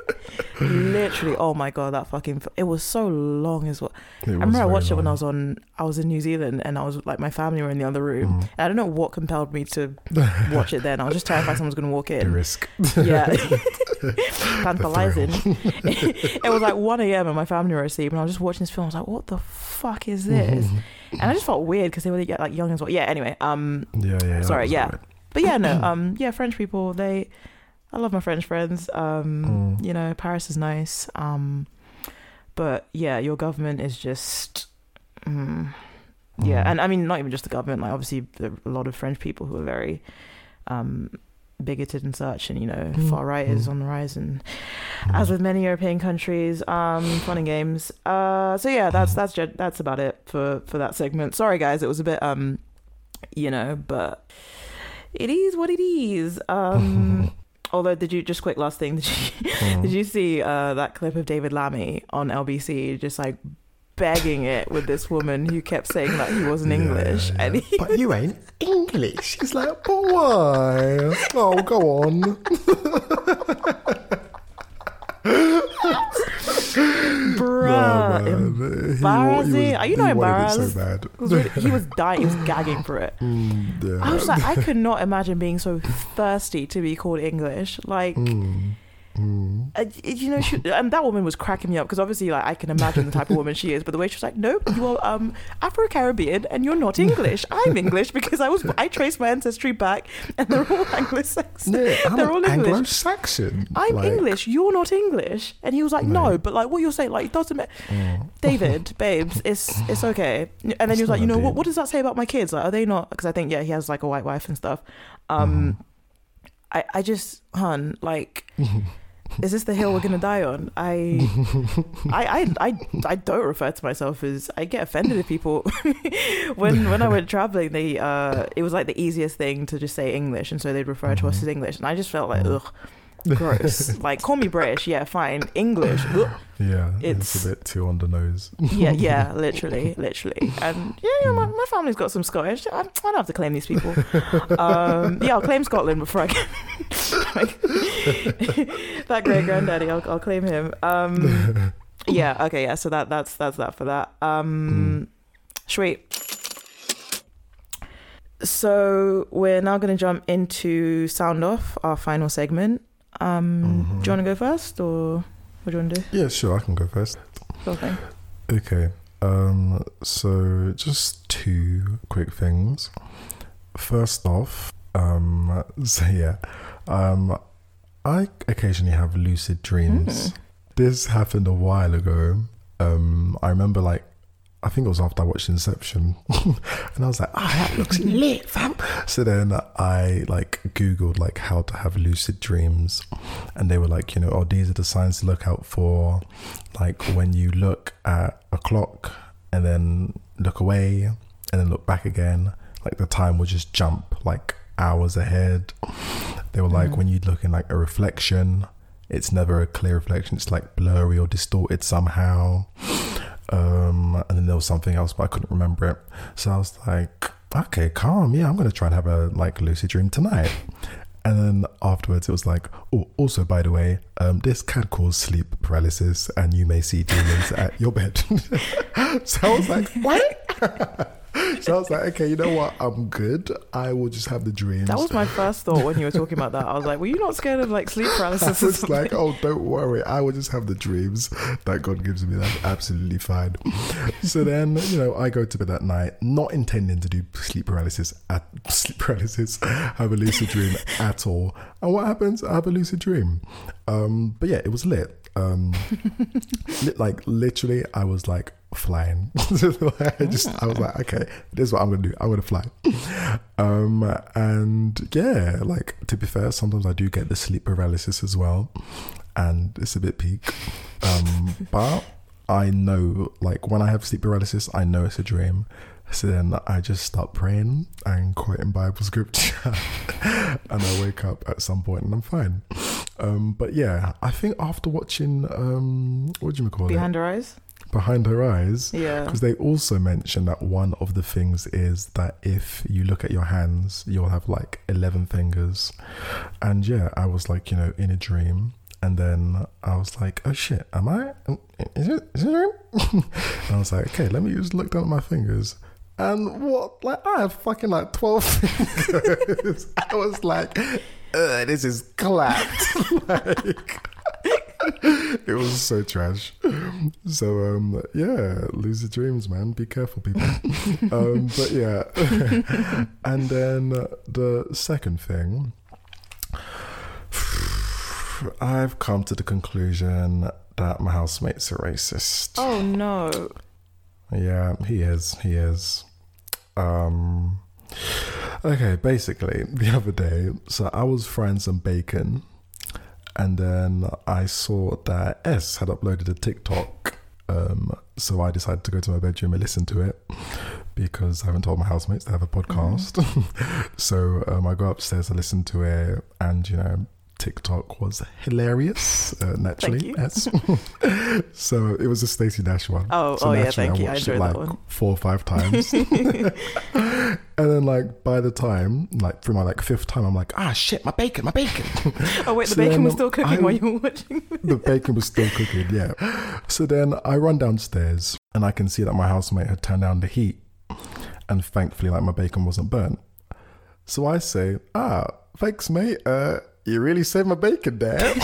Literally, oh my god, that fucking it was so long as well. It I remember I watched it when I was on I was in New Zealand and I was like my family were in the other room. Mm. And I don't know what compelled me to watch it then. I was just terrified someone was gonna walk The in. risk. Yeah. Tantalizing. it was like 1 a.m. and my family were asleep and I was just watching this film. I was like, what the fuck is this? and I just felt weird because they were like young as well. Yeah, anyway. Um Yeah, yeah. Sorry, yeah. alright. but yeah, no, um yeah, French people, they I love my French friends. Um, Mm. you know, Paris is nice. Um but yeah, your government is just mm, yeah, Mm. and I mean not even just the government, like obviously there are a lot of French people who are very um bigoted and such and you know, Mm, far right is mm. on the rise and Mm. as with many European countries, um, fun and games. Uh, so yeah, that's that's that's about it for for that segment. Sorry guys, it was a bit um, you know, but it is what it is. Um, although, did you just quick last thing? Did you Mm. did you see uh that clip of David Lammy on LBC just like begging it with this woman who kept saying that he wasn't Yeah, English yeah, and he but you ain't English. He's like, but why? Oh, go on. bruh No, man. He- he embarrassing. was- Are you not wanted embarrassed? So bad. was really- he was dying he was gagging for it Mm, yeah. I was like, I could not imagine being so thirsty to be called English. Like, Mm, mm. uh, you know, she, and that woman was cracking me up because obviously, like, I can imagine the type of woman she is. But the way she was like, "Nope, you are um, Afro Caribbean and you're not English. I'm English because I was I traced my ancestry back, and they're all Anglo-Saxon. Yeah, I'm They're all English. Anglo-Saxon. I'm Like, English. You're not English." And he was like, No. "No, but like, what you're saying, like, it doesn't matter." mm. David, babes, it's it's okay. And then It's he was like, you know, what, what does that say about my kids? Like, are they not? Because I think yeah, he has like a white wife and stuff. Um, I I just, hun, like, is this the hill we're gonna die on? I I I I, I don't refer to myself as. I get offended if people when when I went traveling, they uh, it was like the easiest thing to just say English, and so they'd refer to us as English, and I just felt like ugh. Gross. like, call me British. Yeah, fine. English. Yeah, it's, It's- a bit too on the nose. Yeah, yeah, literally, literally. And yeah, know, my, my family's got some Scottish. I, I don't have to claim these people. Um, yeah, I'll claim Scotland before I get that great granddaddy. I'll, I'll claim him. Um, yeah, okay, yeah. So that that's that's that for that. Um, sweet. So we're now going to jump into sound off, our final segment. Um, Mhm. Do you want to go first, or what do you want to do? Yeah, sure, I can go first. Sure thing. Okay. Um, so just two quick things. First off, um, so yeah, um, I occasionally have lucid dreams. Hmm. This happened a while ago. Um, I remember like, I think it was after I watched Inception, and I was like, "Ah, that looks lit, fam." So then I like Googled like how to have lucid dreams, and they were like, you know, oh, these are the signs to look out for, like when you look at a clock and then look away and then look back again, like the time will just jump like hours ahead. They were like Mm. when you look in like a reflection, it's never a clear reflection. It's like blurry or distorted somehow. Um, and then there was something else, but I couldn't remember it. So I was like, okay, calm. Yeah, I'm gonna try and have a like lucid dream tonight. And then afterwards, it was like, oh, also by the way, um, this can cause sleep paralysis, and you may see demons at your bed. so I was like, what? so I was like, okay, you know what? I'm good. I will just have the dreams. That was my first thought when you were talking about that. I was like, were you not scared of like sleep paralysis? was like, oh, don't worry. I will just have the dreams that God gives me. That's absolutely fine. So then, you know, I go to bed that night, not intending to do sleep paralysis at sleep paralysis, have a lucid dream at all. And what happens? I have a lucid dream. Um, but yeah, it was lit. Um, lit, like literally, I was like flying. I just, I was like, okay, this is what I'm gonna do. I'm gonna fly. Um, and yeah, like to be fair, sometimes I do get the sleep paralysis as well, and it's a bit peak. Um, but I know, like when I have sleep paralysis, I know it's a dream. So then I just start praying and quoting Bible scripture, and I wake up at some point and I'm fine. Um, but yeah, I think after watching um, what do you call Behind it? Behind Her eyes. Behind her eyes. Yeah. Because they also mention that one of the things is that if you look at your hands, you'll have like 11 fingers. And yeah, I was like, you know, in a dream. And then I was like, oh shit, am I? Is it, is it a dream? and I was like, okay, let me just look down at my fingers. And what? Like, I have fucking like 12 fingers. I was like, this is clapped. like, it was so trash. So um yeah, lucid dreams, man. Be careful, people. um, but yeah, and then the second thing, I've come to the conclusion that my housemate's a racist. Oh no. Yeah, he is. He is. Um. Okay, basically, the other day, so I was frying some bacon, and then I saw that S had uploaded a TikTok. Um, so I decided to go to my bedroom and listen to it because I haven't told my housemates they have a podcast. so um, I go upstairs, I listen to it, and you know, TikTok was hilarious. Uh, naturally, so it was a Stacey Dash one. Oh, so oh yeah, thank you. I enjoyed it that like one. four or five times. and then like by the time, like through my like fifth time, I'm like, ah shit, my bacon, my bacon. Oh wait, the bacon was still cooking I- while you were watching. the bacon was still cooking, yeah. So then I run downstairs and I can see that my housemate had turned down the heat. And thankfully, like my bacon wasn't burnt. So I say, ah, thanks, mate. Uh, you really saved my bacon there.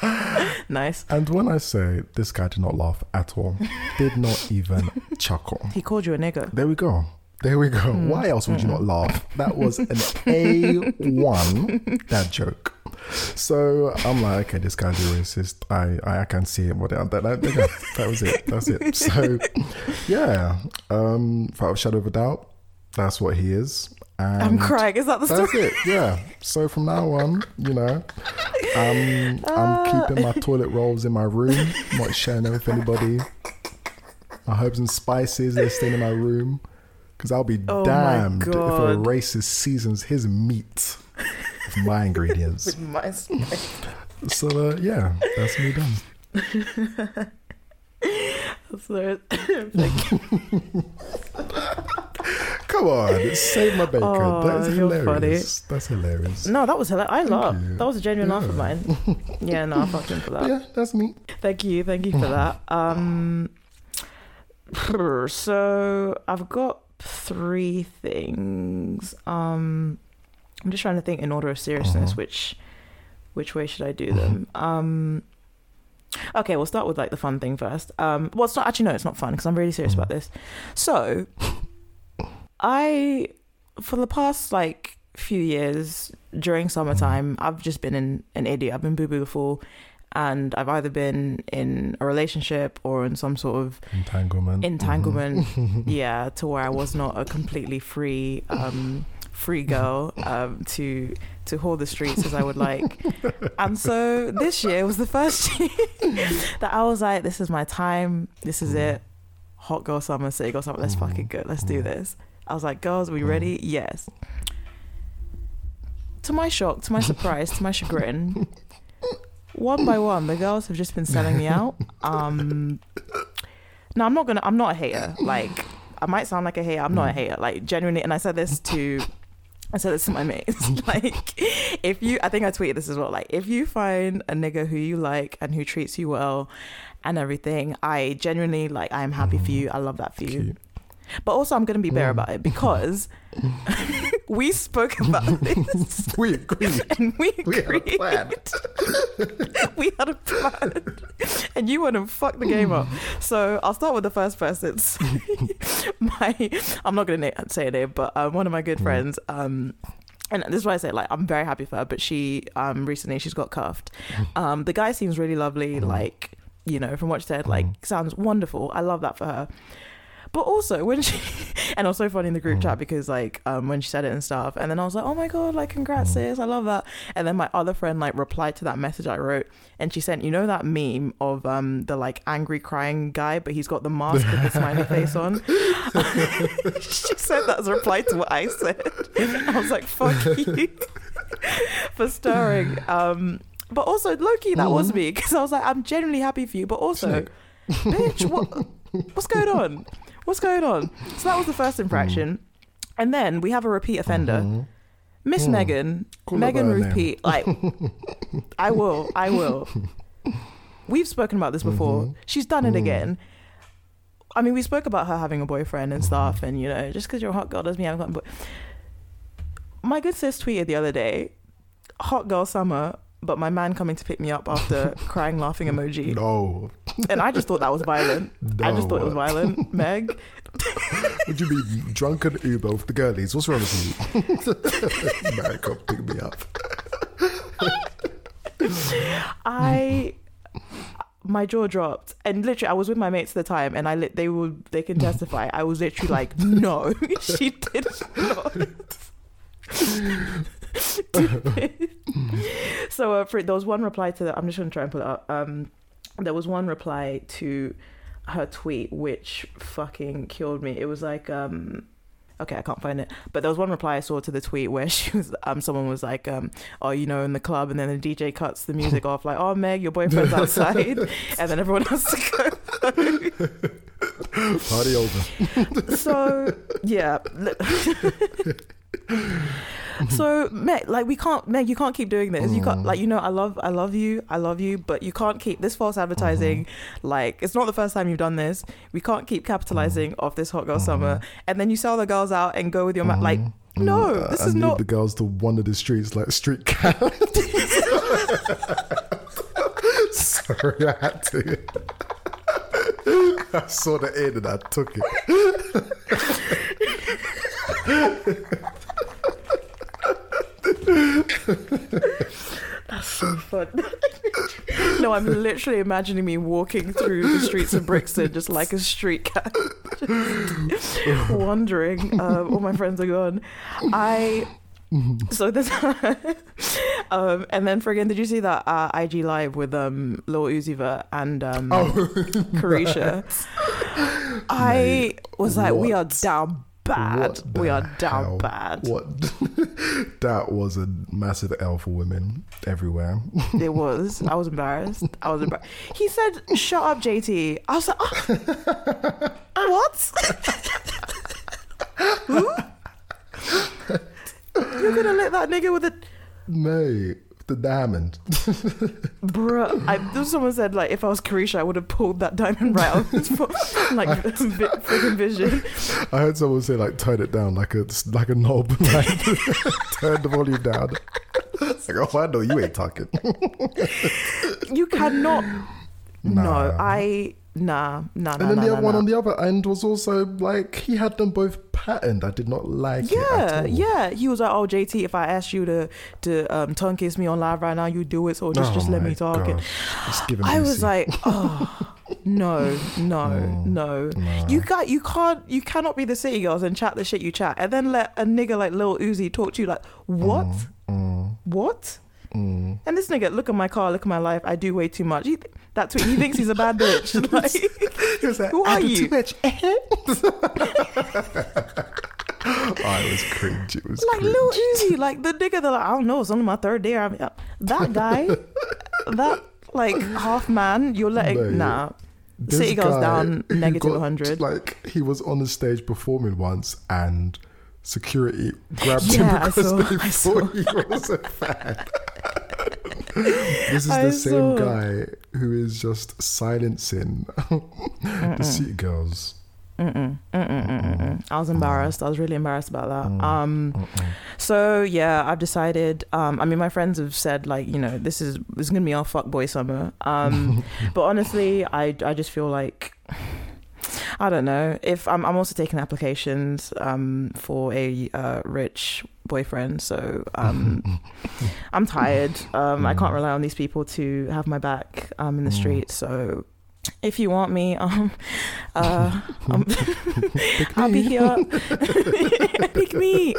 nice. and when I say this guy did not laugh at all, did not even chuckle. He called you a nigger. There we go. There we go. Hmm. Why else would you not laugh? That was an A1 dad joke. So I'm like, okay, this guy's a racist. I, I, I can see it. What that, that, that, that was it. That's it. So yeah, um, without a shadow of a doubt, that's what he is. And I'm crying. Is that the stuff? That's story? it. Yeah. So from now on, you know, um, Ah. I'm keeping my toilet rolls in my room, not sharing them with anybody. My herbs and spices, they're staying in my room. Because I'll be Oh damned if a racist seasons his meat with my ingredients. With my spice. So, uh, yeah, that's me done. Like, Come on, save my bacon. Oh, that is hilarious. That's hilarious. no, that was hilarious. I laughed. That was a genuine laugh of mine. Yeah, no, I fucked him for that. Yeah, that's me. Thank you, thank you for that. Um, so I've got three things. Um, I'm just trying to think in order of seriousness, Uh-huh. which which way should I do them? Um, okay, we'll start with like the fun thing first. Um, well, it's not actually no, it's not fun because I'm really serious about this. So, I for the past like few years during summertime, I've just been in an idiot. I've been boo boo fool, and I've either been in a relationship or in some sort of Entanglement. entanglement. yeah, to where I was not a completely free, um, free girl um, to to haul the streets as I would like. and so this year was the first year that I was like, "This is my time. This is it. Hot girl summer, city girl summer. Let's fucking go. Let's do this." I was like, "Girls, are we ready? Mm. Yes." To my shock, to my surprise, to my chagrin, one by one, the girls have just been selling me out. Um, no, I'm not gonna. I'm not a hater. Like, I might sound like a hater. I'm not a mm. hater. Like, genuinely. And I said this to, I said this to my mates. like, if you, I think I tweeted this as well. Like, if you find a nigga who you like and who treats you well, and everything, I genuinely like. I am happy for mm. you. I love that for you. Cute. But also, I'm gonna be bare about it because we spoke about this We agreed. and we agreed. We had a plan. we had a plan, and you want to fuck the game up. So I'll start with the first person. So, my, I'm not gonna say a name, but um, one of my good friends. Um, and this is why I say like I'm very happy for her. But she um recently she's got cuffed. Um, the guy seems really lovely. Like you know from what she said, like sounds wonderful. I love that for her. But also when she and also funny in the group chat because like um when she said it and stuff, and then I was like, oh my god, like congrats sis, I love that. And then my other friend like replied to that message I wrote, and she sent you know that meme of um the like angry crying guy, but he's got the mask with the smiley face on. she said that as a reply to what I said. I was like, fuck you. for stirring. Um, but also, Loki, that was me because I was like, I'm genuinely happy for you. But also, bitch, what, what's going on? What's going on? So that was the first mm. infraction, and then we have a repeat offender, mm-hmm. Miss hmm. Megan, Call her Megan by her Ruth name. Pete. Like, I will, I will. We've spoken about this before. Mm-hmm. She's done it mm. again. I mean, we spoke about her having a boyfriend and mm-hmm. stuff, and you know, just because you're a hot girl doesn't mean you haven't got a boy. My good sis tweeted the other day, "Hot girl summer." But my man coming to pick me up after crying, laughing emoji, No. and I just thought that was violent. No. I just thought it was violent. Meg, Would you mean? Drunken Uber with the girlies? What's wrong with you? Man, come pick me up. I my jaw dropped, and literally, I was with my mates at the time, and I lit. They will, they can testify. I was literally like, "No, she did not." so uh, for, there was one reply to that. I'm just gonna try and pull it up. Um, there was one reply to her tweet which fucking killed me. It was like, um, okay, I can't find it, but there was one reply I saw to the tweet where she was, um, someone was like, um, oh, you know, in the club, and then the DJ cuts the music off, like, oh, Meg, your boyfriend's outside, and then everyone has to go. Party over. so yeah. so Meg, like we can't, Meg, you can't keep doing this. You can't, like, mm. you know, I love, I love you, I love you, but you can't keep this false advertising. Mm-hmm. Like, it's not the first time you've done this. We can't keep capitalizing mm. off this hot girl summer, mm-hmm. and then you sell the girls out and go with your ma- mm-hmm. like. No, Uh, this and is not. the girls to wander the streets like street cat. Sorry, I had to. I saw the end and I took it. no, I'm literally imagining me walking through the streets of Brixton just like a street cat, just wandering. Um, all my friends are gone. I. So this, um, and then friggin', did you see that uh, IG live with um Lil Uzi Vert and um Carisha? I was like, we are what? down bad. We are down hell? bad. What? that was a massive L for women everywhere. It was. I was embarrassed. I was embarrassed. He said, "Shut up, JT." I was like, oh, "What? Who? You're gonna let that nigga with a Mate, the diamond. bruh?" I, someone said like, if I was Carisha, I would have pulled that diamond right out of his fo- like vi- freaking vision. I heard someone say like turn it down like a like a knob, like turn the volume down. It's like, oh, I know you ain't talking. You cannot. No, I nah nah nah. And then nah, the nah, other one nah. on the other end was also like he had them both patterned. I did not like it Yeah, at all. yeah. He was like, "Oh, JT, if I asked you to to um, tongue kiss me on live right now, you do it. So just Oh just let me talk." And give him I was like, "Oh, no, no, no. You got you can't you cannot be the city girls and chat the shit you chat, and then let a nigga like Lil Uzi talk to you like what, Mm, what." And this nigga, look at my car, look at my life. I do way too much. He, th- that tweet, he thinks he's a bad bitch. Like, He was like, Who are you? Too much. oh, it was cringe. It was like cringe. Lil Uzi, like the nigga that like, I don't know, it's only my third day. I mean, uh, that guy, that like half man, you're letting Mate, nah. This City goes guy down who negative got, 100. Like he was on the stage performing once, and security grabbed Yeah, him because saw- they I thought he was a fan. this is I the same saw. guy who is just silencing the city girls. I was embarrassed. I was really embarrassed about that. Mm. Um, so yeah, I've decided. Um, I mean, my friends have said like, you know, this is this is gonna be our fuck boy summer. Um, but honestly, I I just feel like. I don't know if I'm. I'm also taking applications um, for a uh, rich boyfriend. So um, I'm tired. Um, I can't rely on these people to have my back um, in the street. So if you want me, um, uh, um, I'll be here. Pick me.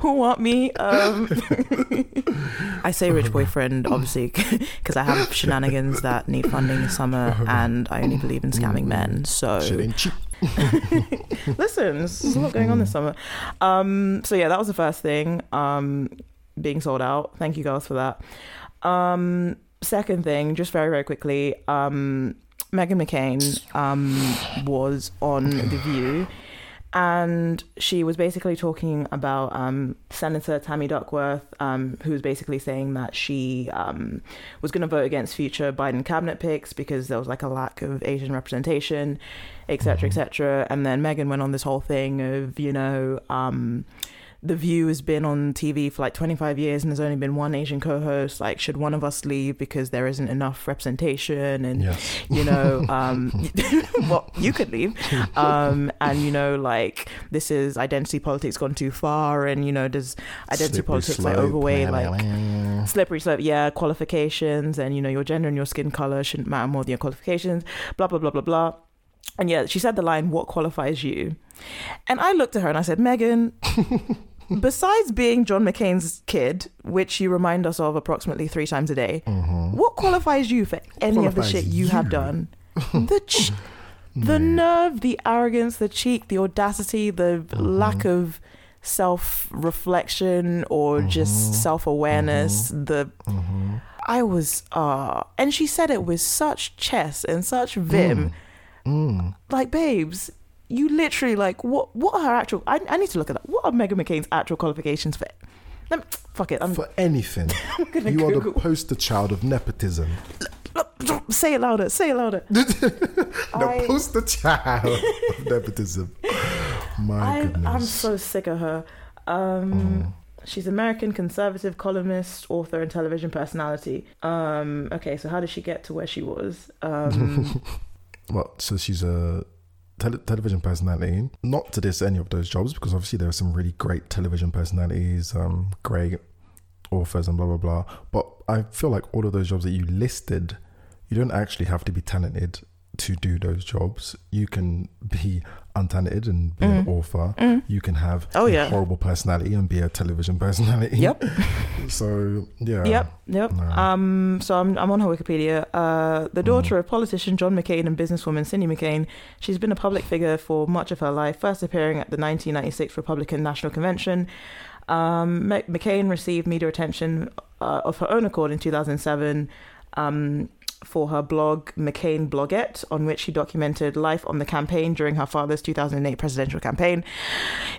Who want me? Um, I say rich boyfriend, obviously, because I have shenanigans that need funding this summer, and I only believe in scamming men. So Shit ain't cheap. listen, there's a lot going on this summer. Um, so yeah, that was the first thing. Um, being sold out. Thank you girls for that. Um, second thing, just very very quickly, um, Meghan McCain um, was on The View. And she was basically talking about um, Senator Tammy Duckworth, um, who was basically saying that she um, was going to vote against future Biden cabinet picks because there was like a lack of Asian representation, etc., etc. And then Megan went on this whole thing of, you know, um, the View has been on TV for like 25 years and there's only been one Asian co-host. Like, should one of us leave because there isn't enough representation? And Yes. you know, um, well, you could leave. Um, and you know, like this is identity politics gone too far, and you know, does identity Slippery politics like slope. overweigh like slippery slope? Yeah, qualifications, and you know, your gender and your skin color shouldn't matter more than your qualifications. Blah blah blah blah blah. And yeah, she said the line, "What qualifies you?" And I looked at her and I said, Meghan. Besides being John McCain's kid, which you remind us of approximately three times a day, mm-hmm. what qualifies you for any of the shit you, have done? The ch- the nerve, the arrogance, the cheek, the audacity, the mm-hmm. lack of self reflection or mm-hmm. just self awareness. The I was uh and she said it with such chest and such vim. Mm. Mm. Like, babes, you literally like what what are her actual I, I need to look at that. What are Meghan McCain's actual qualifications for let me, fuck it. I'm For anything, gonna you are the poster child of nepotism. say it louder, say it louder. The I- poster child of nepotism. My I'm, goodness. I'm so sick of her. Um, She's American conservative columnist, author, and television personality. Um, okay, so how did she get to where she was? Um, Well, so she's a tele- television personality. Not to diss any of those jobs, because obviously there are some really great television personalities, um, great authors, and blah blah blah. But I feel like all of those jobs that you listed, you don't actually have to be talented to do those jobs. You can be untalented and be an author. You can have Oh, a yeah. horrible personality and be a television personality. Yep. So yeah. Yep, yep. No. Um, so I'm, I'm on her Wikipedia. Uh, the daughter of politician John McCain and businesswoman Cindy McCain, she's been a public figure for much of her life, first appearing at the 1996 Republican National Convention. Um, McCain received media attention uh, of her own accord in 2007 um, for her blog McCain Blogette, on which she documented life on the campaign during her father's 2008 presidential campaign.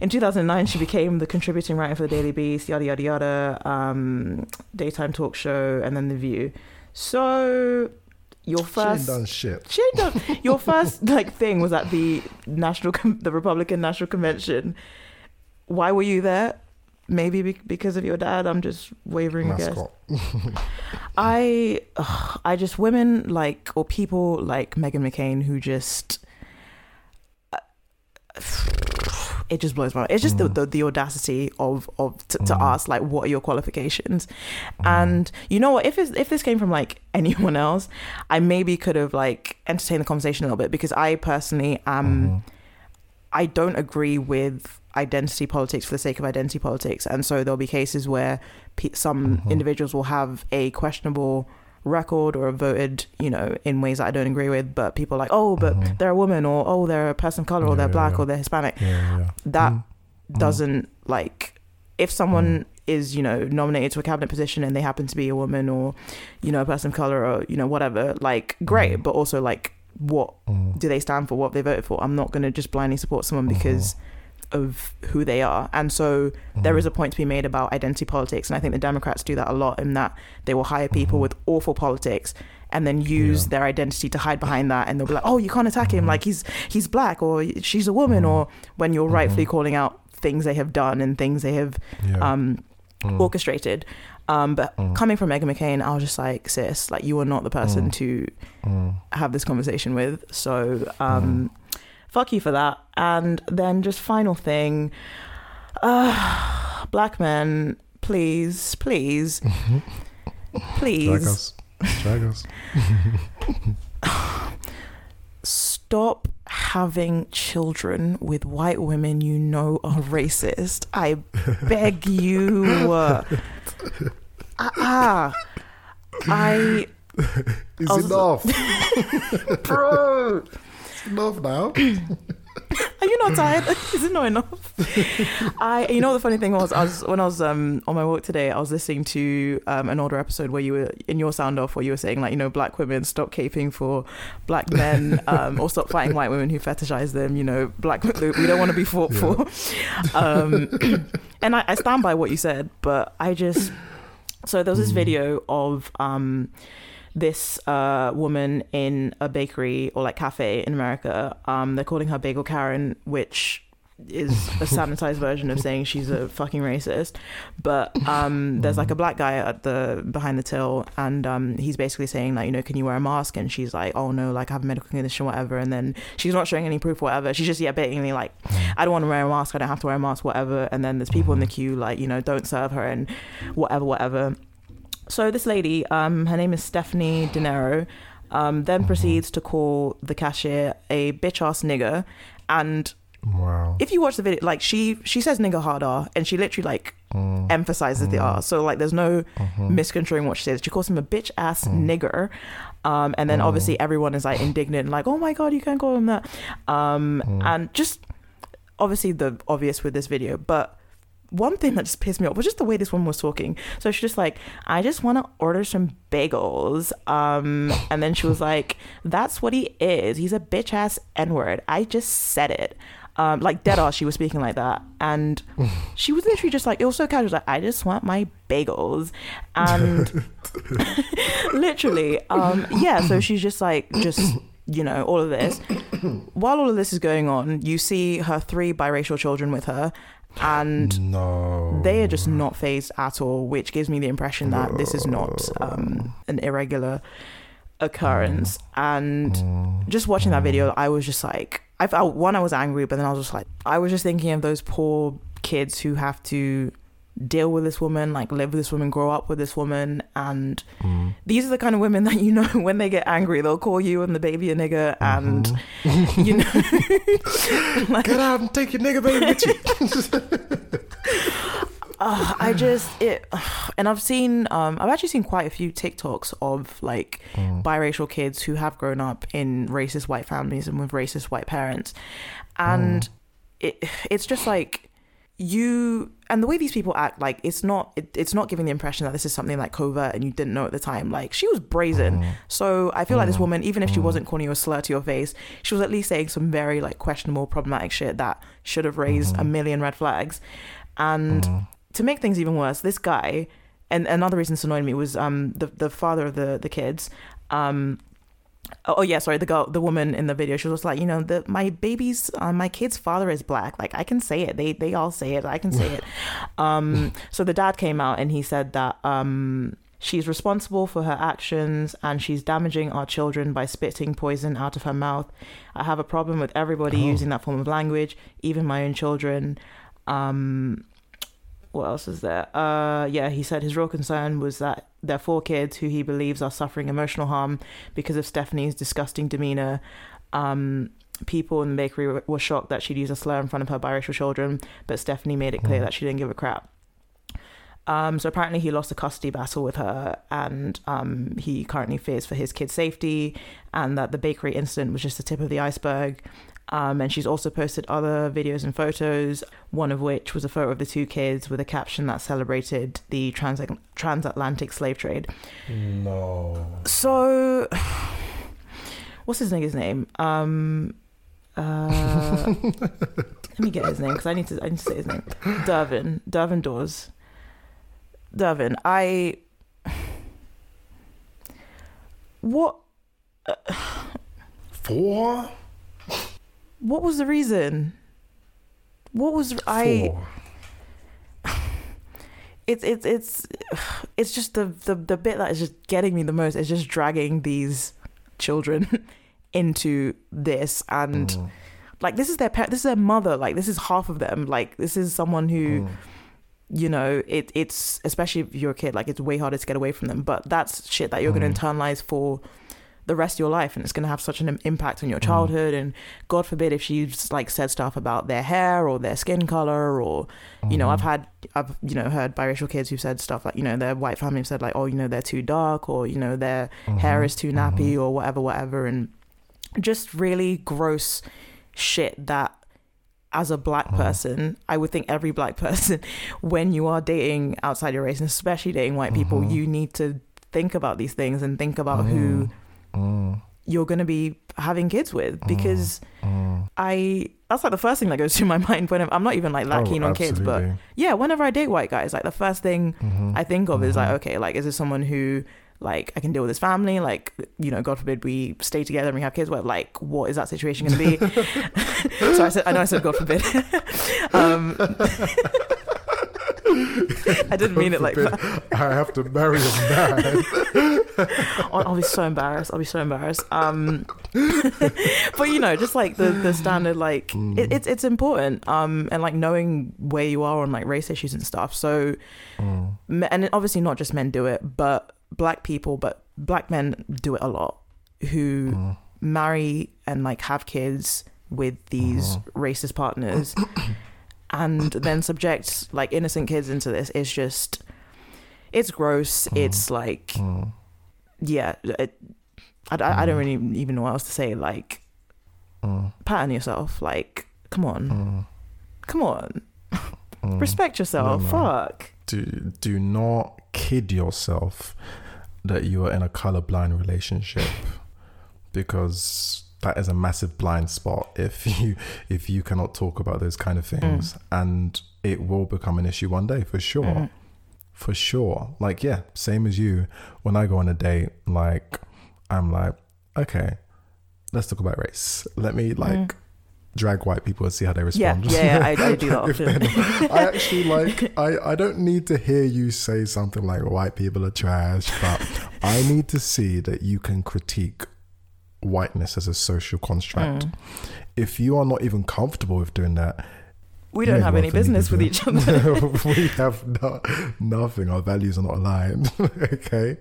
In 2009, she became the contributing writer for the Daily Beast, yada yada yada, um, daytime talk show, and then The View. So your She first, done shit. she ain't done, your first like thing was at the national, the Republican National Convention. Why were you there? Maybe be- because of your dad. I'm just wavering guess. Mascot. I, ugh, I just women like or people like Meghan McCain who just. uh, It just blows my mind. It's just the, mm. the, the audacity of of to, to ask like what are your qualifications, mm. and you know what if it's, if this came from like anyone else, I maybe could have like entertained the conversation a little bit because I personally am mm-hmm. I don't agree with identity politics for the sake of identity politics, and so there'll be cases where pe- some uh-huh. individuals will have a questionable record or have voted, you know, in ways that I don't agree with, but people are like, oh, but uh-huh. they're a woman, or oh, they're a person of color, or Yeah, they're black, yeah. or they're Hispanic. Yeah. That Mm. doesn't like if someone mm-hmm. is you know nominated to a cabinet position and they happen to be a woman or you know a person of color or you know whatever like great mm-hmm. but also like what do they stand for? What they voted for? I'm not going to just blindly support someone uh-huh. because of who they are. And so there mm. is a point to be made about identity politics and i think the democrats do that a lot in that they will hire people mm-hmm. with awful politics and then use Yeah. their identity to hide behind that and they'll be like oh you can't attack him. Mm-hmm. Like he's he's black or she's a woman or mm-hmm. when you're rightfully calling out things they have done and things they have Yeah. um mm. orchestrated. Um but mm. coming from Meghan McCain I was just like sis like you are not the person to have this conversation with. So um fuck you for that and then just final thing uh black men please please Drag please us. Drag us. stop having children with white women you know are racist. I beg you. Uh, ah, I Is I was- enough. bro. It's enough now. Are you not tired? Is it not enough? I, you know, the funny thing was, I was when I was um on my walk today, I was listening to um an older episode where you were in your sound off, where you were saying like, you know, black women stop caping for black men, um, or stop fighting white women who fetishize them. You know, black we don't want to be fought for. Um, and I, I stand by what you said, but I just so there was this video of um this uh, woman in a bakery or like cafe in America. Um, they're calling her Bagel Karen, which is a sanitized version of saying she's a fucking racist. But um, there's like a black guy at the behind the till, and um, he's basically saying like, you know, can you wear a mask? And she's like, oh no, like I have a medical condition, whatever. And then she's not showing any proof, whatever. She's just yeah, basically like, I don't want to wear a mask. I don't have to wear a mask, whatever. And then there's people in the queue like, you know, don't serve her and whatever, whatever. So this lady, um, her name is Stephanie Dinero, um, then proceeds to call the cashier a bitch ass nigger, and Wow. if you watch the video, like she she says nigger harder, and she literally like Mm. emphasizes the R. So like, there's no Mhm. misconstruing what she says. She calls him a bitch ass nigger, um, and then Mm. obviously everyone is like indignant, like, oh my god, you can't call him that, um, Mm. and just obviously the obvious with this video, but one thing that just pissed me off was just the way this woman was talking. So she's just like, I just want to order some bagels. Um, and then she was like, That's what he is. He's a bitch ass N word. I just said it. Um, like dead ass, she was speaking like that, and she was literally just like, it was so casual. Like, I just want my bagels, and literally, um, yeah. So she's just like, just you know, all of this. While all of this is going on, you see her three biracial children with her, and No. they are just not phased at all, which gives me the impression that this is not um, an irregular occurrence. And Mm. just watching that video, I was just like, I felt one, I was angry, but then I was just like, I was just thinking of those poor kids who have to deal with this woman, like live with this woman, grow up with this woman, and Mm. these are the kind of women that you know when they get angry, they'll call you and the baby a nigger, and you know, Get out and take your nigger baby with you. uh, I just it, and I've seen, um, I've actually seen quite a few TikToks of like Mm. biracial kids who have grown up in racist white families and with racist white parents, and it it's just like you and the way these people act like it's not it, it's not giving the impression that this is something like covert and you didn't know at the time. Like she was brazen. Mm. So i feel like this mm. woman even if she mm. wasn't calling you a slur to your face she was at least saying some very like questionable problematic shit that should have raised a mm-hmm. million red flags. And to make things even worse this guy and another reason this annoyed me was um the the father of the the kids um Oh, oh, yeah, sorry. The girl, the woman in the video, she was like, you know, the my baby's, uh, my kid's father is black. Like I can say it. They they all say it. I can say it. Um, so the dad came out and he said that um, she's responsible for her actions and she's damaging our children by spitting poison out of her mouth. I have a problem with everybody Oh. using that form of language, even my own children. Um, what else is there? Uh, yeah, he said his real concern was that there are four kids who he believes are suffering emotional harm because of Stephanie's disgusting demeanor. Um, people in the bakery were, were shocked that she'd use a slur in front of her biracial children, but Stephanie made it clear that she didn't give a crap. Um, so apparently he lost a custody battle with her, and um, he currently fears for his kid's safety, and that the bakery incident was just the tip of the iceberg. Um, and she's also posted other videos and photos, one of which was a photo of the two kids with a caption that celebrated the trans- transatlantic slave trade. No. So, what's his nigga's name? Um, uh, let me get his name because I need to. I need to say his name. Dervin. Dervin Dawes. Dervin. I. What? Four? What was the reason? What was I? It's it's it's it's just the the the bit that is just getting me the most. Is just dragging these children into this and. Mm. like this is their pet this is their mother like this is half of them like this is someone who Mm. you know it it's especially if you're a kid like it's way harder to get away from them but that's shit that you're going Mm. to internalize for the rest of your life and it's going to have such an impact on your Mm. childhood and god forbid if she's like said stuff about their hair or their skin color or you know i've Mm-hmm. had i've you know heard biracial kids who've said stuff like you know their white family have said like oh you know they're too dark or you know their hair Mhm. is too nappy or whatever whatever and just really gross shit that as a black Uh-huh. person, I would think every black person, when you are dating outside your race, and especially dating white people, Mhm. you need to think about these things and think about who Mm, you're going to be having kids with because mm. I that's like the first thing that goes through my mind when I'm, I'm not even like that Oh, keen on kids, but yeah, whenever I date white guys, like the first thing Mhm. I think of is like, Mhm. okay, like is this someone who like I can deal with this family? Like, you know, God forbid we stay together and we have kids. What like what is that situation going to be? so I said, I know I said God forbid. um, I didn't mean it like that. I have to marry a man. I'll, I'll be so embarrassed. I'll be so embarrassed. Um, but you know, just like the the standard, like Mm. it, it's it's important. Um, and like knowing where you are on like race issues and stuff. So, Mm, and obviously not just men do it, but black people, but black men do it a lot. Who mm, marry and like have kids with these Uh-huh. racist partners, and then subject like innocent kids into this. It's just, it's gross. Uh-huh. It's like mm, yeah, it, I, I, I don't really even know what else to say. Like, mm, pat on yourself. Like, come on, mm, come on, mm. respect yourself. No, no. Fuck. do do not kid yourself that you are in a colorblind relationship because that is a massive blind spot if you if you cannot talk about those kind of things and it will become an issue one day for sure Mhm. For sure like yeah same as you when i go on a date like i'm like okay let's talk about race let me like drag white people and see how they Mm. Yeah, respond yeah, yeah. I, I do that often. I actually like I, I don't need to hear you say something like white people are trash, but I need to see that you can critique whiteness as a social construct. Mm. If you are not even comfortable with doing that, We don't ain't have any for me to business with each other. we have no, nothing. Our values are not aligned. okay,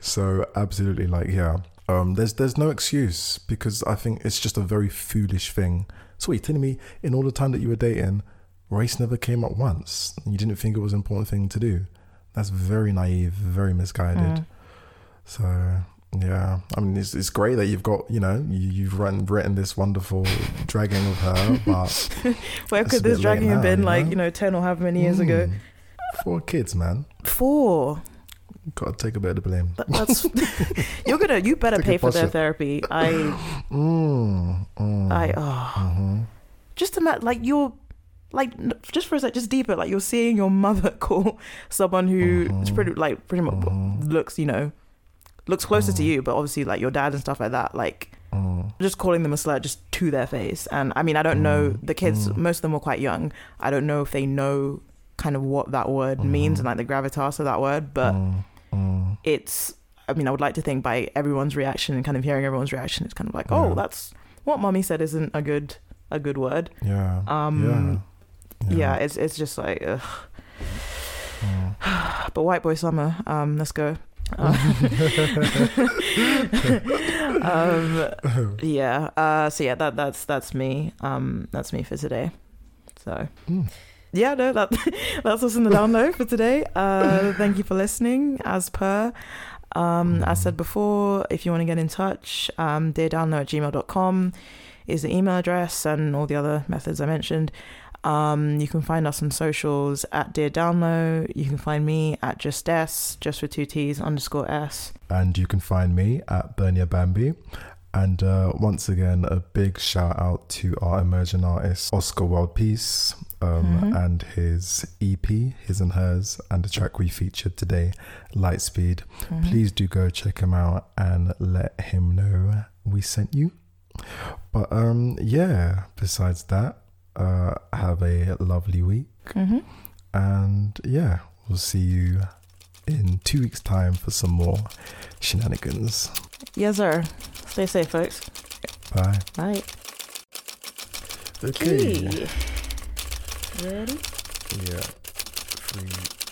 so absolutely, like yeah. Um, there's there's no excuse because I think it's just a very foolish thing. So what you telling me in all the time that you were dating, race never came up once. and You didn't think it was an important thing to do. That's very naive, very misguided. Mm. So yeah, I mean it's, it's great that you've got you know you, you've written written this wonderful dragging of her, but Where could this dragging have been you like, know? you know, 10 or however many years ago? mm, four kids, man. Four. Got to take a bit of the blame. That- That's you're gonna you better Take pay for their therapy. I Mm, mm, I oh mhm. just imagine like you're like just for a sec just deeper like you're seeing your mother call someone who Mhm. pretty like pretty much Mhm. looks you know looks closer to Mhm. you but obviously like your dad and stuff like that like Mm, just calling them a slut just to their face and i mean i don't know Mm. the kids Mm. most of them were quite young i don't know if they know kind of what that word means Mhm. and like the gravitas of that word but mm, mm, it's i mean i would like to think by everyone's reaction and kind of hearing everyone's reaction it's kind of like oh Yeah. that's what mommy said isn't a good a good word yeah. um yeah. yeah, it's it's just like ugh. Mm. but white boy summer um let's go um yeah uh so yeah that that's that's me um that's me for today. So Mm. yeah no that that's us in the download for today. Uh thank you for listening as per. Um as said before if you want to get in touch um dear download at gmail.com is the email address and all the other methods i mentioned um, you can find us on socials at Dear Download. You can find me at Just S, just with two T's underscore S. And you can find me at Bernia Bambi. And uh, once again, a big shout out to our emerging artist, Oscar World Peace, um, Mhm. and his EP, His and Hers, and the track we featured today, Lightspeed. Mhm. Please do go check him out and let him know we sent you. But um, yeah, besides that, uh, have a lovely week. Mhm. And yeah, we'll see you in two weeks' time for some more shenanigans. Yes, sir. Stay safe, folks. Bye. Bye. Okay. Hey. Ready? Yeah. Three.